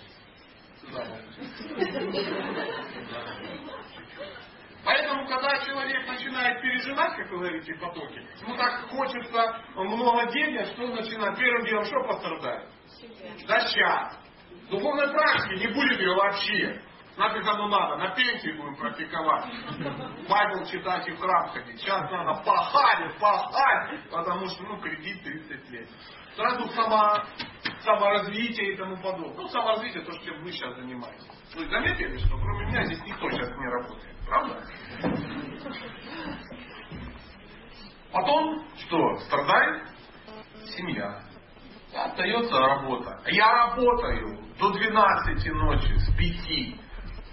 Поэтому, когда человек начинает переживать, как вы говорите, потоки, ему так хочется много денег, что он начинает первым делом что пострадает? Да сейчас. Духовной практики не будет ее вообще. Нафиг оно надо, на пенсии будем практиковать. Байбл читать и в храм ходить. Сейчас надо пахать, пахать, потому что, ну, кредит 30 лет. Сразу само, саморазвитие и тому подобное. Ну, саморазвитие, то, чем вы сейчас занимаетесь. Вы заметили, что кроме меня здесь никто сейчас не работает. Правда? Потом, что, страдает семья. Остается работа. Я работаю. до 12 ночи, с 5.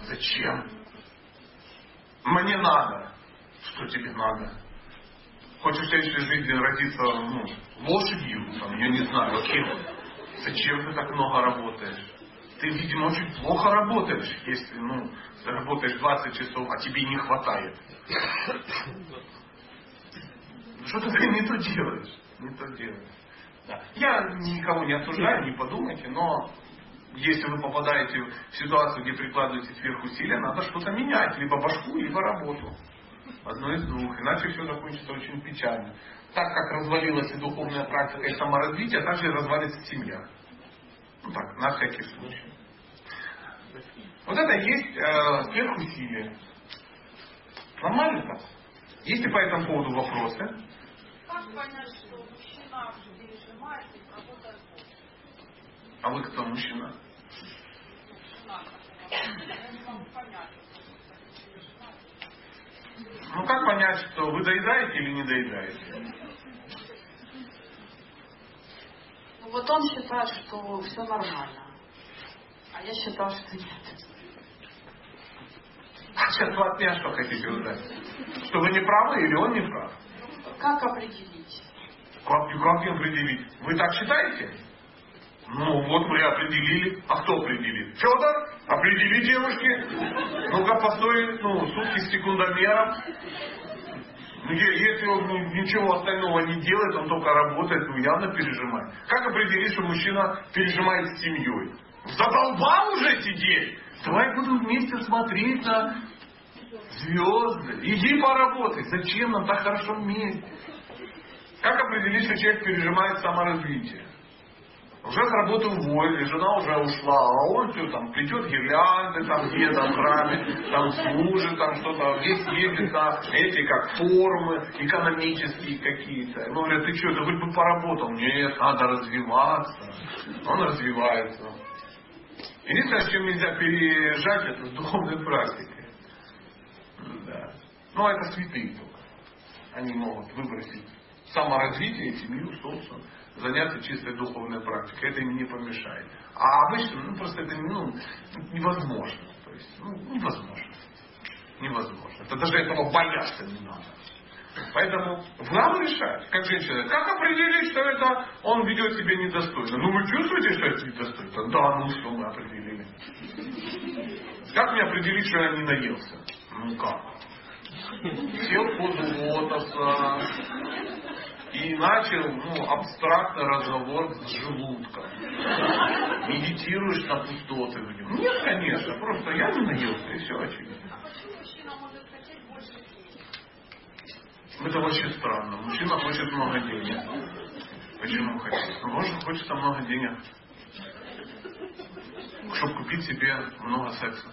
Зачем? Мне надо. Что тебе надо? Хочешь в следующей жизни родиться ну, лошадью, там, я не знаю, кем? Зачем ты так много работаешь? Ты, видимо, очень плохо работаешь, если ну, ты работаешь 20 часов, а тебе не хватает. Что ты не то делаешь? Не то делаешь. Да. Я никого не осуждаю, не подумайте, но если вы попадаете в ситуацию, где прикладываете сверхусилия, надо что-то менять, либо башку, либо работу. Одно из двух, иначе все закончится очень печально. Так как развалилась и духовная практика, и саморазвитие, так же и развалится семья. Ну так, на всякий случай. Вот это и есть э, сверхусилие. Нормально так? Есть ли по этому поводу вопросы? Как понять, что мужчина пережимает и работает? А вы кто мужчина? Жена, я не могу понять, что пережимает. Ну как понять, что вы доедаете или не доедаете? Ну, вот он считает, что все нормально. А я считаю, что нет. А сейчас вы от меня что хотите узнать? Что вы не правы или он не прав? Как определить? Как, как определить? Вы так считаете? Ну вот мы определили. А кто определит? Федор? Определи девушки. Ну-ка постой, ну, сутки с секундомером. Ну, Если он ну, ничего остального не делает, он только работает, ну явно пережимает. Как определить, что мужчина пережимает с семьей? Задолбал уже сидеть? Давай будем вместе смотреть на звезды. Иди поработай. Зачем нам так хорошо вместе? Как определить, что человек пережимает саморазвитие? Уже с работы уволили, жена уже ушла, а он все там плетет гирлянды там где-то в храме, там служит, там что-то, весь ездит на эти как формы экономические какие-то. Ему говорят, ты что, ты хоть бы поработал? Нет, надо развиваться. Он развивается. Единственное, с чем нельзя переезжать, это с духовной практикой. Да. Ну, это святые только. Они могут выбросить саморазвитие, семью, собственно, заняться чистой духовной практикой. Это им не помешает. А обычно, ну, просто это ну, невозможно. То есть, ну, невозможно. Невозможно. Это даже этого бояться не надо. Поэтому вам решать, как женщина, как определить, что это он ведет себя недостойно? Ну вы чувствуете, что это недостойно? Да, ну все, мы определили. Как мне определить, что я не наелся? Ну как? Сел позу лотоса и начал ну, абстрактный разговор с желудком. Медитируешь на пустоты в нем. Нет, конечно, просто я не наелся, и все очевидно. А почему мужчина может хотеть больше денег? Это очень странно. Мужчина хочет много денег. Почему хочет? Ну, может, хочется много денег. Чтобы купить себе много секса.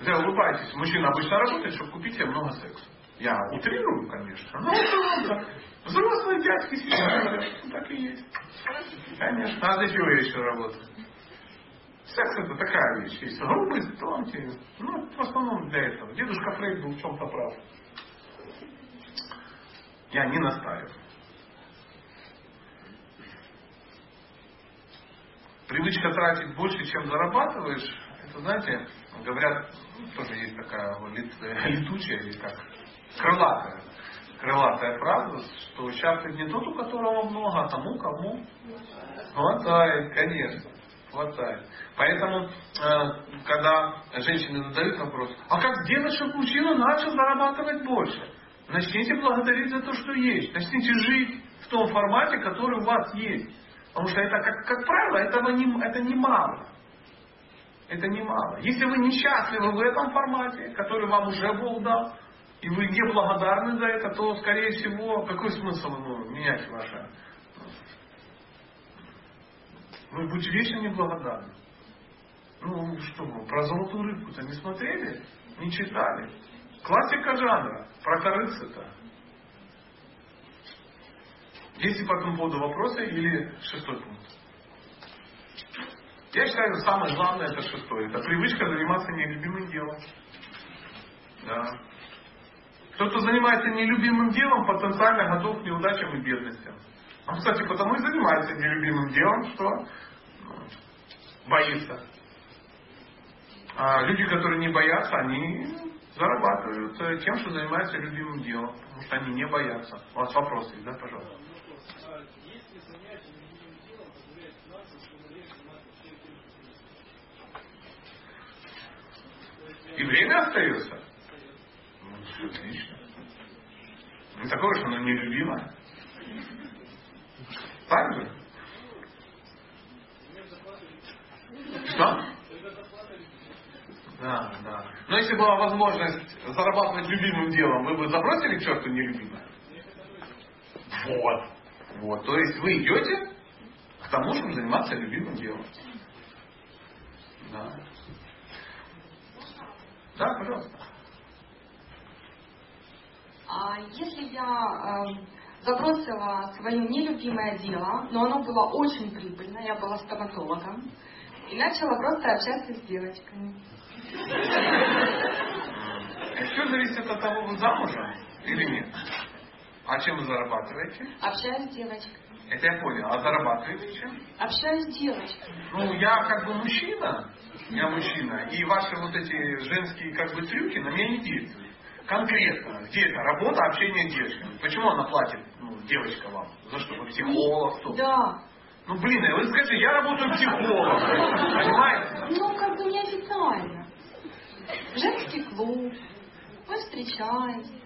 Зря улыбайтесь. Мужчина обычно работает, чтобы купить себе много секса. Я утрирую, конечно. Но в целом, да. Взрослые дядьки сейчас так и есть. Конечно. Для чего еще работаю? Секс это такая вещь. Есть грубость, тонкие. Ну, в основном для этого. Дедушка Фрейд был в чем-то прав. Я не настаиваю. Привычка тратить больше, чем зарабатываешь, это, знаете, говорят, ну, тоже есть такая лет- летучая или как, крылатая, крылатая фраза, что счастлив не тот, у которого много, а тому, кому хватает, конечно, хватает. Поэтому, э, когда женщины задают вопрос, а как сделать, чтобы мужчина начал зарабатывать больше? Начните благодарить за то, что есть. Начните жить в том формате, который у вас есть. Потому что это, как, как правило, этого не, это немало. Это немало. Если вы несчастливы в этом формате, который вам уже Бог дал, и вы не благодарны за это, то, скорее всего, какой смысл ему менять ваше? Вы будете вечно неблагодарны. Ну что про золотую рыбку-то не смотрели? Не читали? Классика жанра. Про корыца-то. Есть ли по этому поводу вопросы или шестой пункт? Я считаю, самое главное это шестой. Это привычка заниматься нелюбимым делом. Да. Тот, кто занимается нелюбимым делом, потенциально готов к неудачам и бедностям. Он, кстати, потому и занимается нелюбимым делом, что ну, боится. А люди, которые не боятся, они зарабатывают э, тем, что занимаются любимым делом, потому что они не боятся. У вас вопрос есть, да, пожалуйста? И время остается? Ну, отлично. Не такое, что оно нелюбимое. Так же? Что? Да, да. Но если была возможность зарабатывать любимым делом, вы бы забросили к черту нелюбимое? Вот. Вот. То есть вы идете к тому, чтобы заниматься любимым делом. Да. Да, пожалуйста. А если я э, забросила свое нелюбимое дело, но оно было очень прибыльно, я была стоматологом, и начала просто общаться с девочками. Все зависит от того, вы замужем или нет. А чем вы зарабатываете? Общаюсь с девочками. Это я понял. А зарабатываете чем? Общаюсь с девочками. Ну, я как бы мужчина, я мужчина, и ваши вот эти женские как бы трюки на меня не действуют. Конкретно, где это работа, общение с девочками. Почему она платит, ну, девочка вам? За что? Вы психолог? Кто? Да. Ну, блин, вы скажите, я работаю психологом, понимаете? Ну, как бы неофициально. Женский клуб. Мы встречаемся.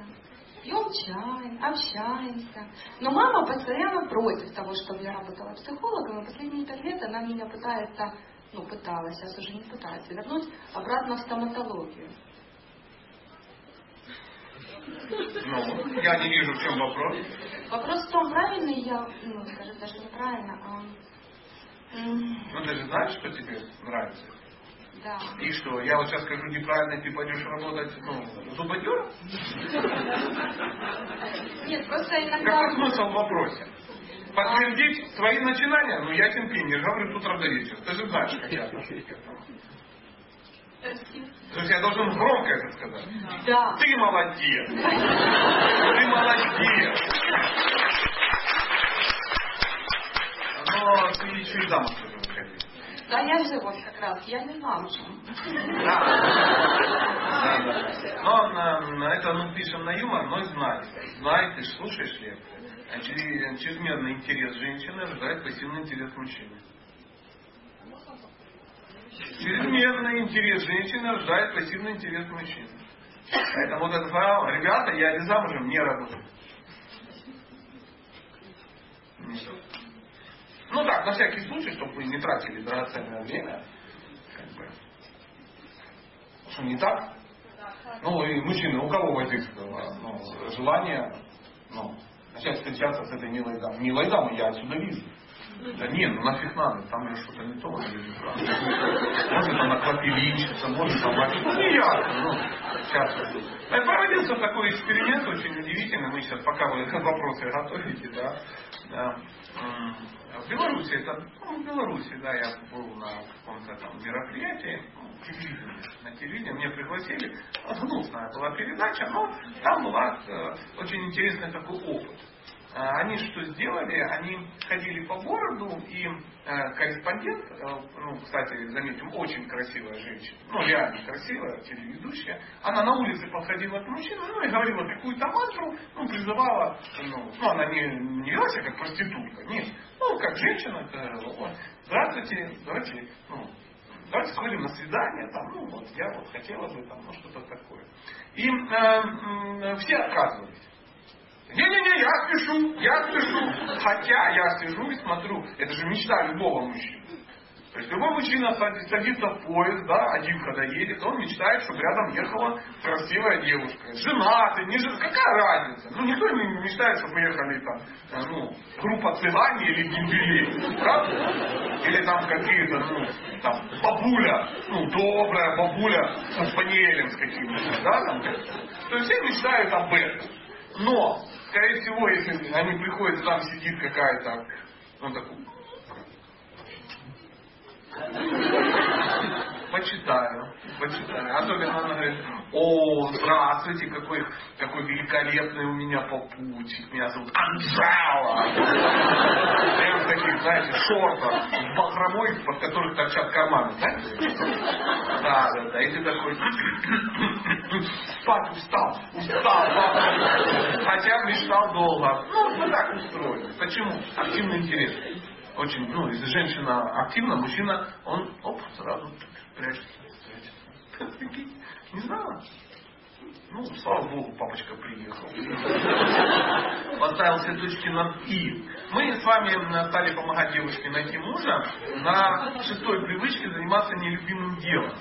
Пьем чай, общаемся. Но мама постоянно против того, чтобы я работала психологом, и последние пять лет она меня пытается, ну, пыталась, сейчас уже не пытается, вернуть обратно в стоматологию. Ну, я не вижу, в чем вопрос. Вопрос в том, правильный я, ну, скажем, даже неправильно, а... м, Ну, ты же знаешь, что тебе нравится. Да. И что, я вот сейчас скажу неправильно, ты пойдешь работать, ну, зубодером? Нет, просто иногда... Какой смысл в вопросе? Подтвердить свои начинания? Ну, я я же говорю с утра до вечера. Ты же знаешь, как я отношусь к этому. То есть я должен громко это сказать. Да. Ты молодец! Ты молодец! Но ты еще и замуж тоже выходи. Да, я вот как раз, я не замужем. Да. Да, да. Но на, на это мы пишем на юмор, но знай. Знай, ты слушаешь лекции. А чре- Чрезмерный интерес женщины рождает пассивный интерес мужчины. Чрезмерный интерес женщины рождает пассивный интерес мужчины. Поэтому вот это правило, ребята, я не замужем, не работаю. Ну так, на всякий случай, чтобы вы не тратили драгоценное время. Как бы. Что не так? Ну и мужчины, у кого возникло ну, желание ну, начать встречаться с этой милой дамой? Милой дамой я отсюда вижу. Да не, ну нафиг надо, там же что-то не то, или не правда. Может она клопелинщица, может она... Ну не ясно, ну, сейчас. вот. Проводился такой эксперимент, очень удивительный, мы сейчас, пока вы вопросы готовите, да, да, в Беларуси, это, ну, в Беларуси, да, я был на каком-то там мероприятии, ну, на телевидении, меня пригласили, Ну, гнусная была передача, но там была э, очень интересный такой опыт. А, Они что сделали? Они ходили по городу, и э, корреспондент, э, ну, кстати, заметим, очень красивая женщина, ну, реально красивая, телеведущая, она на улице подходила к мужчине, ну, и говорила какую-то мантру, ну, призывала, ну, ну, она не, не вела себя как проститутка, нет, ну, как женщина, говорила, «Ой, здравствуйте, давайте, ну, давайте сходим на свидание, там, ну, вот, я вот хотела бы, там, ну, что-то такое. И э, м, все отказывались. Не-не-не, я спешу, я спешу. Хотя я сижу и смотрю, это же мечта любого мужчины. То есть любой мужчина садится, в поезд, да, один когда едет, он мечтает, чтобы рядом ехала красивая девушка. Женатый, не жен... какая разница? Ну, никто не мечтает, чтобы ехали там, э, ну, группа цыгане или гимбелей, правда? Или там какие-то, ну, там, бабуля, ну, добрая бабуля с спаниелем с каким-то, да, там. То есть все мечтают об этом. Но, скорее всего, если они приходят, там сидит какая-то, ну, такой, Почитаю, почитаю. Особенно она говорит, о, здравствуйте, какой, какой великолепный у меня попутчик, меня зовут Анжела. Прям в таких, знаете, шортах, с бахромой, под которых торчат карманы, знаете? Да, да, да. И ты такой, спать устал, устал. Хотя мечтал долго. Ну, мы так устроены. Почему? Активный интерес. Очень, ну, если женщина активна, мужчина, он, оп, сразу. Не знала? Ну, слава богу, папочка приехал. Поставил все точки над «и». Мы с вами стали помогать девушке найти мужа на шестой привычке заниматься нелюбимым делом.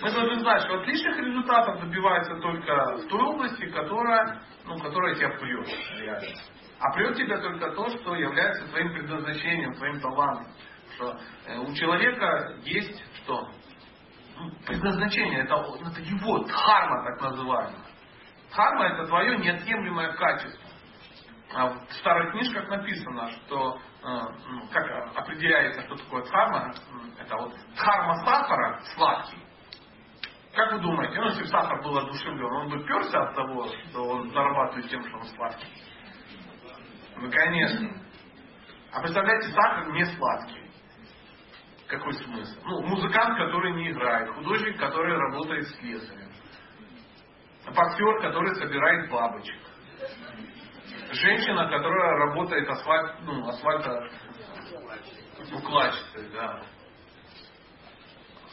Мы должны знать, что отличных результатов добивается только в той области, которая, ну, которая тебя прет. А прет тебя только то, что является твоим предназначением, твоим талантом. Что э, у человека есть что? Ну, предназначение, это, это его дхарма так называемая. Дхарма это твое неотъемлемое качество. А в старых книжках написано, что ну, как определяется, что такое дхарма, это вот дхарма сахара сладкий. Как вы думаете, ну, если бы сахар был одушевлен, он бы перся от того, что он зарабатывает тем, что он сладкий? Ну, конечно. А представляете, сахар не сладкий. Какой смысл? Ну, музыкант, который не играет, художник, который работает с слесарем, боксер, который собирает бабочек, женщина, которая работает асфальт, ну, асфальта укладчицей, да.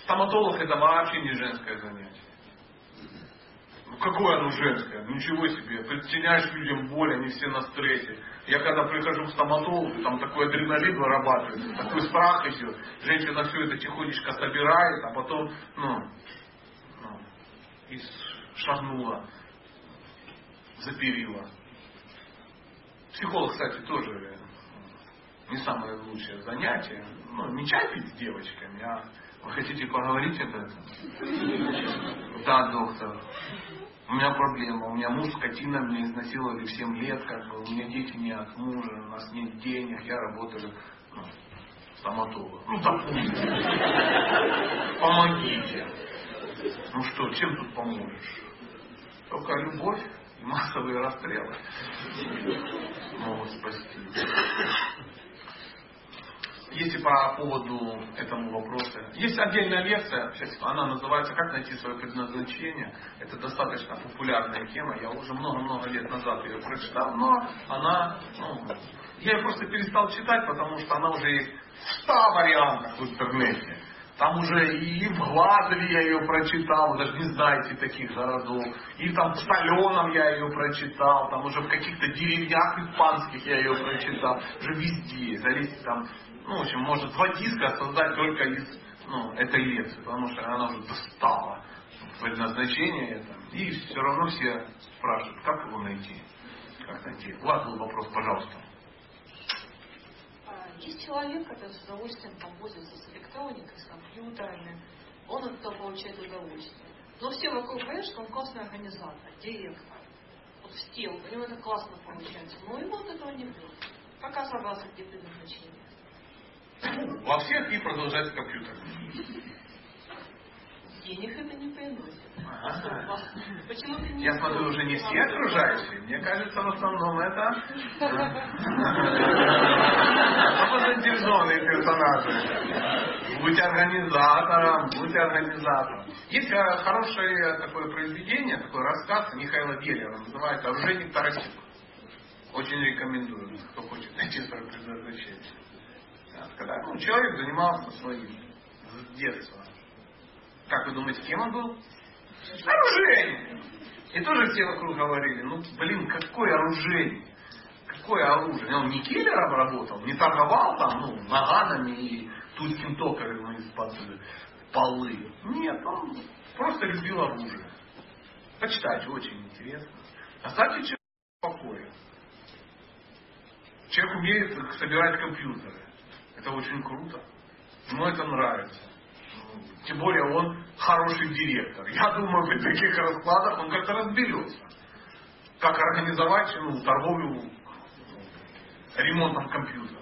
Стоматолог это вообще не женское занятие. Ну какое оно женское? Ну ничего себе. Причиняешь людям боль, они все на стрессе. Я когда прихожу к стоматологу, там такой адреналин вырабатывается, такой страх идет. Женщина все это тихонечко собирает, а потом, ну, ну и шагнула за. Психолог, кстати, тоже не самое лучшее занятие. Ну, не чай пить с девочками, а вы хотите поговорить об этом? Да, доктор. У меня проблема. У меня муж скотина, меня изнасиловали в 7 лет, как бы, у меня дети не от мужа, у нас нет денег, я работаю ну, стоматолог. Ну, допустим. Помогите. Ну что, чем тут поможешь? Только любовь и массовые расстрелы могут спасти. Если по поводу этому вопроса. Есть отдельная лекция, сейчас она называется «Как найти свое предназначение». Это достаточно популярная тема. Я уже много-много лет назад ее прочитал, но она, ну, я ее просто перестал читать, потому что она уже есть в 100 вариантах в интернете. Там уже и в Глазове я ее прочитал, даже не знаете таких городов. И там в Соленом я ее прочитал, там уже в каких-то деревнях испанских я ее прочитал. Уже везде. Залезть там ну, в общем, может два диска создать только из ну, этой лекции, потому что она уже достала предназначение это. И все равно все спрашивают, как его найти. Как найти. У вас был вопрос, пожалуйста. А, есть человек, который с удовольствием там пользуется с электроникой, с компьютерами, он от этого получает удовольствие. Но все вокруг говорят, что он классный организатор, директор. Вот все, у него это классно получается. Но ему от этого не будет. Как разобраться, где предназначение? Во всех и продолжать компьютер. Денег это не приносит. Ага. Почему ты не Я смотрю, уже не все окружающие. Мне кажется, в основном это заинтересованные персонажи. Будь организатором, будь организатором. Есть хорошее такое произведение, такой рассказ Михаила Геллера, называется «Оружейник Тарасюк». Очень рекомендую, кто хочет найти свое предназначение. Когда ну, человек занимался своим с детства. Как вы думаете, кем он был? Оружейник. И тоже все вокруг говорили, ну, блин, какой оружейник? Какое оружие? Он не киллером работал, не торговал там, ну, наганами и тульским токарем из-под полы. Нет, он просто любил оружие. Почитайте, очень интересно. Оставьте человека в покое. Человек умеет собирать компьютеры. Это очень круто. Ему это нравится. Тем более он хороший директор. Я думаю, при таких раскладах он как-то разберется. Как организовать ну, торговлю ремонтом компьютера.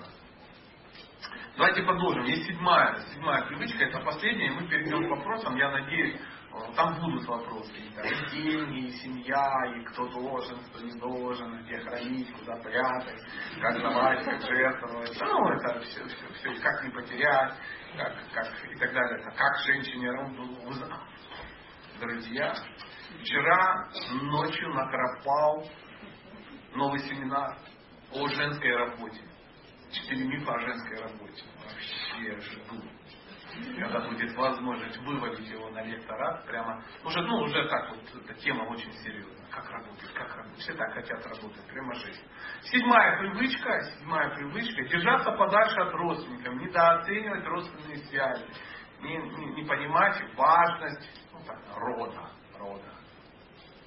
Давайте продолжим. Есть седьмая, седьмая привычка, это последняя, и мы перейдем к вопросам. Я надеюсь, там будут вопросы. И, деньги, и семья, и кто должен, кто не должен, где хранить, куда прятать, как давать, как жертвовать. Ну, это все, все, все, как не потерять, как, как и так далее. Как женщине Друзья, вчера ночью накропал новый семинар о женской работе. Четыре мифа о женской работе. Вообще жду когда будет возможность выводить его на лекторат, прямо, уже, ну, уже так вот, эта тема очень серьезная. Как работать, как работать. Все так хотят работать, прямо жизнь. Седьмая привычка, седьмая привычка, держаться подальше от родственников, недооценивать родственные связи, не, не, не понимать важность ну, так, рода, рода.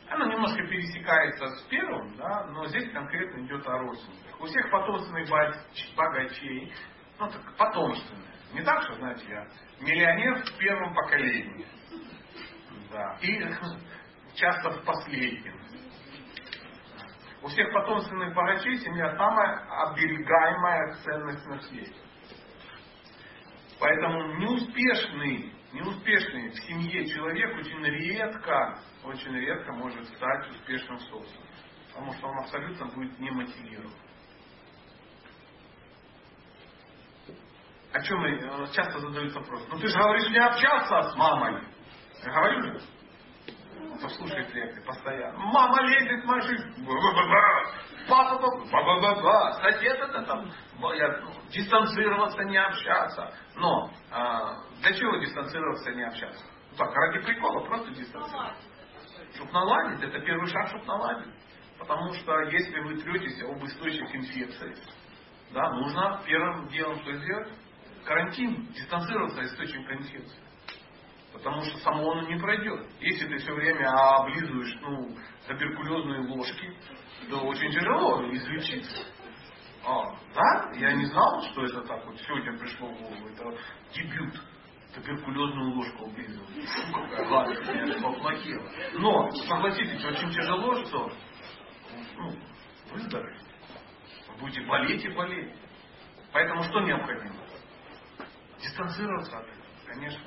Она немножко пересекается с первым, да, но здесь конкретно идет о родственниках. У всех потомственных богачей, ну так потомственных, не так, что, знаете, я миллионер в первом поколении. Да. И часто в последнем. У всех потомственных богачей семья самая оберегаемая ценность на свете. Поэтому неуспешный, неуспешный в семье человек очень редко, очень редко может стать успешным собственником. Потому что он абсолютно будет не мотивирован. О чем э, часто задают вопрос. Ну ты же говоришь не общаться с мамой. Я говорю же. Кто слушает лекции постоянно. Мама лезет жизнь. Папа, ба-ба-ба-ба. Сосед это там. Я, ну, дистанцироваться, не общаться. Но а, для чего дистанцироваться, не общаться? Ну, так, ради прикола, просто дистанцироваться. Чтоб наладить, это первый шаг, чтобы наладить. Потому что если вы третесь об источник инфекции, да, нужно первым делом что сделать? Карантин, дистанцироваться от источника инфекции. Потому что само оно не пройдет. Если ты все время облизываешь ну, туберкулезные ложки, то очень тяжело излечиться. А, да? Я не знал, что это так вот сегодня пришло в голову. Это дебют. Туберкулезную ложку облизывать. Фу, какая меня поплохело. Но, согласитесь, очень тяжело, что ну, выздороветь. Вы будете болеть и болеть. Поэтому что необходимо? Дистанцироваться от этого, конечно.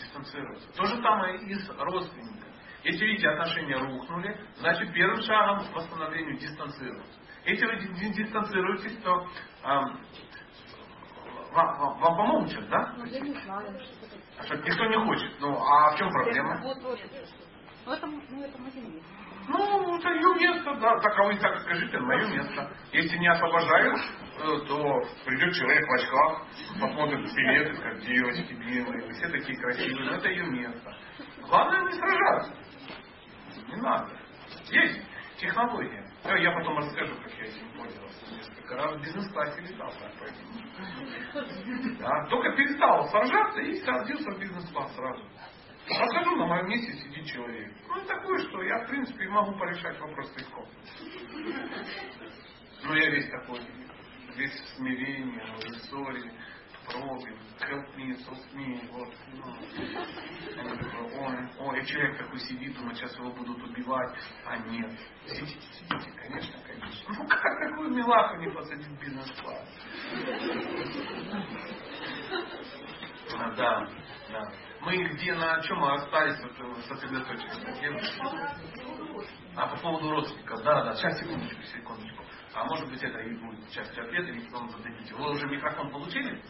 Дистанцироваться. То же самое и с родственниками. Если видите, отношения рухнули, значит первым шагом к восстановлению дистанцироваться. Если вы дистанцируетесь, то эм, вам, вам, вам помогут сейчас, да? Ну, я не знаю. А что, никто не хочет. Ну, а в чем проблема? Вот, вот. Ну, это, ну, это место. Ну, это ее место, да. Так, а вы так скажите, мое место. Если не освобождают, э, то придет человек в очках, посмотрит билеты, скажет, девочки, белые, все такие красивые, но это ее место. Главное не сражаться. Не надо. Есть технология. Я потом расскажу, как я этим пользовался. Несколько раз бизнес-классе летал, так поэтому. Да, только перестал сражаться и садился в бизнес-класс сразу. Расскажу, на моем месте сидит человек. Ну, такое, что я, в принципе, могу порешать вопрос легко. Но я весь такой, весь в смирении, в ссоре, пробе, help me, help me, вот. Ну. Такой, ой, ой, человек такой сидит, думает, сейчас его будут убивать. А нет, сидите, сидите, конечно, конечно. Ну, как такую милаху не посадить в бизнес-класс? А, да, да. Мы где, на чем мы остались вот, сосредоточились? А по поводу родственников, да, да, сейчас, секундочку, секундочку. А может быть это и будет часть ответа, если вам зададите. Вы уже микрофон получили?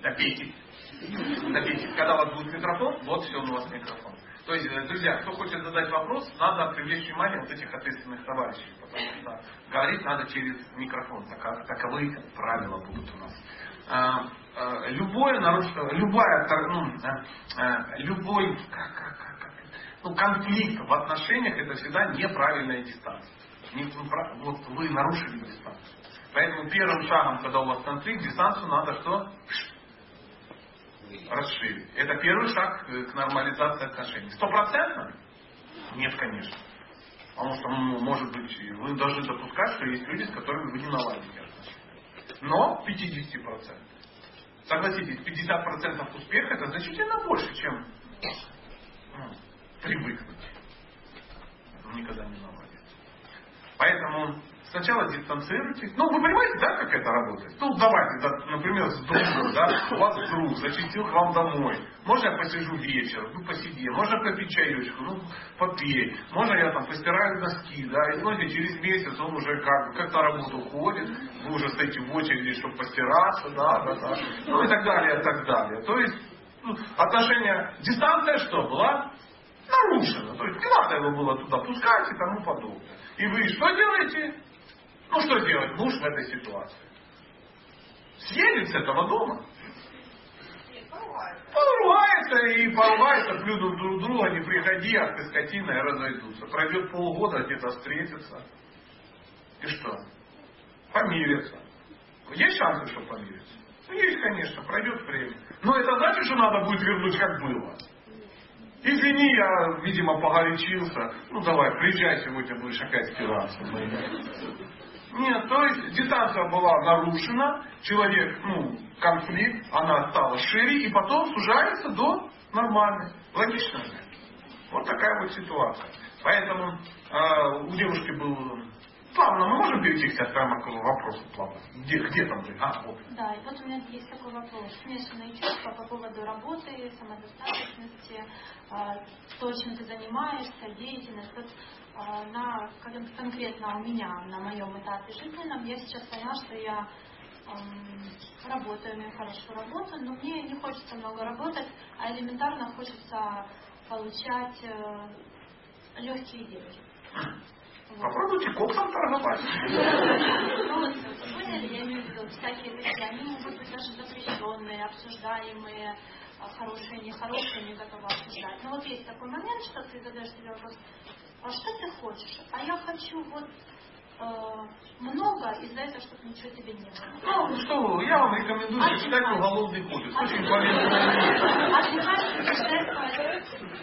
Добейте. Добейте. Когда у вас будет микрофон, вот все, у вас микрофон. То есть, э, друзья, кто хочет задать вопрос, надо привлечь внимание вот этих ответственных товарищей, потому что говорить надо через микрофон. Таковы правила будут у нас. А, любое любая, ну, а, любой как, как, как, ну, конфликт в отношениях это всегда неправильная дистанция. Не, вот вы нарушили дистанцию. Поэтому первым шагом, когда у вас конфликт, дистанцию надо что? Расширить. Это первый шаг к нормализации отношений. Стопроцентно? Нет, конечно. Потому что, ну, может быть, вы должны допускать, что есть люди, с которыми вы не наладите отношения. Но 50%. Согласитесь, 50% успеха это значительно больше, чем ну, привыкнуть. Никогда не наладится. Поэтому сначала дистанцируйтесь. Ну, вы понимаете, да, как это работает? Ну, давайте, да, например, с другом, да, у вас друг зачистил к вам домой. можно я посижу вечером, ну посиди, можно попить чаечку, ну попей, можно я там постираю носки, да, и знаете, через месяц он уже как, как на работу ходит, вы уже стоите в очереди, чтобы постираться, да, да, да, ну и так далее, и так далее. То есть ну, отношения, дистанция что была? Нарушена. То есть не надо его было туда пускать и тому подобное. И вы что делаете? Ну что делать муж в этой ситуации? Съедет с этого дома. Поругается и поругается, плюнут друг друга, не приходи, ах ты скотина, и разойдутся. Пройдет полгода, где-то встретятся. И что? Помирятся. Есть шансы, что помирятся? Ну, есть, конечно, пройдет время. Но это значит, что надо будет вернуть, как было. Извини, я, видимо, погорячился. Ну, давай, приезжай сегодня, будешь опять стираться. Нет, то есть дистанция была нарушена, человек, ну, конфликт, она стала шире, и потом сужается до нормальной. Логично? Вот такая вот ситуация. Поэтому э, у девушки был Плавно, мы можем перейти сейчас прямо к вопросу плавно? Где, где там вы? А, вот. Да, и вот у меня есть такой вопрос. Смешанные чувства по поводу работы, самодостаточности, а, то, чем ты занимаешься, деятельность. Вот на, конкретно у меня, на моем этапе жизненном, я сейчас поняла, что я эм, работаю, имею хорошую работу, но мне не хочется много работать, а элементарно хочется получать э, легкие деньги. Попробуйте коксом торговать. Ну, поняли, я имею в виду, всякие такие, они могут быть даже запрещенные, обсуждаемые, а, хорошие, нехорошие, не готовы обсуждать. Но вот есть такой момент, что ты задаешь себе вопрос, а что ты хочешь? А я хочу вот э, много из-за этого, чтобы ничего тебе не было. Ну, что я вам рекомендую а читать уголовный кодекс. Очень полезно.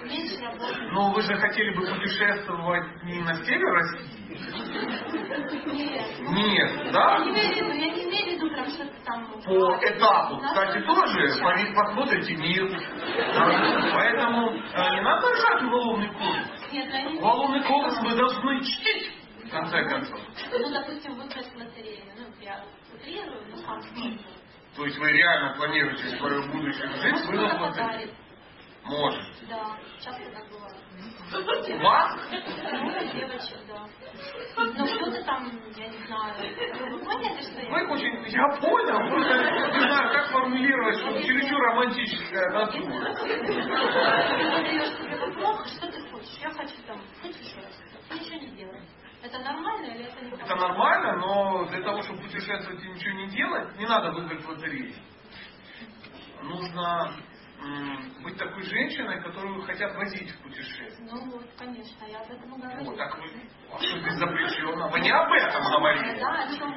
А меньше работы. Но вы же хотели бы путешествовать не на север России? Нет. Нет, да? Я не имею в виду, я не имею в виду прям что-то там... По этапу, кстати, тоже посмотрите мир. Поэтому э, не надо решать уголовный кодекс. Нет, Уголовный кодекс вы должны чтить в конце концов. Ну, допустим, выиграть в лотерею. Ну, я утрирую, но сам То есть вы реально планируете свою будущую жизнь выиграть в лотерею? Может. Да, часто так бывает. Вас? Ну, девочек, да. Ну, кто-то там, я не знаю, вы поняли, что я... Вы очень... Я понял, просто не знаю, как формулировать, чтобы чересчур романтическая натура. Ты даешь себе вопрос, что ты хочешь? Я хочу там путешествовать, ничего не делать. Это нормально или это не Это нормально, но для того, чтобы путешествовать и ничего не делать, не надо выиграть в лотерею. Нужно быть такой женщиной, которую хотят возить в путешествие. Ну вот, конечно, я об этом говорю. Вот так вы, а что здесь запрещено? Вы не об этом говорите. Да, о чем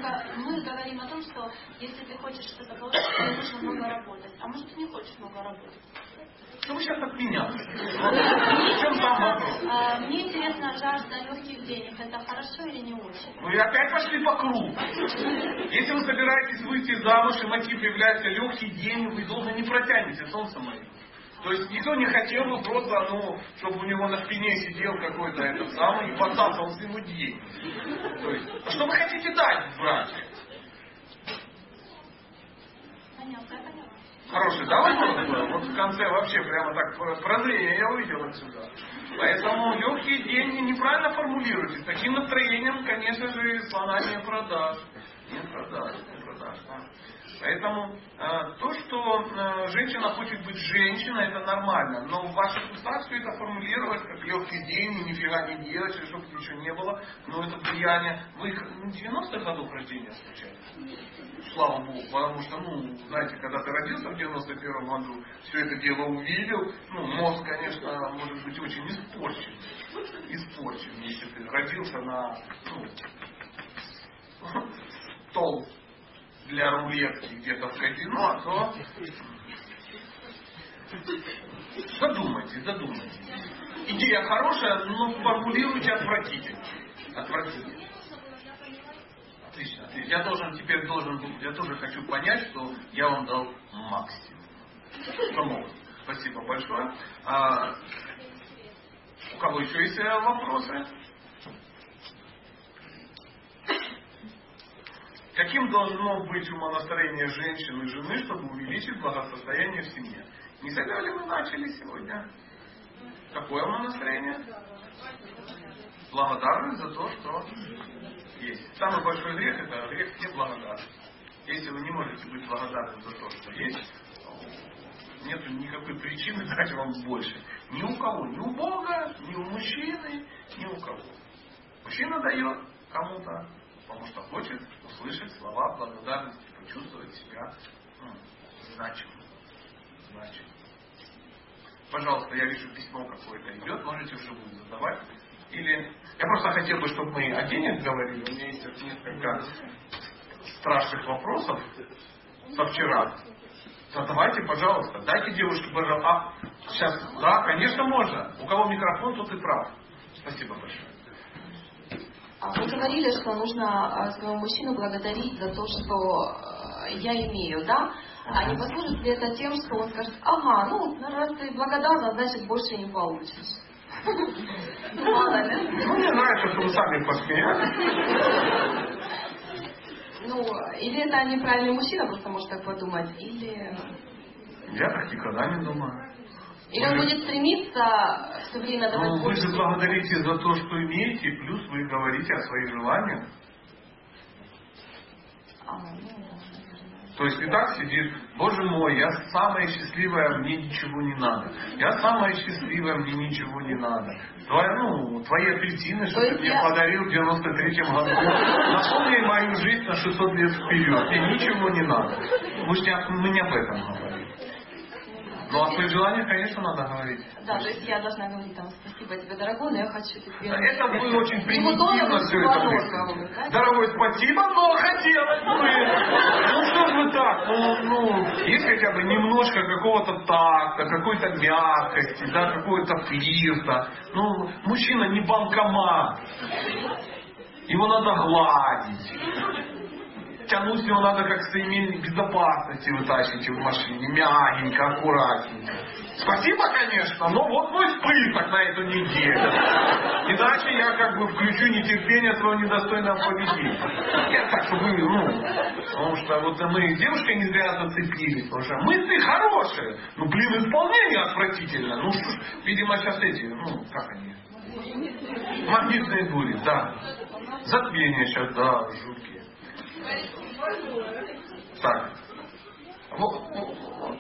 мы говорим о том, что если ты хочешь что-то получить, тебе нужно много работать. А может ты не хочешь много работать? Что вы сейчас от меня? Чем там вопрос? А, мне интересно, жажда легких денег, это хорошо или не очень? Вы опять пошли по кругу. Если вы собираетесь выйти замуж, и мотив является легкие деньги, вы долго не протянете, солнце мое. То есть никто не хотел бы просто, ну, чтобы у него на спине сидел какой-то этот самый и подсасывал ему деньги. То есть, а что вы хотите дать в браке? Понятно, понятно. Хороший, да, вопрос Вот в конце вообще прямо так прозрение я увидел отсюда. Поэтому легкие деньги неправильно формулируйте. Таким настроением, конечно же, слона не продашь. Не продашь. Поэтому э, то, что э, женщина хочет быть женщиной, это нормально. Но в ваших устах все это формулировать как легкие деньги, нифига не делать, чтобы ничего не было. Но это влияние. Вы их 90-х годов рождения случайно? Слава Богу. Потому что, ну, знаете, когда ты родился в 91 году, все это дело увидел, ну, мозг, конечно, может быть очень испорчен. Испорчен, если ты родился на ну, стол для рулетки где-то в казино, то задумайтесь, задумайтесь. Идея хорошая, но формулируйте отвратительно. Отвратительно. Отлично. Я должен теперь должен был, я тоже хочу понять, что я вам дал максимум. Помог. Спасибо большое. А, у кого еще есть вопросы? Каким должно быть умонастроение женщины и жены, чтобы увеличить благосостояние в семье? Не с ли мы начали сегодня? Какое у нас настроение? Благодарность за то, что есть. Самый большой грех это грех неблагодарности. Если вы не можете быть благодарны за то, что есть, нет никакой причины дать вам больше. Ни у кого, ни у Бога, ни у мужчины, ни у кого. Мужчина дает кому-то, потому что хочет услышать слова благодарности, почувствовать себя ну, значимым. значимым. Пожалуйста, я вижу письмо какое-то идет, можете вживую задавать. Или я просто хотел бы, чтобы мы о денег говорили. У меня есть несколько страшных вопросов со вчера. Задавайте, пожалуйста. Дайте девушке, пожалуйста. А, сейчас, да, конечно, можно. У кого микрофон, тот и прав. Спасибо большое. А Вы говорили, что нужно а, своего мужчину благодарить за то, что э, я имею, да? А не послужит ли это тем, что он скажет, ага, ну, раз ты благодарна, значит, больше не получишь. Ну, мало ли. Ну, мне нравится, что вы сами посмеялись. Ну, или это неправильный мужчина просто может так подумать, или... Я так никогда не думаю. Или он будет стремиться все время давать Ну, вы же благодарите за то, что имеете, плюс вы говорите о своих желаниях. А, ну. То есть и так сидит, боже мой, я самая счастливая, мне ничего не надо. Я самая счастливая, мне ничего не надо. Твои, ну, твои апельсины, что То ты мне я- подарил в 93-м году, напомни мою жизнь на 600 лет вперед. Мне ничего не надо. Мы, же не, мы не об этом говорим. Ну, о своих желаниях, конечно, надо говорить. Да, то есть я должна говорить там, спасибо тебе, дорогой, но я хочу тебе... Это вы очень примитивно все это было? Дорогой, спасибо, но хотелось бы. Ну что ж вы так? Ну, ну, есть хотя бы немножко какого-то такта, какой-то мягкости, да, какого-то флирта. Ну, мужчина не банкомат. Его надо гладить. Тянуть его надо как с ремень безопасности вытащите в машине. Мягенько, аккуратненько. Спасибо, конечно, но вот мой список на эту неделю. Иначе я как бы включу нетерпение своего недостойного поведения. Я так, чтобы, ну, потому что вот мы с девушкой не зря зацепились, потому что мысли хорошие, ну, блин, исполнение отвратительно. Ну, что ж, видимо, сейчас эти, ну, как они? Магнитные бури, да. Затмение сейчас, да, жуткие. Так. Вот, вот, вот,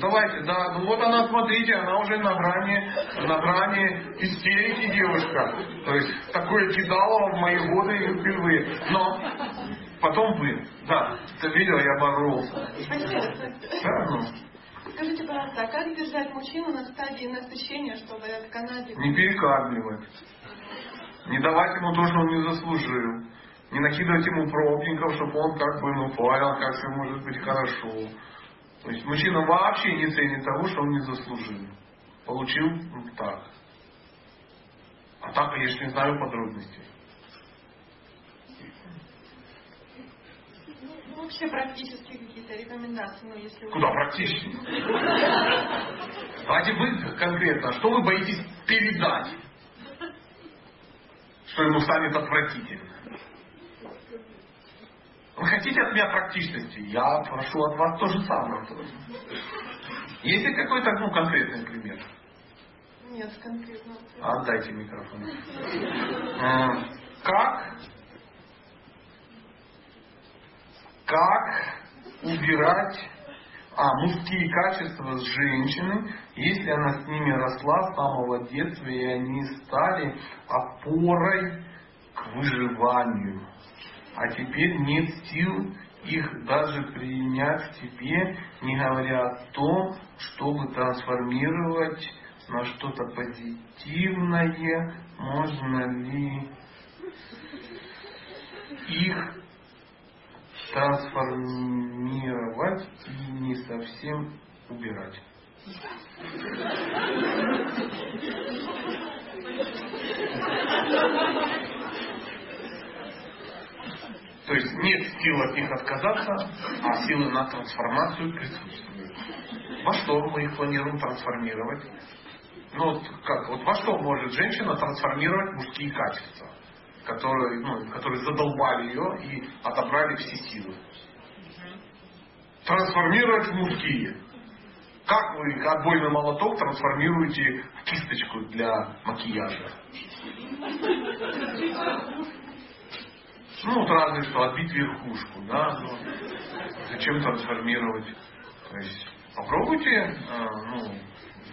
Давайте, да, ну вот она, смотрите, она уже на грани, на грани истерики девушка. То есть такое кидало в мои годы впервые. Но потом вы. Да, ты видел, я боролся. Да, ну, Скажите, пожалуйста, а как держать мужчину на стадии насыщения, чтобы этот канатик... не перекармливать. Не давать ему то, что он не заслужил. Не накидывать ему пробников, чтобы он как бы ну, понял, как все может быть хорошо. То есть мужчина вообще не ценит того, что он не заслужил. Получил ну, так. А так, конечно, не знаю подробностей. Ну, вообще практически какие-то рекомендации, ну, если... Куда практически? Давайте вы конкретно, что вы боитесь передать? Что ему станет отвратительно? Вы хотите от меня практичности? Я прошу от вас то же самое. Есть ли какой-то ну, конкретный пример? Нет, конкретно. Отдайте микрофон. М, Как? Как убирать а, мужские качества с женщины, если она с ними росла с самого детства, и они стали опорой к выживанию. А теперь нет сил их даже принять к себе, не говоря о том, чтобы трансформировать на что-то позитивное, можно ли их трансформировать и не совсем убирать. То есть нет сил от них отказаться, а силы на трансформацию присутствуют. Во что мы их планируем трансформировать? Ну вот как, вот во что может женщина трансформировать мужские качества, которые, ну, которые задолбали ее и отобрали все силы? Трансформировать мужские. Как вы отбойный молоток трансформируете в кисточку для макияжа? Ну, вот разве что отбить верхушку, да, ну, зачем трансформировать? То есть попробуйте э, ну,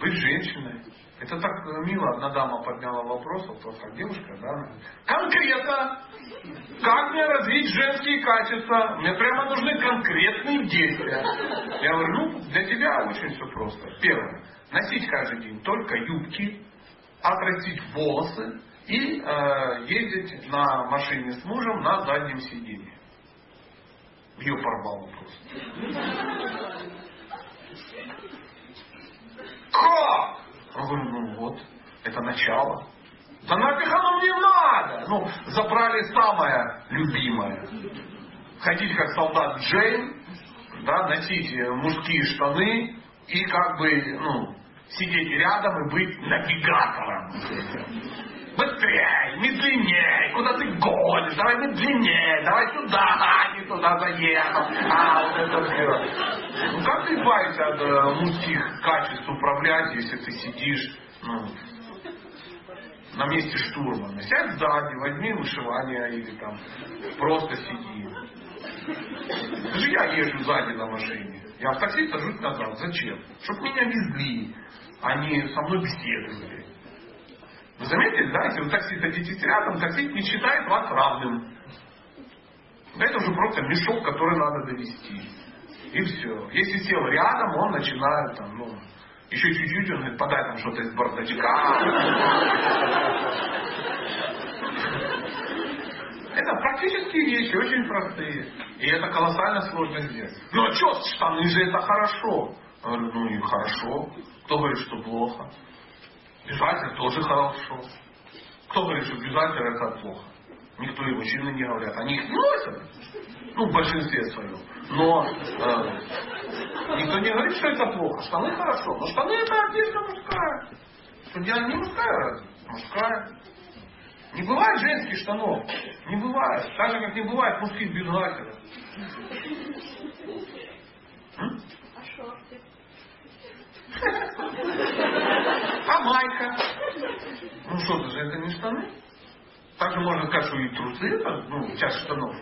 быть женщиной. Это так мило, одна дама подняла вопрос, вот как девушка, да, конкретно, как мне развить женские качества? Мне прямо нужны конкретные действия. Я говорю, ну, для тебя очень все просто. Первое, носить каждый день только юбки, отрастить волосы, и э, ездить на машине с мужем на заднем сиденье. Ее порвало просто. Как? Я говорю, ну вот, это начало. Да нафиг оно мне надо? Ну, забрали самое любимое. Ходить как солдат Джейн, да, носить мужские штаны и как бы, ну, сидеть рядом и быть навигатором. Быстрее, медленнее, куда ты гонишь, давай медленнее, давай сюда, а не туда заехал. А, вот это все. Ну как ты избавиться от э, мужских качеств управлять, если ты сидишь, ну, на месте штурмана. Сядь сзади, возьми вышивание или там просто сиди. Даже я езжу сзади на машине. Я в такси сажусь назад. Зачем? Чтоб меня везли, а не со мной беседовали. Вы заметили, да, если вы такси садитесь рядом, таксист не считает вас равным. Это уже просто мешок, который надо довести. И все. Если сел рядом, он начинает там, ну, еще чуть-чуть, он говорит, подай там что-то из бардачка. Это практические вещи, очень простые. И это колоссально сложно сделать. Ну а что, штаны же это хорошо. Я говорю, ну и хорошо. Кто говорит, что плохо? Бюджетер тоже хорошо. Кто говорит, что бюджетер это плохо? Никто и мужчины не говорят. Они их носят. Ну, в большинстве своем. Но э, никто не говорит, что это плохо. Штаны хорошо. Но штаны это одежда мужская. Дело не мужская разве? Мужская. Не бывает женских штанов. Не бывает. Так же, как не бывает мужских бюджетеров. А майка? Ну что, же это не штаны? Также можно сказать, что и трусы это, ну, часть штанов.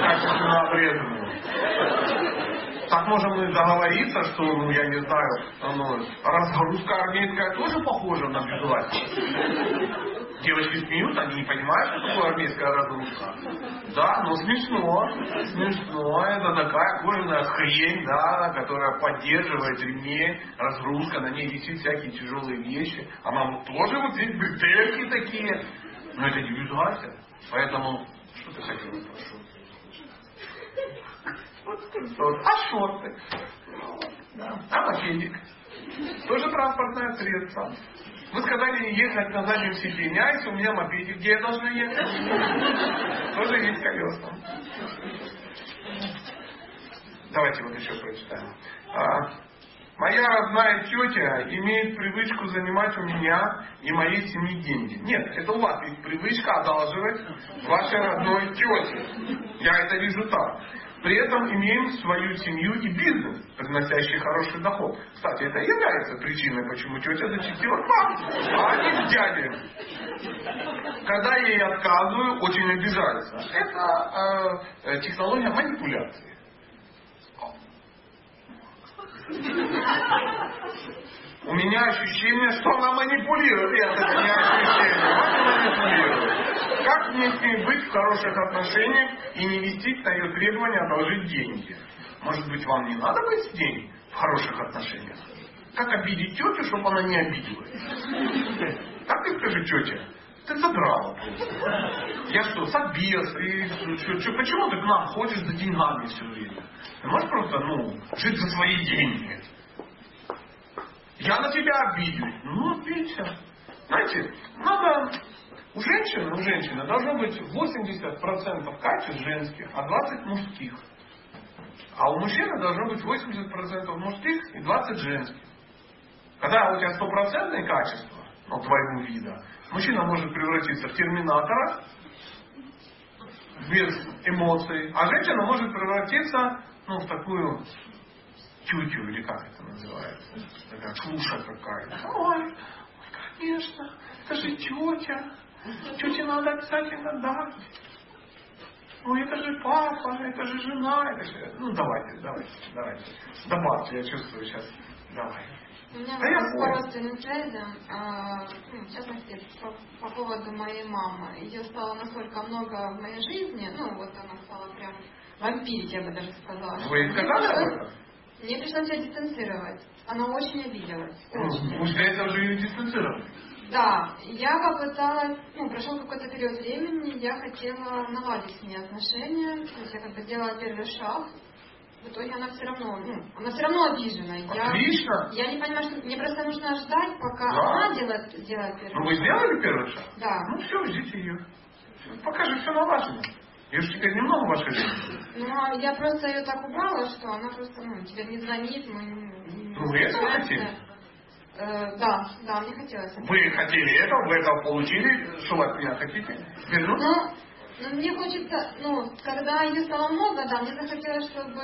Качественно обрезанные. Так можем и договориться, что, ну, я не знаю, ну, разгрузка армейская тоже похожа на бюджет. Девочки смеются, они не понимают, что такое армейская разгрузка. Да, но смешно. Смешно. Это такая кожаная хрень, да, которая поддерживает ремень, разгрузка, на ней висит всякие тяжелые вещи. А нам тоже вот здесь бретельки такие. Но это не бюджет. Поэтому, что ты хотела, прошу? А шорты? Да. А мопедик? Тоже транспортное средство. Вы сказали ехать на заднем сиденье, а если у меня мопедик, где я должна ехать? Тоже есть колеса. Давайте вот еще прочитаем. А, моя родная тетя имеет привычку занимать у меня и моей семьи деньги. Нет, это у вас есть привычка одалживать вашей родной тете. Я это вижу так. При этом имеем свою семью и бизнес, приносящий хороший доход. Кстати, это является причиной, почему тетя зачастила к вам, а не к дяде. Когда я ей отказываю, очень обижается. Это э, технология манипуляции. У меня ощущение, что она манипулирует. Это не ощущение. Она манипулирует. Как мне с ней быть в хороших отношениях и не вестись на ее требования одолжить деньги? Может быть, вам не надо быть с ней в хороших отношениях? Как обидеть тетю, чтобы она не обиделась? Как ты скажи, тетя? Ты задрала просто. Я что, собес? И, что, что, почему ты к нам ходишь за деньгами все время? Ты можешь просто, ну, жить за свои деньги? Я на тебя обиделась. Ну, обидься. Знаете, надо... У женщины, у женщины должно быть 80% качеств женских, а 20 мужских. А у мужчины должно быть 80% мужских и 20 женских. Когда у тебя стопроцентные качества, ну, твоего вида, мужчина может превратиться в терминатора, без эмоций, а женщина может превратиться ну, в такую тетю, или как это называется, такая клуша какая-то. Ой, конечно, это же тетя. Тете надо обязательно дать. Ой, это же папа, это же жена, это же... Ну, давайте, давайте, давайте. Добавьте, я чувствую сейчас. Давай. У меня Да вопрос по родственным связям, а, ну, в частности, по, по поводу моей мамы. Ее стало настолько много в моей жизни, ну, вот она стала прям вампирить, я бы даже сказала. Вы сказали об этом? Мне пришлось ее дистанцировать. Она очень обиделась. Ну, Очень. Уж для этого же ее дистанцировали. Да, я попыталась, ну, прошел какой-то период времени, я хотела наладить с ней отношения, то есть я как бы сделала первый шаг, в итоге она все равно, ну, она все равно обижена. Я, Отлично. я не понимаю, что мне просто нужно ждать, пока Да. она делает, сделает первый Ну вы шаг. сделали первый шаг? Да. Ну все, ждите ее. Пока же все налажено. Ее же теперь немного в вашей жизни. Ну, а я просто ее так убрала, что она просто, ну, теперь не звонит, мы не- Ну, вы этого хотели? Э, да, да, мне хотелось. Вы хотели этого, вы этого получили. Что вы от меня хотите? Теперь, ну, Ну, ну, мне хочется, ну, когда ее стало много, да, мне захотелось, чтобы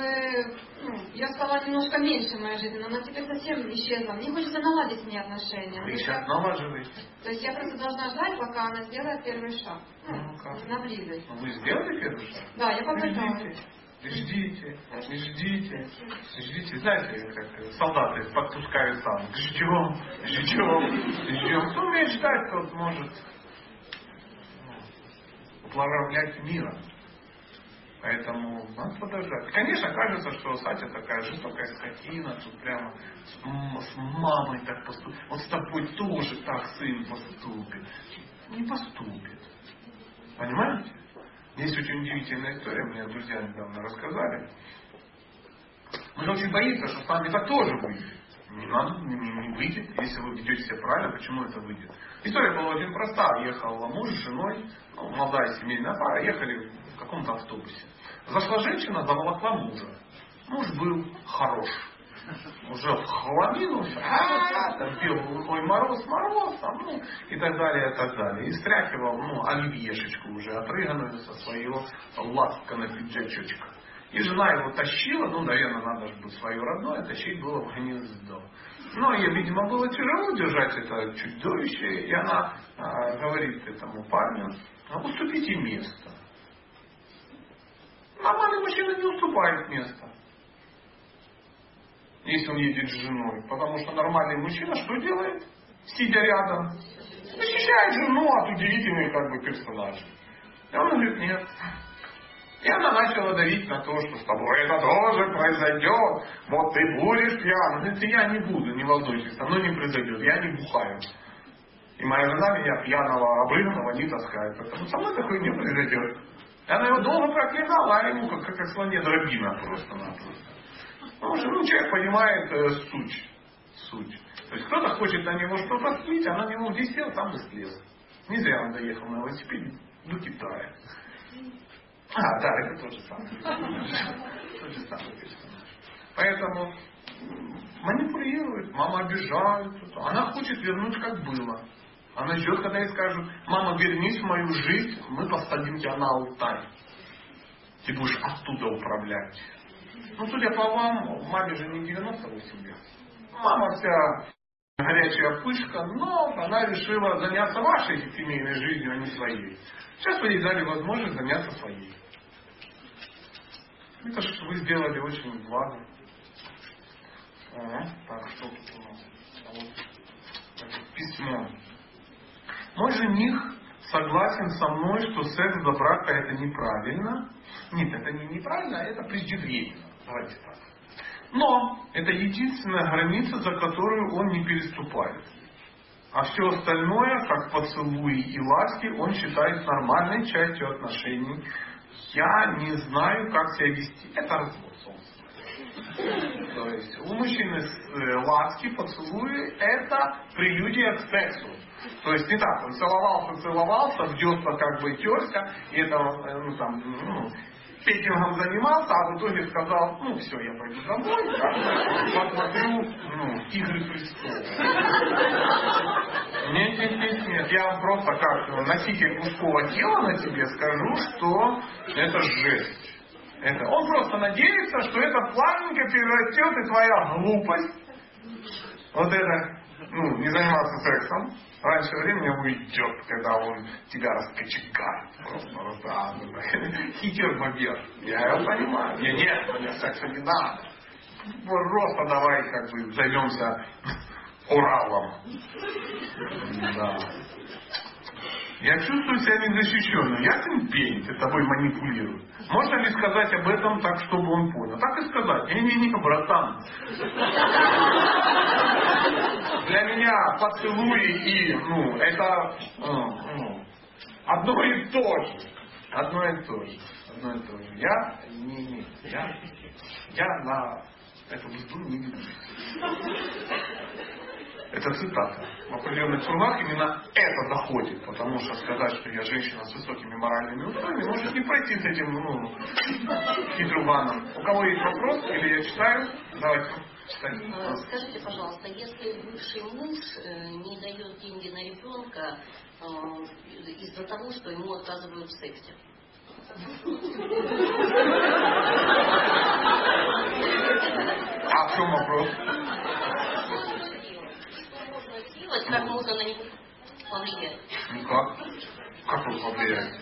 ну, ее стало немножко меньше в моей жизни, но она теперь совсем исчезла. Мне хочется наладить с ней отношения. Вы сейчас налаживаете. то есть я просто должна ждать, пока она сделает первый шаг. Ну, Ну, как? на близость. Ну, Вы сделали первый шаг? Да, я попыталась. Ждите, ждите, ждите. Знаете, как солдаты подпускают там. Ждем, ждем, ждем. Кто умеет ждать, тот может управлять миром. Поэтому надо подождать. Конечно, кажется, что Сатя такая жестокая скотина, тут прямо с, с мамой так поступит. Вот с тобой тоже так сын поступит. Не поступит. Понимаете? Есть очень удивительная история, мне друзья недавно рассказали. Он очень боится, что с вами это тоже выйдет. Не надо, не- не выйдет, если вы ведете себя правильно, почему это выйдет? История была очень простая. Ехал муж с женой, ну, молодая семейная пара, ехали в каком-то автобусе. Зашла женщина, заволокла мужа. Муж был хорош. Уже в хламину, всё, а, там пел глухой мороз, мороз, там, ну, и так далее, и так далее. И стряхивал, ну, оливьешечку уже отрыганную со своего ласкана пиджачочка. И жена его тащила, ну, наверное, надо же быть свое родное, тащить было в гнездо. Но ей, видимо, было тяжело держать это чудовище, и она а, говорит этому парню, «А уступите место. Нормальный мужчина не уступает место если он едет с женой. Потому что нормальный мужчина что делает? Сидя рядом. Защищает жену от удивительных как бы персонажей. И он говорит, нет. И она начала давить на то, что с тобой это тоже произойдет. Вот ты будешь пьян. Говорит, я не буду, не волнуйтесь, со мной не произойдет. Я не бухаю. И моя жена меня пьяного, обрыганного не таскает. Поэтому со мной такое не произойдет. И она его долго проклинала, а ему как, как, слоне дробина просто-напросто. Потому что ну, человек понимает э, суть. Суть. То есть кто-то хочет на него что-то слить, а на него где сел, там и слез. Не зря он доехал на велосипеде до Китая. А, да, это тот же самый. Тот. Поэтому манипулирует, мама обижает. Она хочет вернуть как было. Она ждет, когда ей скажут, мама, вернись в мою жизнь, мы посадим тебя на алтарь. Ты будешь оттуда управлять. Ну, судя по вам, маме же не 98 лет. Мама вся горячая пышка, но она решила заняться вашей семейной жизнью, а не своей. Сейчас вы ей дали возможность заняться своей. Это что вы сделали очень благо. Так, что? А письмо. Мой жених согласен со мной, что секс до брака это неправильно. Нет, это не неправильно, а это преждевременно. Давайте так. Но это единственная граница, за которую он не переступает. А все остальное, как поцелуи и ласки, он считает нормальной частью отношений. Я не знаю, как себя вести. Это развод, собственно. То есть у мужчины э, ласки, поцелуи, это прелюдия к сексу. То есть не так, он целовался, целовался, десна как бы терся, и это, э, ну там, ну, петингом занимался, а в итоге сказал, ну все, я пойду домой, бы, посмотрю, ну, Игры престолов. Нет, нет, нет, нет, я просто как носитель мужского тела на тебе скажу, что это жесть. Это. Он просто надеется, что это плавненько перерастет и твоя глупость. Вот это, ну, не заниматься сексом. Раньше времени уйдет, когда он тебя раскочегает. Просто раздавит. Хитер бобер. Я его понимаю. Мне нет, мне секса не надо. Просто давай как бы займемся Уралом. Да. Я чувствую себя незащищенным. Я пень, ты тобой манипулирую. Можно ли сказать об этом так, чтобы он понял? Так и сказать. Не-не-не, братан. Для меня поцелуи и, ну, это ну, одно и то же. Одно и то же. Одно и то же. Я, не, не, я, я на эту мзду не ведусь. Это цитата. В определенных кругах именно это заходит, потому что сказать, что я женщина с высокими моральными устоями, может не пройти с этим ну, хитрубаном. У кого есть вопрос, или я читаю, давайте. Скажите, пожалуйста, если бывший муж э, не дает деньги на ребенка э, из-за того, что ему отказывают в сексе? А в чем вопрос? сделать, как можно на него повлиять? Ну как? Как он повлияет?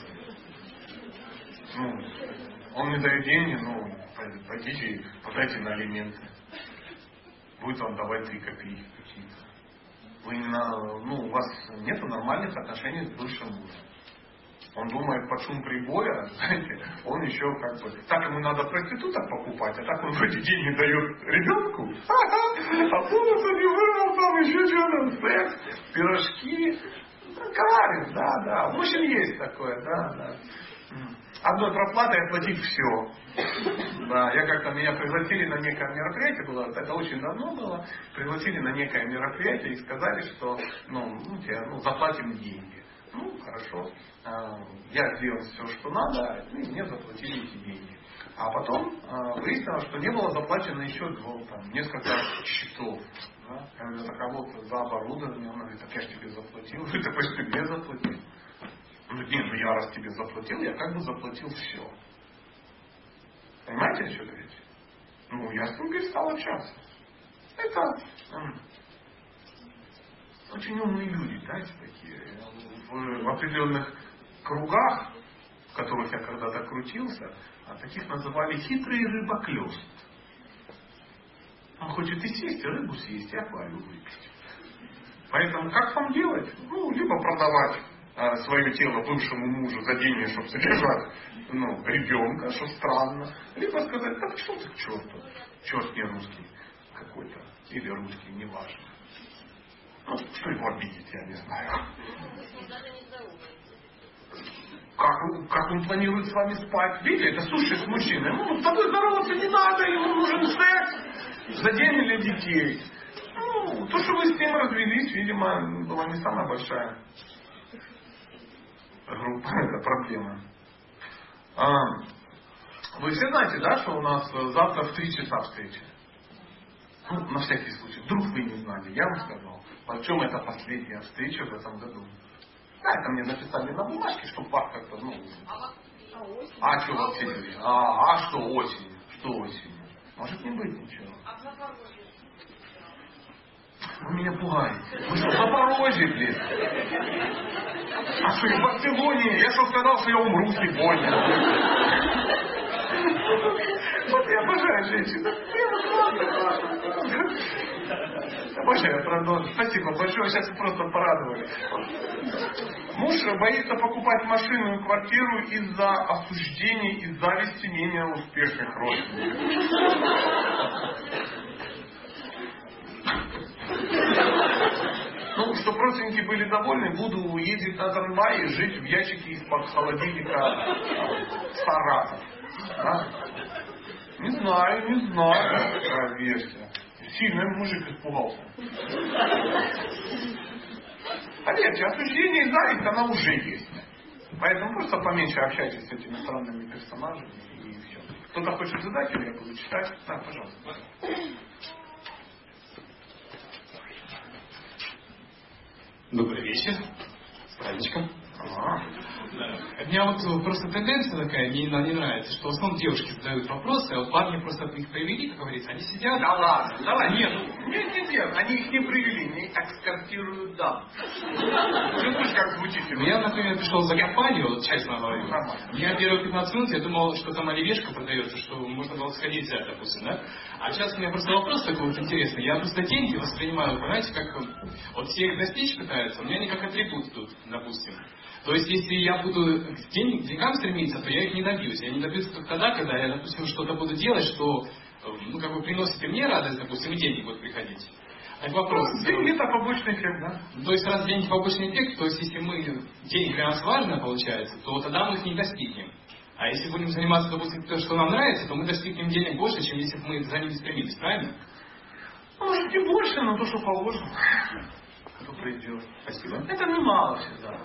Ну, он не дает деньги, ну, пойдите, подайте на алименты. Будет вам давать три копейки какие-то. Вы на, ну, у вас нет нормальных отношений с бывшим мужем. Он думает под шум прибоя, знаете, он еще как бы, так ему надо проституток покупать, а так он вроде деньги дает ребенку, а волосы не вырвал, там еще что-то, секс, пирожки. Коварен, да, да. В есть такое, да, да. Одной проплатой оплатить все. Да, я как-то меня пригласили на некое мероприятие, было, это очень давно было, пригласили на некое мероприятие и сказали, что ну, ну, тебе, ну заплатим деньги. Ну, хорошо. А, я сделал все, что надо, и мне заплатили эти деньги. А потом а, выяснилось, что не было заплачено еще ну, там, несколько счетов. Да? Я говорю, так а вот за оборудование, он говорит, так я же тебе заплатил. Говорит, так почему тебе заплатил? Нет, ну я раз тебе заплатил, я как бы заплатил все. Понимаете, о чем речь? Ну, я с ним перестал общаться. Это очень умные люди, знаете, такие. В, в определенных кругах, в которых я когда-то крутился, а таких называли хитрый рыбоклёст. Он хочет и съесть, и рыбу съесть, и аквариум выпить. Поэтому как вам делать? Ну, либо продавать свое тело бывшему мужу за деньги, чтобы содержать ну, ребенка, что странно. Либо сказать, да что ты к черту? Черт не русский какой-то. Или русский, неважно. Ну, что его обидеть, я не знаю. Как, как он планирует с вами спать? Видите, это сущий с мужчиной. Ну, с тобой здороваться не надо, ему нужен секс за день или детей. Ну, то, что вы с ним развелись, видимо, была не самая большая группа, это проблема. А, вы все знаете, да, что у нас завтра в три часа встреча? Ну, на всякий случай. Вдруг вы не знали, я вам сказал. Причем это последняя встреча в этом году. Да, это мне написали на бумажке, чтобы вас как-то, ну... А, что вообще? А, а что осенью? Что осенью? Может не быть ничего. Вы меня пугаете. Вы что, в Запорожье, блин? А что, и в Барселоне? Я что сказал, что я умру сегодня? Вот я обожаю женщин. Обожаю, правда. Спасибо большое, сейчас просто порадовали. Муж боится покупать машину и квартиру из-за осуждений и зависти менее успешных родственников. Ну, что родственники были довольны, буду ездить на трамвае, жить в ящике из-под холодильника Саратов. Да? Не знаю, не знаю, какая версия. Сильный мужик испугался. Поверьте, осуждение и зависть, она уже есть. Поэтому просто поменьше общайтесь с этими странными персонажами и все. Кто-то хочет задать или я буду читать? Да, пожалуйста. Добрый вечер. С праздничком. Да. Меня вот просто тенденция такая, мне она не нравится, что в основном девушки задают вопросы, а вот парни просто их привели, как говорится, они сидят. Да ладно, давай. Нет. Нет, нет, нет, они их не привели, они экскортируют дам. Чувствуешь, как звучит? Ну, я, например, пришел за компанию, вот честно говорю. Я первые 15 минут, я думал, что там оливешка продается, что можно было сходить взять, допустим, да? А сейчас у меня просто вопрос такой вот интересный. Я просто деньги воспринимаю, понимаете, как вот все их достичь пытаются, у меня они как атрибут тут, допустим. То есть, если я буду к деньгам стремиться, то я их не добьюсь. Я не добьюсь только тогда, когда я, допустим, что-то буду делать, что э, ну, как бы приносит и мне радость, допустим, и деньги будут приходить. Так вопрос. Деньги это побочный эффект, да? То есть, раз деньги побочный эффект, то есть, если мы деньги для нас важно получается, то тогда мы их не достигнем. А если будем заниматься, допустим, то, что нам нравится, то мы достигнем денег больше, чем если бы мы за ними стремились, правильно? Может и больше, но то, что положено, то придет. Спасибо. Это немало всегда.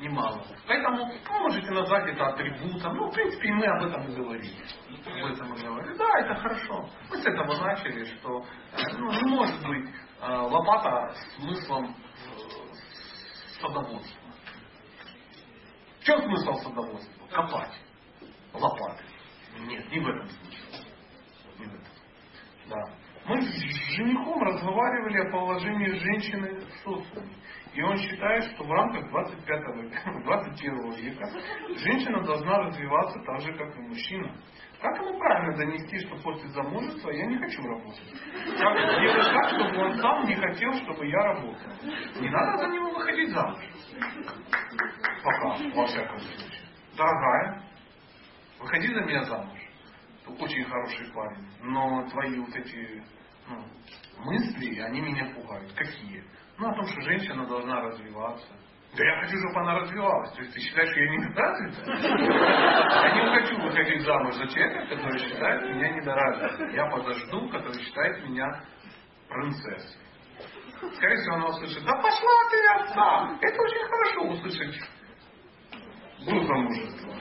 Немало. Поэтому вы можете назвать это атрибутом. Ну, в принципе, и мы об этом и говорили. Об этом и говорили. Да, это хорошо. Мы с этого начали, что э, ну, не может быть э, лопата смыслом э, садоводства. В чем смысл садоводства? Копать. Лопатой. Нет, не в этом смысл. Не в этом. Да. Мы с женихом разговаривали о положении женщины в социуме. И он считает, что в рамках 25 века, 21 века женщина должна развиваться так же, как и мужчина. Как ему правильно донести, что после замужества я не хочу работать? Как сделать так, чтобы он сам не хотел, чтобы я работал? Не надо за него выходить замуж. Пока, во всяком случае. Дорогая, выходи за меня замуж. Ты очень хороший парень. Но твои вот эти ну, мысли, они меня пугают. Какие? Ну, о том, что женщина должна развиваться. Да я хочу, чтобы она развивалась. То есть ты считаешь, что я не развита? Я не хочу выходить замуж за человека, который считает меня недоразвитым. Я подожду, который считает меня принцессой. Скорее всего, она услышит, да пошла ты отца. Это очень хорошо услышать до замужества,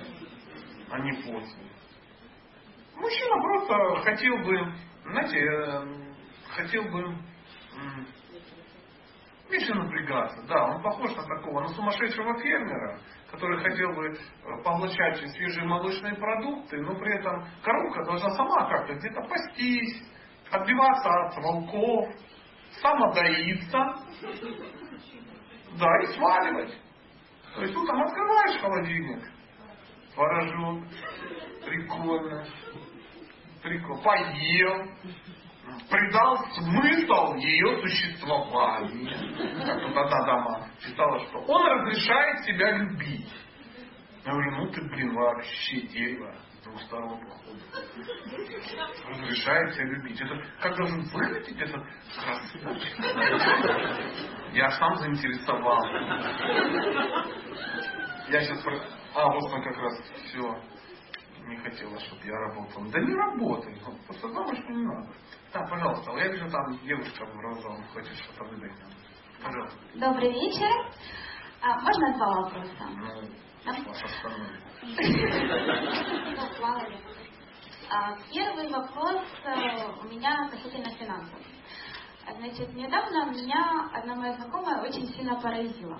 а не после. Мужчина просто хотел бы, знаете, э, хотел бы меньше напрягаться. Да, он похож на такого, на сумасшедшего фермера, который хотел бы э, поглощать свежие молочные продукты, но при этом коровка должна сама как-то где-то пастись, отбиваться от волков, самодоиться, да, и сваливать. То есть утром открываешь холодильник, творожок, прикольно, прикольно, поел, придал смысл ее существованию. Как тут одна дама читала, что он разрешает себя любить. Я говорю, ну ты, блин, вообще дерево с двух сторон походу. Разрешает себя любить. Это как должен выглядеть этот красавчик? Я сам заинтересовал. Я сейчас... А, вот мы как раз все не хотела, чтобы я работал. Да не работай. ну, Просто что не надо. Да, пожалуйста. Я вижу, там девушка в розовом хочет что-то выдать. Пожалуйста. Добрый вечер. А, можно два вопроса? Ну. А, Первый вопрос э, у меня касательно финансов. Значит, недавно меня одна моя знакомая очень сильно поразила.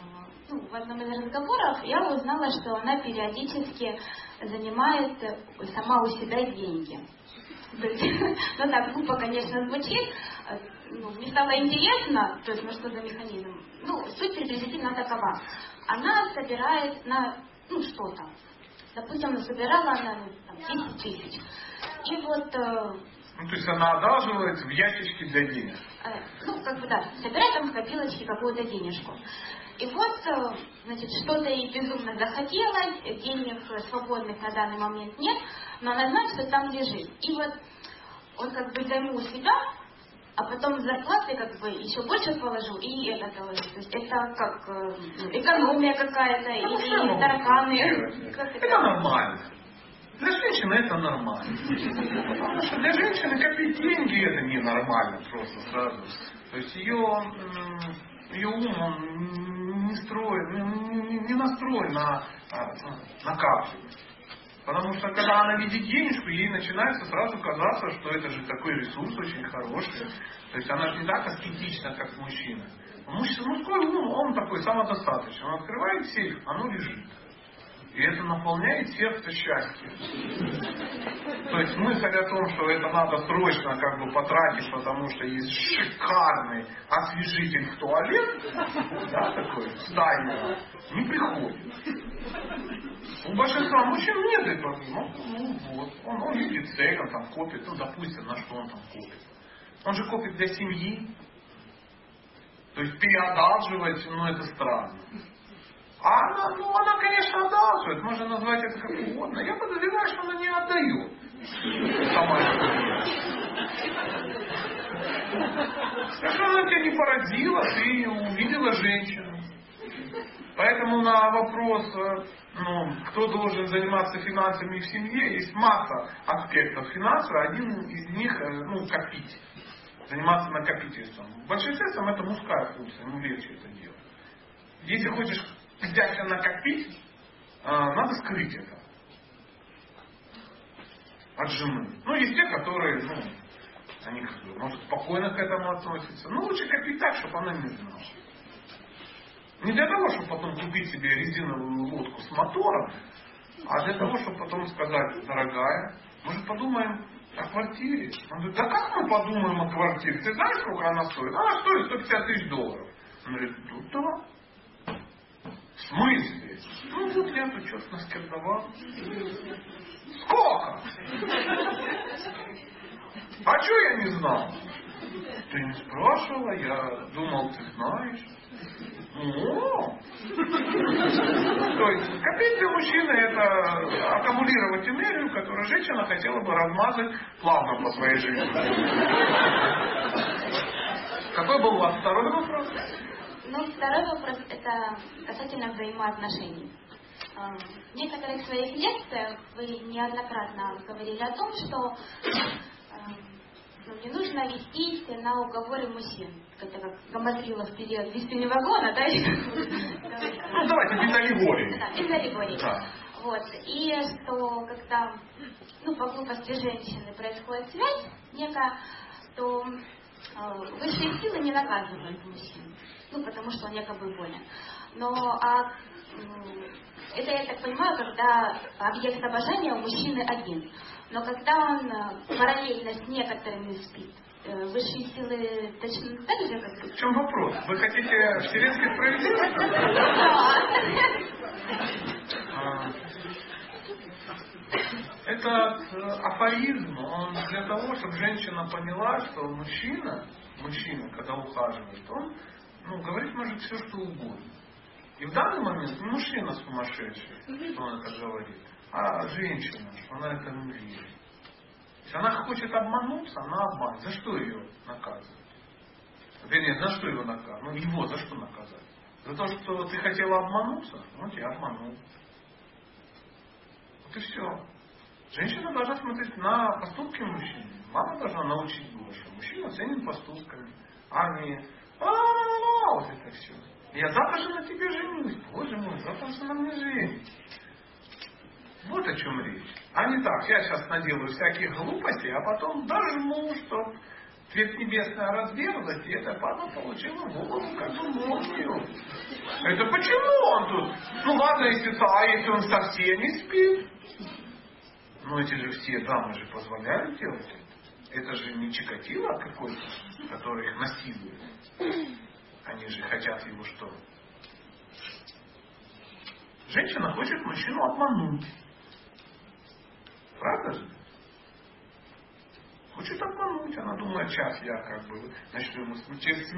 А, Ну, в одном из разговоров я узнала, что она периодически занимает э, сама у себя деньги. Ну так, глупо, конечно, звучит. Э, Ну, мне стало интересно, то есть, ну что за механизм. Ну, суть приблизительно такова. Она собирает на, ну, что-то. Допустим, собирала она ну, там, 10 тысяч. И вот э, Ну, то есть она одалживает в ящичке для денег. Э, ну, как бы да, собирает там в копилочке какую-то денежку. И вот, э, значит, что-то ей безумно захотелось, денег свободных на данный момент нет, но она знает, что там лежит. И вот он как бы займу себя, а потом зарплаты как бы еще больше положу и это положу. То есть это как э, ну, экономия какая-то, Ну, или тараканы. Как Это нормально. Для женщины это нормально. Потому что для женщины копить деньги это ненормально просто сразу. То есть ее, ее ум он не строен, не, настроен на а, накапливать. Потому что когда она видит денежку, ей начинается сразу казаться, что это же такой ресурс очень хороший. То есть она же не так аскетична, как мужчина. Мужской ум, он такой самодостаточный. Он открывает сейф, оно лежит. И это наполняет сердце счастьем. То есть мысль о том, что это надо срочно как бы потратить, потому что есть шикарный освежитель в туалет, да, такой, стайный, не приходит. У большинства мужчин нет этого. Ну, ну вот, он, он видит цель, он там копит, ну, допустим, на что он там копит. Он же копит для семьи. То есть переодалживать, ну, это странно. А она, ну, она, конечно, одалживает, можно назвать это как угодно. Я подозреваю, что она не отдает. Сама Что она тебя не породила, ты увидела женщину. Поэтому на вопрос, э, ну, кто должен заниматься финансами в семье, есть масса аспектов финансов. Один из них, э, ну, копить. Заниматься накопительством. В большинстве это мужская функция, ему легче это делать. Если хочешь и накопить, э, надо скрыть это от жены. Ну, есть те, которые, ну, они, может, спокойно к этому относятся. Но лучше копить так, чтобы она не знала. Не для того, чтобы потом купить себе резиновую лодку с мотором, а для того, чтобы потом сказать, дорогая, может подумаем о квартире? Он говорит, да как мы подумаем о квартире? Ты знаешь, сколько она стоит? Она стоит 150 тысяч долларов. Он говорит, ну да. В смысле? Ну вот я тут что-то наскирдовал. Сколько? А что я не знал? Ты не спрашивала, я думал, ты знаешь. О! То есть копить для мужчины это аккумулировать энергию, которую женщина хотела бы размазать плавно по своей жизни. Какой был у вас второй вопрос? Ну, второй вопрос это касательно взаимоотношений. Эм, в некоторых своих лекциях вы неоднократно говорили о том, что эм, ну, не нужно вестись на уговоры мужчин. Это как Гамадрила в период веселья вагона, да? Ну, давайте без аллегории. Да, без аллегории. Да. Вот. И что когда ну, по глупости женщины происходит связь некая, то э, высшие силы не наказывают мужчин. Ну, потому что он якобы болен. Но а, это, я так понимаю, когда объект обожания у мужчины один. Но когда он э, параллельно с некоторыми спит, э, высшие силы точно так же, как... В чем вопрос? Вы хотите вселенской справедливости? Этот э, афоризм, он для того, чтобы женщина поняла, что мужчина, мужчина, когда ухаживает, он ну, говорить может все, что угодно. И в данный момент не мужчина сумасшедший, что он это говорит, а женщина, что она это не верит. Если она хочет обмануться, она обманет. За что ее наказывать? Вернее, за что его наказывать? Ну, его за что наказать? За то, что ты хотела обмануться? Ну, тебя обманул. Вот и все. Женщина должна смотреть на поступки мужчины. Мама должна научить больше. Мужчина ценит поступками, а а, вот это все. Я завтра же на тебе женюсь. Боже мой, завтра же на мне женить. Вот о чем речь. А не так, я сейчас наделаю всяких глупостей, а потом дожму, что цвет небесный разверзать, и это падла получила голову, как бы молнию. Это почему он тут? Ну ладно, если, а если он совсем не спит? Ну эти же все дамы же позволяют делать это. Это же не Чикатило какой-то, который их насилует. Они же хотят его что? Женщина хочет мужчину обмануть. Правда же? Хочет обмануть. Она думает, сейчас я как бы начну ему через,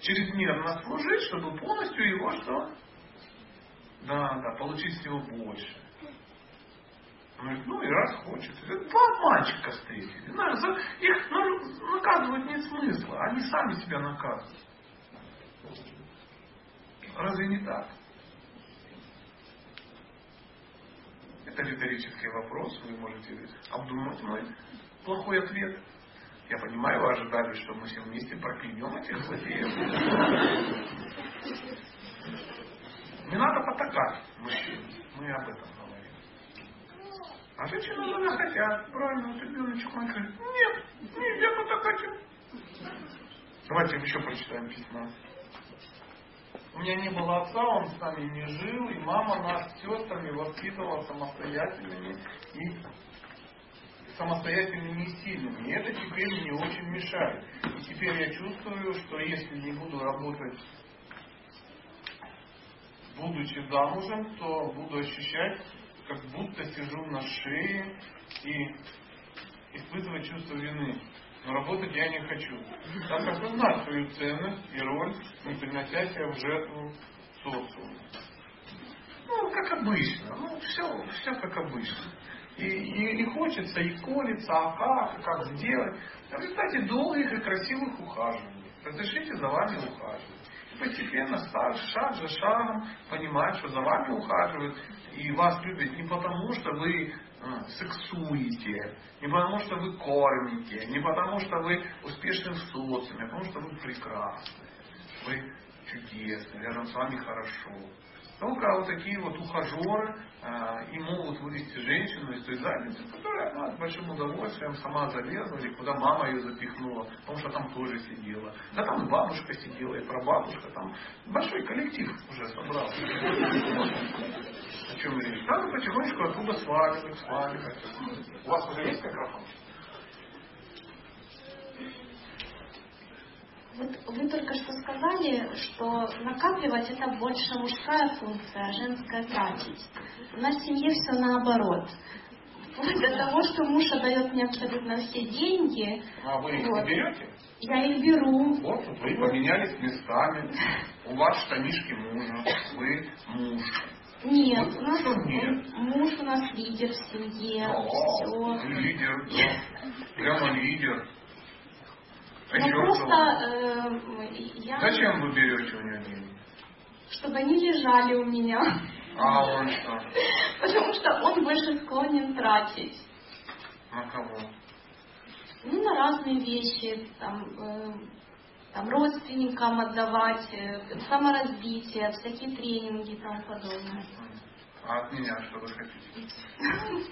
через нервно служить, чтобы полностью его что? Да, да, получить с него больше. Говорит, ну и раз хочет. Это два мальчика встретили. Их ну, наказывать нет смысла. Они сами себя наказывают. Разве не так? Это риторический вопрос, вы можете обдумать мой плохой ответ. Я понимаю, вы ожидали, что мы все вместе проклянем этих злодеев. Не надо потакать мужчин. Мы об этом говорим. А женщины иногда хотят. Правильно, вот ребеночек он говорит, нет, нельзя потакать им. Давайте еще прочитаем письма. У меня не было отца, он с нами не жил, и мама нас с сестрами воспитывала самостоятельными и самостоятельными и сильными. И это теперь мне очень мешает. И теперь я чувствую, что если не буду работать, будучи замужем, то буду ощущать, как будто сижу на шее и испытывать чувство вины. Но работать я не хочу. Так как узнать свою ценность и роль, не принося себя в жертву социуму. Ну, как обычно. Ну, все, все как обычно. И, и, и хочется, и колется, а как, как сделать. В результате долгих и красивых ухаживаний. Разрешите за вами ухаживать. И постепенно, шаг за шагом, понимать, что за вами ухаживают, и вас любят не потому, что вы сексуете, не потому, что вы кормите, не потому, что вы успешны в социуме, а потому, что вы прекрасны, вы чудесны, рядом с вами хорошо. Только вот такие вот ухажеры э, и могут вывести женщину из той задницы, которая она с большим удовольствием сама залезла, или куда мама ее запихнула, потому что там тоже сидела. Да там бабушка сидела, и прабабушка, там большой коллектив уже собрался. Речь? Надо потихонечку оттуда сваливать, сваливать. У вас уже есть микрофон? Вот вы только что сказали, что накапливать это больше мужская функция, а женская тратить. У нас в семье все наоборот. Вплоть до того, что муж отдает мне абсолютно все деньги. А вы их вот. не берете? Я их беру. Вот, вы поменялись местами. У вас штанишки мужа, вы муж. Нет, у нас нет? муж у нас лидер в семье. О, все. лидер, да. Прямо лидер. А еще просто э, я, Зачем вы берете у него деньги? чтобы они лежали у меня, А он что? потому что он больше склонен тратить. На кого? Ну, на разные вещи, там, э, там родственникам отдавать, э, саморазвитие, всякие тренинги и тому подобное. А от меня что вы хотите?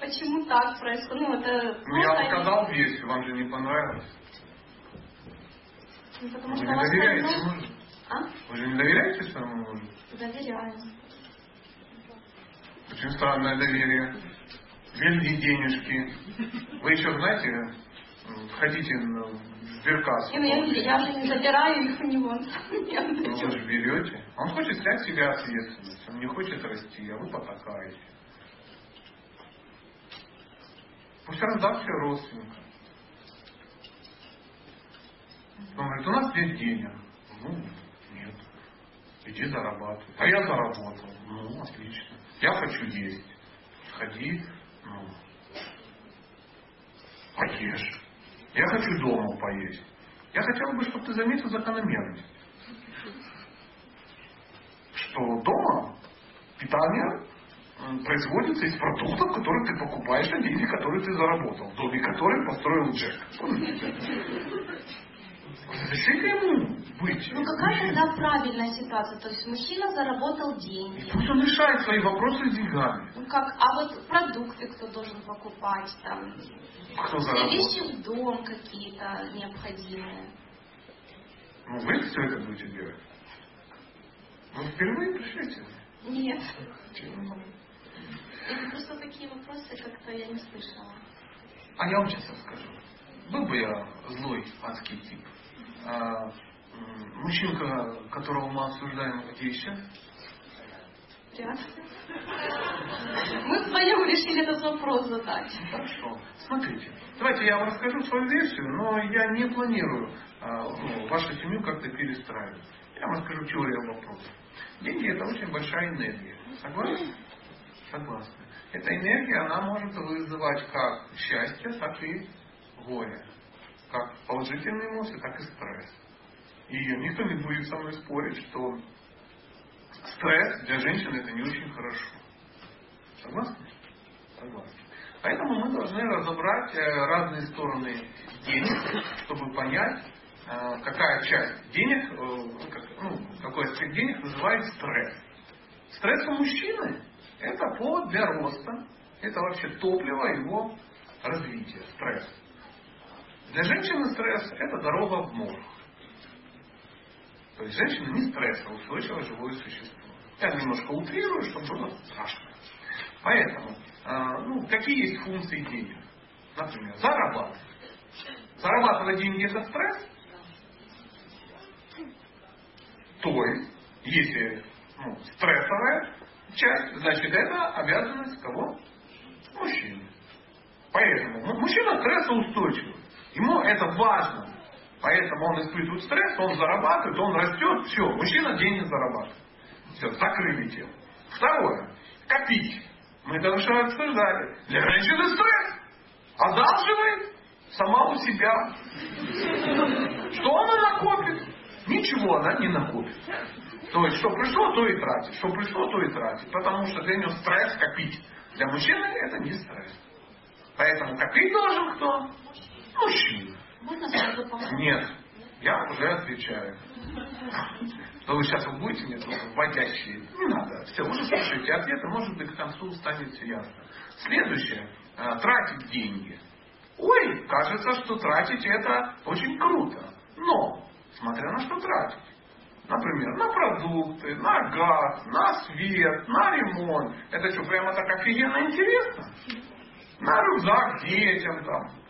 Почему так происходит? Ну, это Ну, я сказал версию, вам же не понравилось. Ну, потому Вы что не доверяете мужу? А? Вы же не доверяете своему мужу? Доверяю. Очень странное доверие. Великие денежки. Вы еще, знаете, хотите Не, ну, я, получить. я же не забираю их у него. Я Ну, вы же берете. Он хочет снять с себя ответственность. Он не хочет расти, а вы потакаете. Пусть раздаст все родственникам. Он говорит, у нас нет денег. Ну, нет. Иди зарабатывай. А я заработал. Ну, отлично. Я хочу есть. Сходи, ну, поешь. Я хочу дома поесть. Я хотел бы, чтобы ты заметил закономерность. Что дома питание производится из продуктов, которые ты покупаешь на деньги, которые ты заработал. В доме который построил Джек. Помните? Разрешите ему быть. Ну какая тогда правильная ситуация? То есть мужчина заработал деньги. Пусть он решает свои вопросы с деньгами. Ну как, а вот продукты кто должен покупать там? Кто Все заработал? вещи в дом какие-то необходимые. Ну, вы все это будете делать. Вы впервые пришли Нет. Чего? Это просто такие вопросы, как-то я не слышала. А я вам сейчас расскажу. Был бы я злой адский тип. А, мужчинка, которого мы обсуждаем, где сейчас? Рядом. Мы вдвоем решили этот вопрос задать. Хорошо. Смотрите, давайте я вам расскажу свою версию, но я не планирую а, ну, вашу семью как-то перестраивать. Я вам расскажу теорию вопроса. Деньги это очень большая энергия. Согласны? Согласны. Эта энергия, она может вызывать как счастье, так и горе. Как положительные эмоции, так и стресс. И никто не будет со мной спорить, что стресс для женщины это не очень хорошо. Согласны? Согласны. Поэтому мы должны разобрать э, разные стороны денег, чтобы понять, э, какая часть денег, э, ну, ну, какой аспект денег называет стресс. Стресс у мужчины – это повод для роста, это вообще топливо его развития, стресс. Для женщины стресс – это дорога в мозг. То есть женщина не стрессоустойчивое живое существо. Я немножко утрирую, чтобы было страшно. Поэтому, э, ну, какие есть функции денег? Например, зарабатывать. Зарабатывать деньги это стресс? То есть, если ну, стрессовая часть, значит это обязанность кого? Мужчины. Поэтому ну, мужчина стрессоустойчивый. Ему это важно. Поэтому он испытывает стресс, он зарабатывает, он растет, все, мужчина деньги зарабатывает. Все, закрыли тему. Второе. Копить. Мы это уже обсуждали. Для женщины стресс. Одалживает сама у себя. Что она накопит? Ничего она не накопит. То есть, что пришло, то и тратит. Что пришло, то и тратит. Потому что для нее стресс копить. Для мужчины это не стресс. Поэтому копить должен кто? Мужчина. Нет. Я уже отвечаю. То вы сейчас будете мне вводящие. Не надо. Все, уже слушайте ответы, может быть, к концу станет все ясно. Следующее. А, тратить деньги. Ой, кажется, что тратить это очень круто. Но, смотря на что тратить. Например, на продукты, на газ, на свет, на ремонт. Это что, прямо так офигенно интересно? На рюкзак детям там.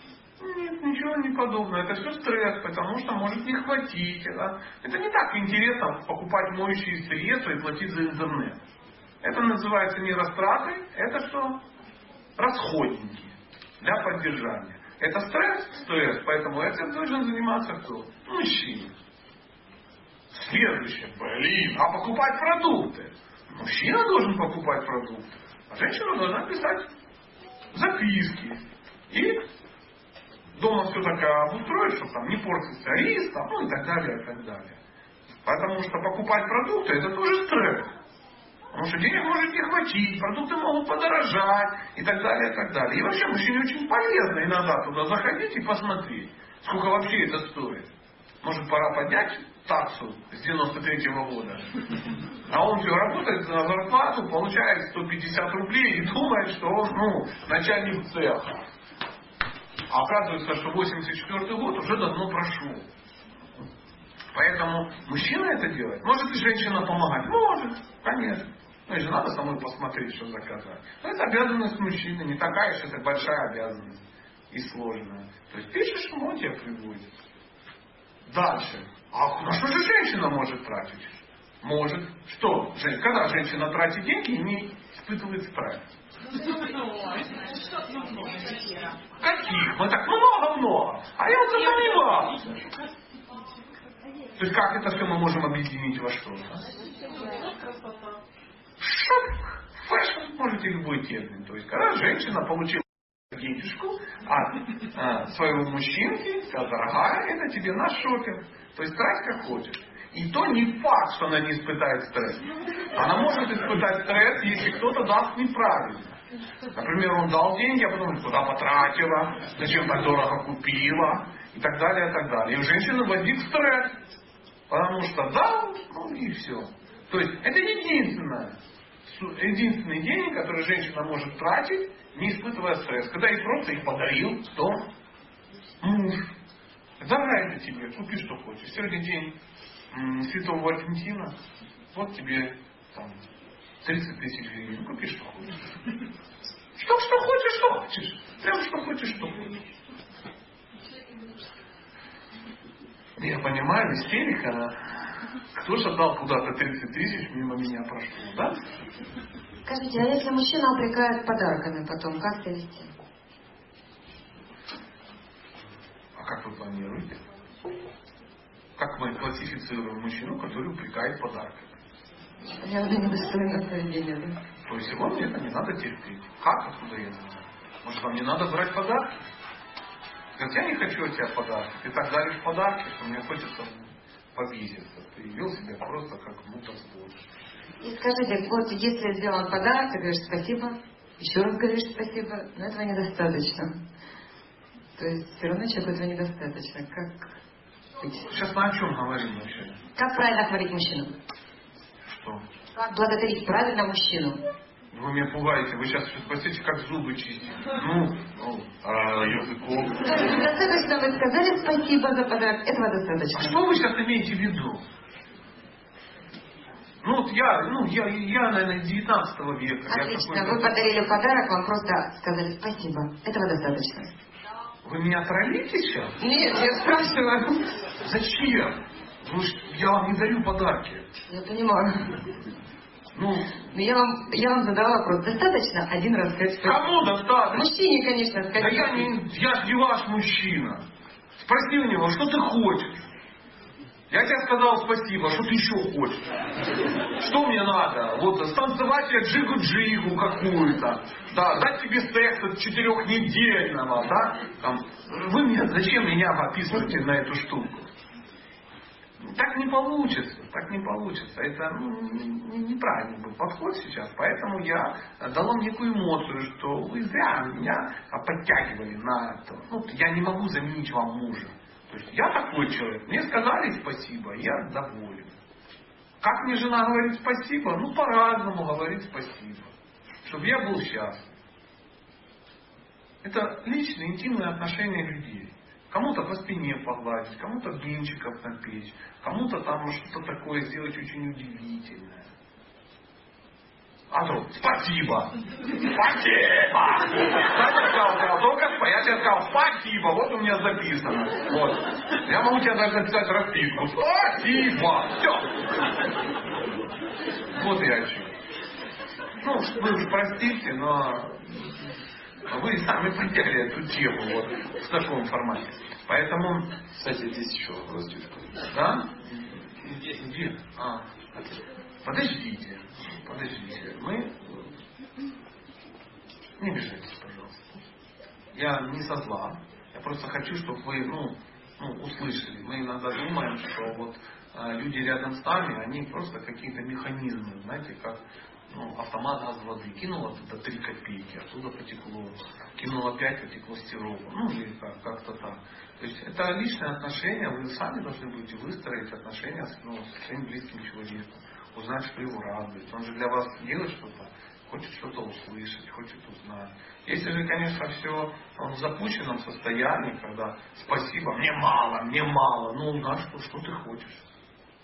Нет, ничего не подобного. Это все стресс, потому что может не хватить. Да? Это не так интересно покупать моющие средства и платить за интернет. Это называется не растратой, это что? Расходники для поддержания. Это стресс? Стресс. Поэтому этим должен заниматься кто? Мужчина. Следующее. Блин, а покупать продукты? Мужчина должен покупать продукты. А женщина должна писать записки. И дома все так обустроить, чтобы там не портился рис, там, ну и так далее, и так далее. Потому что покупать продукты это тоже стресс. Потому что денег может не хватить, продукты могут подорожать и так далее, и так далее. И вообще мужчине очень полезно иногда туда заходить и посмотреть, сколько вообще это стоит. Может пора поднять таксу с 93 -го года. А он все работает на зарплату, получает 150 рублей и думает, что он ну, начальник цеха. А оказывается, что 84 год уже давно прошел. Поэтому мужчина это делает. Может и женщина помогать? Может, конечно. Ну и же надо самой посмотреть, что заказать. Но это обязанность мужчины, не такая уж это большая обязанность и сложная. То есть пишешь, он тебя приводит. Дальше. А на что же женщина может тратить? Может. Что? Когда женщина тратит деньги, не испытывает стресс. Каких? Мы так много-много. А я вот засомневался. То есть как это все мы можем объединить во что? Shop, fashion, можете любой термин. То есть когда женщина получила денежку от а, своего мужчинки, сказала, дорогая, это тебе на шопинг. То есть трать как хочешь. И то не факт, что она не испытает стресс. Она может испытать стресс, если кто-то даст неправильно. Например, он дал деньги, а потом куда потратила, зачем так дорого купила, и так далее, и так далее. И у женщины возник стресс. Потому что дал, ну и все. То есть это единственное, единственный деньги, который женщина может тратить, не испытывая стресс. Когда ей просто их подарил, то муж. Дорогая это тебе, купи что хочешь. Сегодня день Святого Валентина, вот тебе там 30 тысяч гривен, купи что хочешь. Что, что хочешь, что хочешь. Прям что хочешь, что хочешь. Я понимаю, истерика. Кто же отдал куда-то 30 тысяч, мимо меня прошло, да? Скажите, а если мужчина упрекает подарками потом, как себя вести? А как вы планируете? Как мы классифицируем мужчину, который упрекает подарками? Я уже недостойна поведения? То есть вам это не надо терпеть. Как откуда я знаю? Может вам не надо брать подарки? Говорит, я не хочу от тебя подарки. Ты так даришь подарки, что мне хочется повеситься. Ты вел себя просто как мутозвод. И скажите, вот если сделан подарок, ты говоришь спасибо, еще раз говоришь спасибо, но этого недостаточно. То есть все равно человеку этого недостаточно. Как быть? Сейчас мы о чем говорим вообще? Как правильно хвалить мужчину? Что? Как благодарить правильно мужчину? Вы меня пугаете. Вы сейчас спросите, как зубы чистить. Ну, ну а языком. Достаточно вы сказали спасибо за подарок. Этого А достаточно. что вы сейчас имеете в виду? Ну вот я, ну я, я наверное, 19 века. Отлично, такой- вы подарили подарок, вам просто сказали спасибо. Этого достаточно. Вы меня троллите сейчас? Нет, я спрашиваю. Зачем? Ж- я вам не дарю подарки. Я понимаю. Ну, Но я вам, я вам задала вопрос. Достаточно один раз сказать спасибо? кому достаточно? Мужчине, конечно, Да сказать. я не, я ж не ваш мужчина. Спроси у него, что ты хочешь? Я тебе сказал спасибо, что ты еще хочешь? Что мне надо? Вот станцевать я джигу-джигу какую-то. Да, дать тебе секс четырехнедельного, да? Там, вы мне, зачем меня описываете на эту штуку? Так не получится, так не получится. Это ну, не- неправильный был подход сейчас. Поэтому я дал вам некую эмоцию, что вы зря меня подтягивали на это. Ну, я не могу заменить вам мужа. То есть я такой человек. Мне сказали спасибо, я доволен. Как мне жена говорит спасибо? Ну, по-разному говорит спасибо. Чтобы я был счастлив. Это личные, интимные отношения людей. Кому-то по спине погладить, кому-то блинчиков напечь, кому-то там что-то такое сделать очень удивительное. А то спасибо. Спасибо. Кстати, я сказал, только спа- я тебе сказал спасибо, вот у меня записано. Вот. Я могу тебе даже написать расписку. Спасибо. Все. Вот я о чем. Ну, вы простите, но вы сами подняли эту тему вот в таком формате. Поэтому, Кстати, здесь еще вопрос, да? Где? Где? А, подождите, подождите. Мы... Не обижайтесь, пожалуйста. Я не со зла. Я просто хочу, чтобы вы, ну, ну, услышали. Мы иногда думаем, что вот а, люди рядом с нами, они просто какие-то механизмы, знаете, как ну, автомат газ воды. Кинула туда 3 копейки, оттуда потекло. Кинула 5, потекло стиролу. Ну, или как- как-то так. То есть это личные отношения, вы сами должны будете выстроить отношения с, ну, с своим близким человеком. Узнать, что его радует. Он же для вас делает что-то, хочет что-то услышать, хочет узнать. Если же, конечно, все в запущенном состоянии, когда спасибо, мне мало, мне мало, ну, на что, что ты хочешь?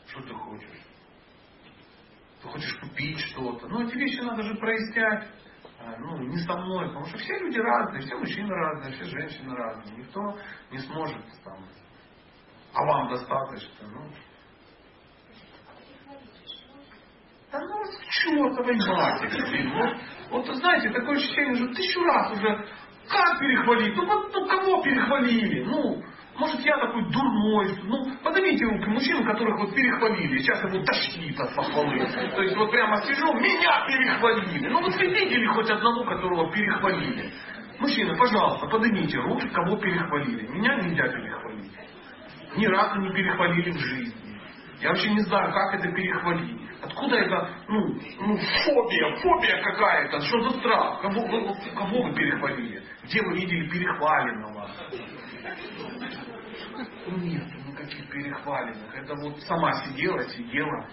Что ты хочешь? Ты хочешь купить что-то. Ну, эти вещи надо же прояснять. А, Ну, не со мной, потому что все люди разные, все мужчины разные, все женщины разные. Никто не сможет там, а вам достаточно. Ну, да ну, чертовой матери. Вот, вот, знаете, такое ощущение, что тысячу раз уже, как перехвалить? Ну, вот, ну, кого перехвалили? Ну, может, я такой дурной. Ну, поднимите руки мужчин, которых вот перехвалили. Сейчас его тошнит от похвалы. То есть, вот прямо сижу, меня перехвалили. Ну, вот вы видели хоть одного, которого перехвалили? Мужчины, пожалуйста, поднимите руки, кого перехвалили. Меня нельзя перехвалить. Ни разу не перехвалили в жизни. Я вообще не знаю, как это перехвалить. Откуда это, ну, ну фобия, фобия какая-то, что за страх? Кого, кого вы перехвалили? Где вы видели перехваленного? Нет никаких перехваленных. Это вот сама сидела, сидела,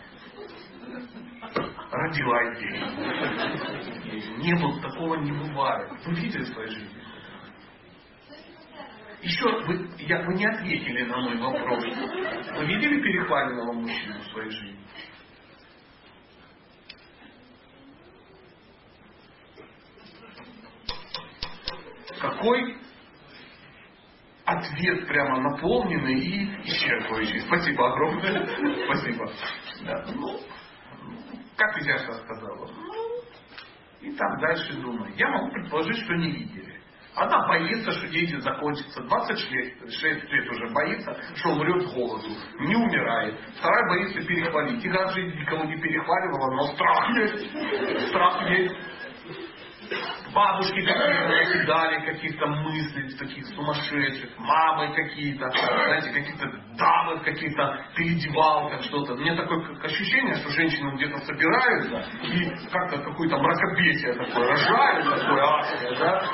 родила идею. Не было, такого не бывает. Вы видели в своей жизни? Еще вы, я, вы не ответили на мой вопрос. Вы видели перехваленного мужчину в своей жизни? Какой ответ прямо наполненный и исчерпывающий. Спасибо огромное. Спасибо. Да, ну, как и я сейчас сказала. Ну, и там дальше думаю. Я могу предположить, что не видели. Она боится, что дети закончатся. 26 лет, 6 лет уже боится, что умрет с голоду. Не умирает. Вторая боится перехвалить. И даже никого не перехваливала, но страх есть. Страх есть. Бабушки какие-то накидали каких-то мыслей таких сумасшедших, мамы какие-то, знаете, какие-то дамы в каких-то переодевалках, что-то. Мне такое ощущение, что женщины где-то собираются и как-то какое-то мракобесие такое рожают, такое адское, да,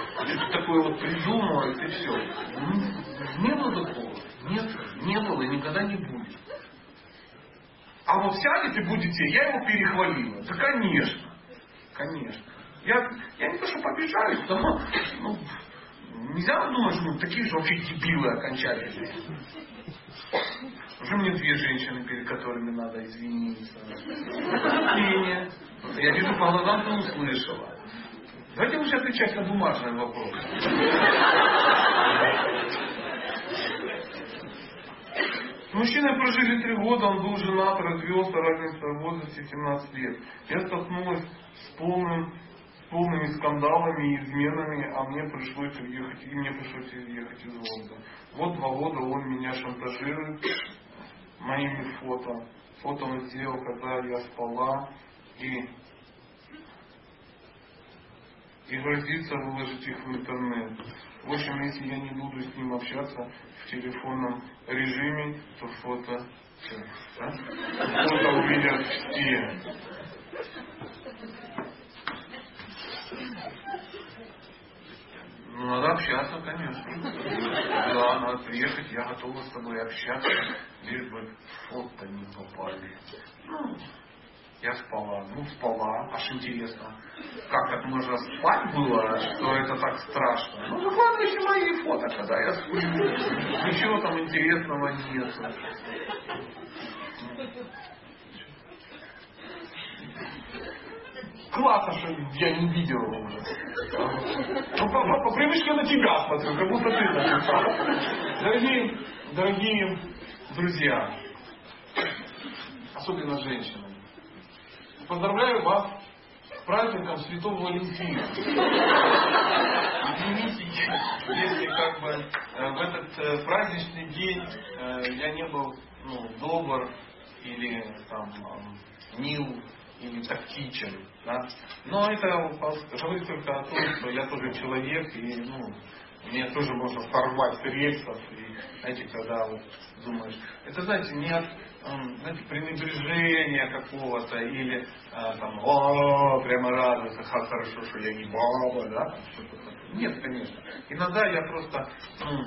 такое вот придумывают и все. Не было такого. Нет, не было и никогда не будет. А вот сядете будете, я его перехвалила. Да конечно, конечно. Я, я не то, что побежаюсь, но ну, нельзя думать, что мы такие же вообще дебилы окончательные. Уже мне две женщины, перед которыми надо извиниться. Мнение. Я вижу по глазам, ты услышала. Давайте лучше отвечать на бумажные вопросы. Мужчина прожили три года, он был женат, развелся, разница в возрасте 17 лет. Я столкнулась с полным полными скандалами и изменами, а мне пришлось уехать, и мне пришлось уехать из Лондона. Вот два года он меня шантажирует моими фото. Фото он сделал, когда я спала, и и грозится выложить их в интернет. В общем, если я не буду с ним общаться в телефонном режиме, то фото, да? фото увидят все. Ну, надо общаться, конечно. Да, надо приехать, я готова с тобой общаться, лишь бы фото не попали. Ну, я спала. Ну, спала. Аж интересно, как так можно спать было, что это так страшно. Ну, выкладывайте мои фото, когда я сплю. Ничего там интересного нет. Классно, что я не видел его уже. Ну, по, по, по привычке на тебя смотрю, как будто ты написал. Дорогие, дорогие друзья, особенно женщины, Поздравляю вас с праздником Святого Валентина. Извините, если как бы э, в этот э, праздничный день э, я не был ну, добр или там мил или тактичен. Да? Но это говорит только о том, что я тоже человек и ну, мне тоже можно порвать рельсов. И, знаете, когда вот думаешь, это, знаете, не от знаете, пренебрежения какого-то или а, там, о, прямо радуется, как хорошо, что я не баба, да, Нет, конечно. Иногда я просто, ну,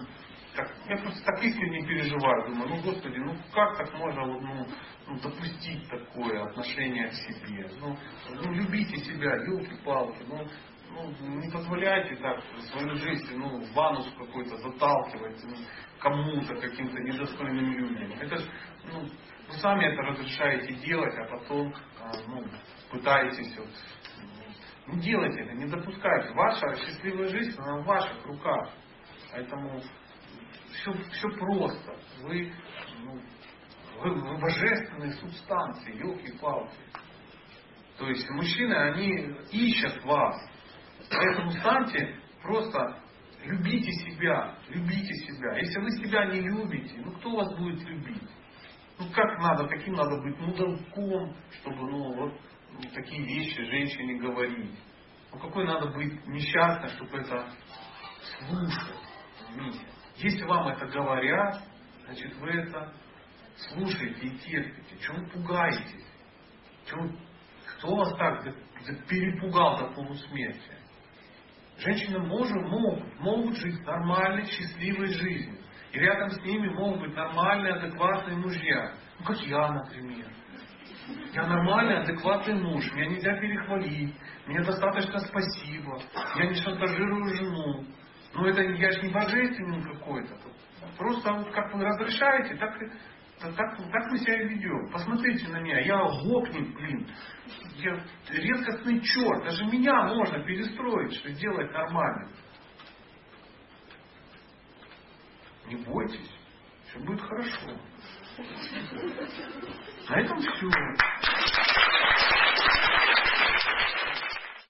так, я просто так искренне переживаю, думаю, ну, Господи, ну как так можно ну, ну, допустить такое отношение к себе? Ну, ну любите себя, елки-палки, ну, ну, не позволяйте так свою жизнь ну, в анус какой-то заталкивать ну, кому-то, каким-то недостойным людям. Это же, ну, вы сами это разрешаете делать, а потом а, ну, пытаетесь вот, не делайте это, не допускайте. Ваша счастливая жизнь, она в ваших руках. Поэтому все, все просто. Вы, ну, вы божественные субстанции, елки-палки. То есть мужчины, они ищут вас. Поэтому станьте просто любите себя, любите себя. Если вы себя не любите, ну кто вас будет любить? Ну как надо, каким надо быть мудаком, чтобы ну, вот, ну, такие вещи женщине говорить. Ну какой надо быть несчастным, чтобы это слушать. Если вам это говорят, значит вы это слушаете и терпите. Чего вы пугаетесь? Чего, кто вас так перепугал до полусмерти? Женщины может, могут, могут жить нормальной, счастливой жизнью. И рядом с ними могут быть нормальные, адекватные мужья. Ну, как я, например. Я нормальный, адекватный муж. Меня нельзя перехвалить. Мне достаточно спасибо. Я не шантажирую жену. Но это я же не божественный какой-то. Просто вот как вы разрешаете, так, так, так мы себя ведем. Посмотрите на меня. Я гопник, блин я редкостный черт, даже меня можно перестроить, что сделать нормально. Не бойтесь, все будет хорошо. На этом все.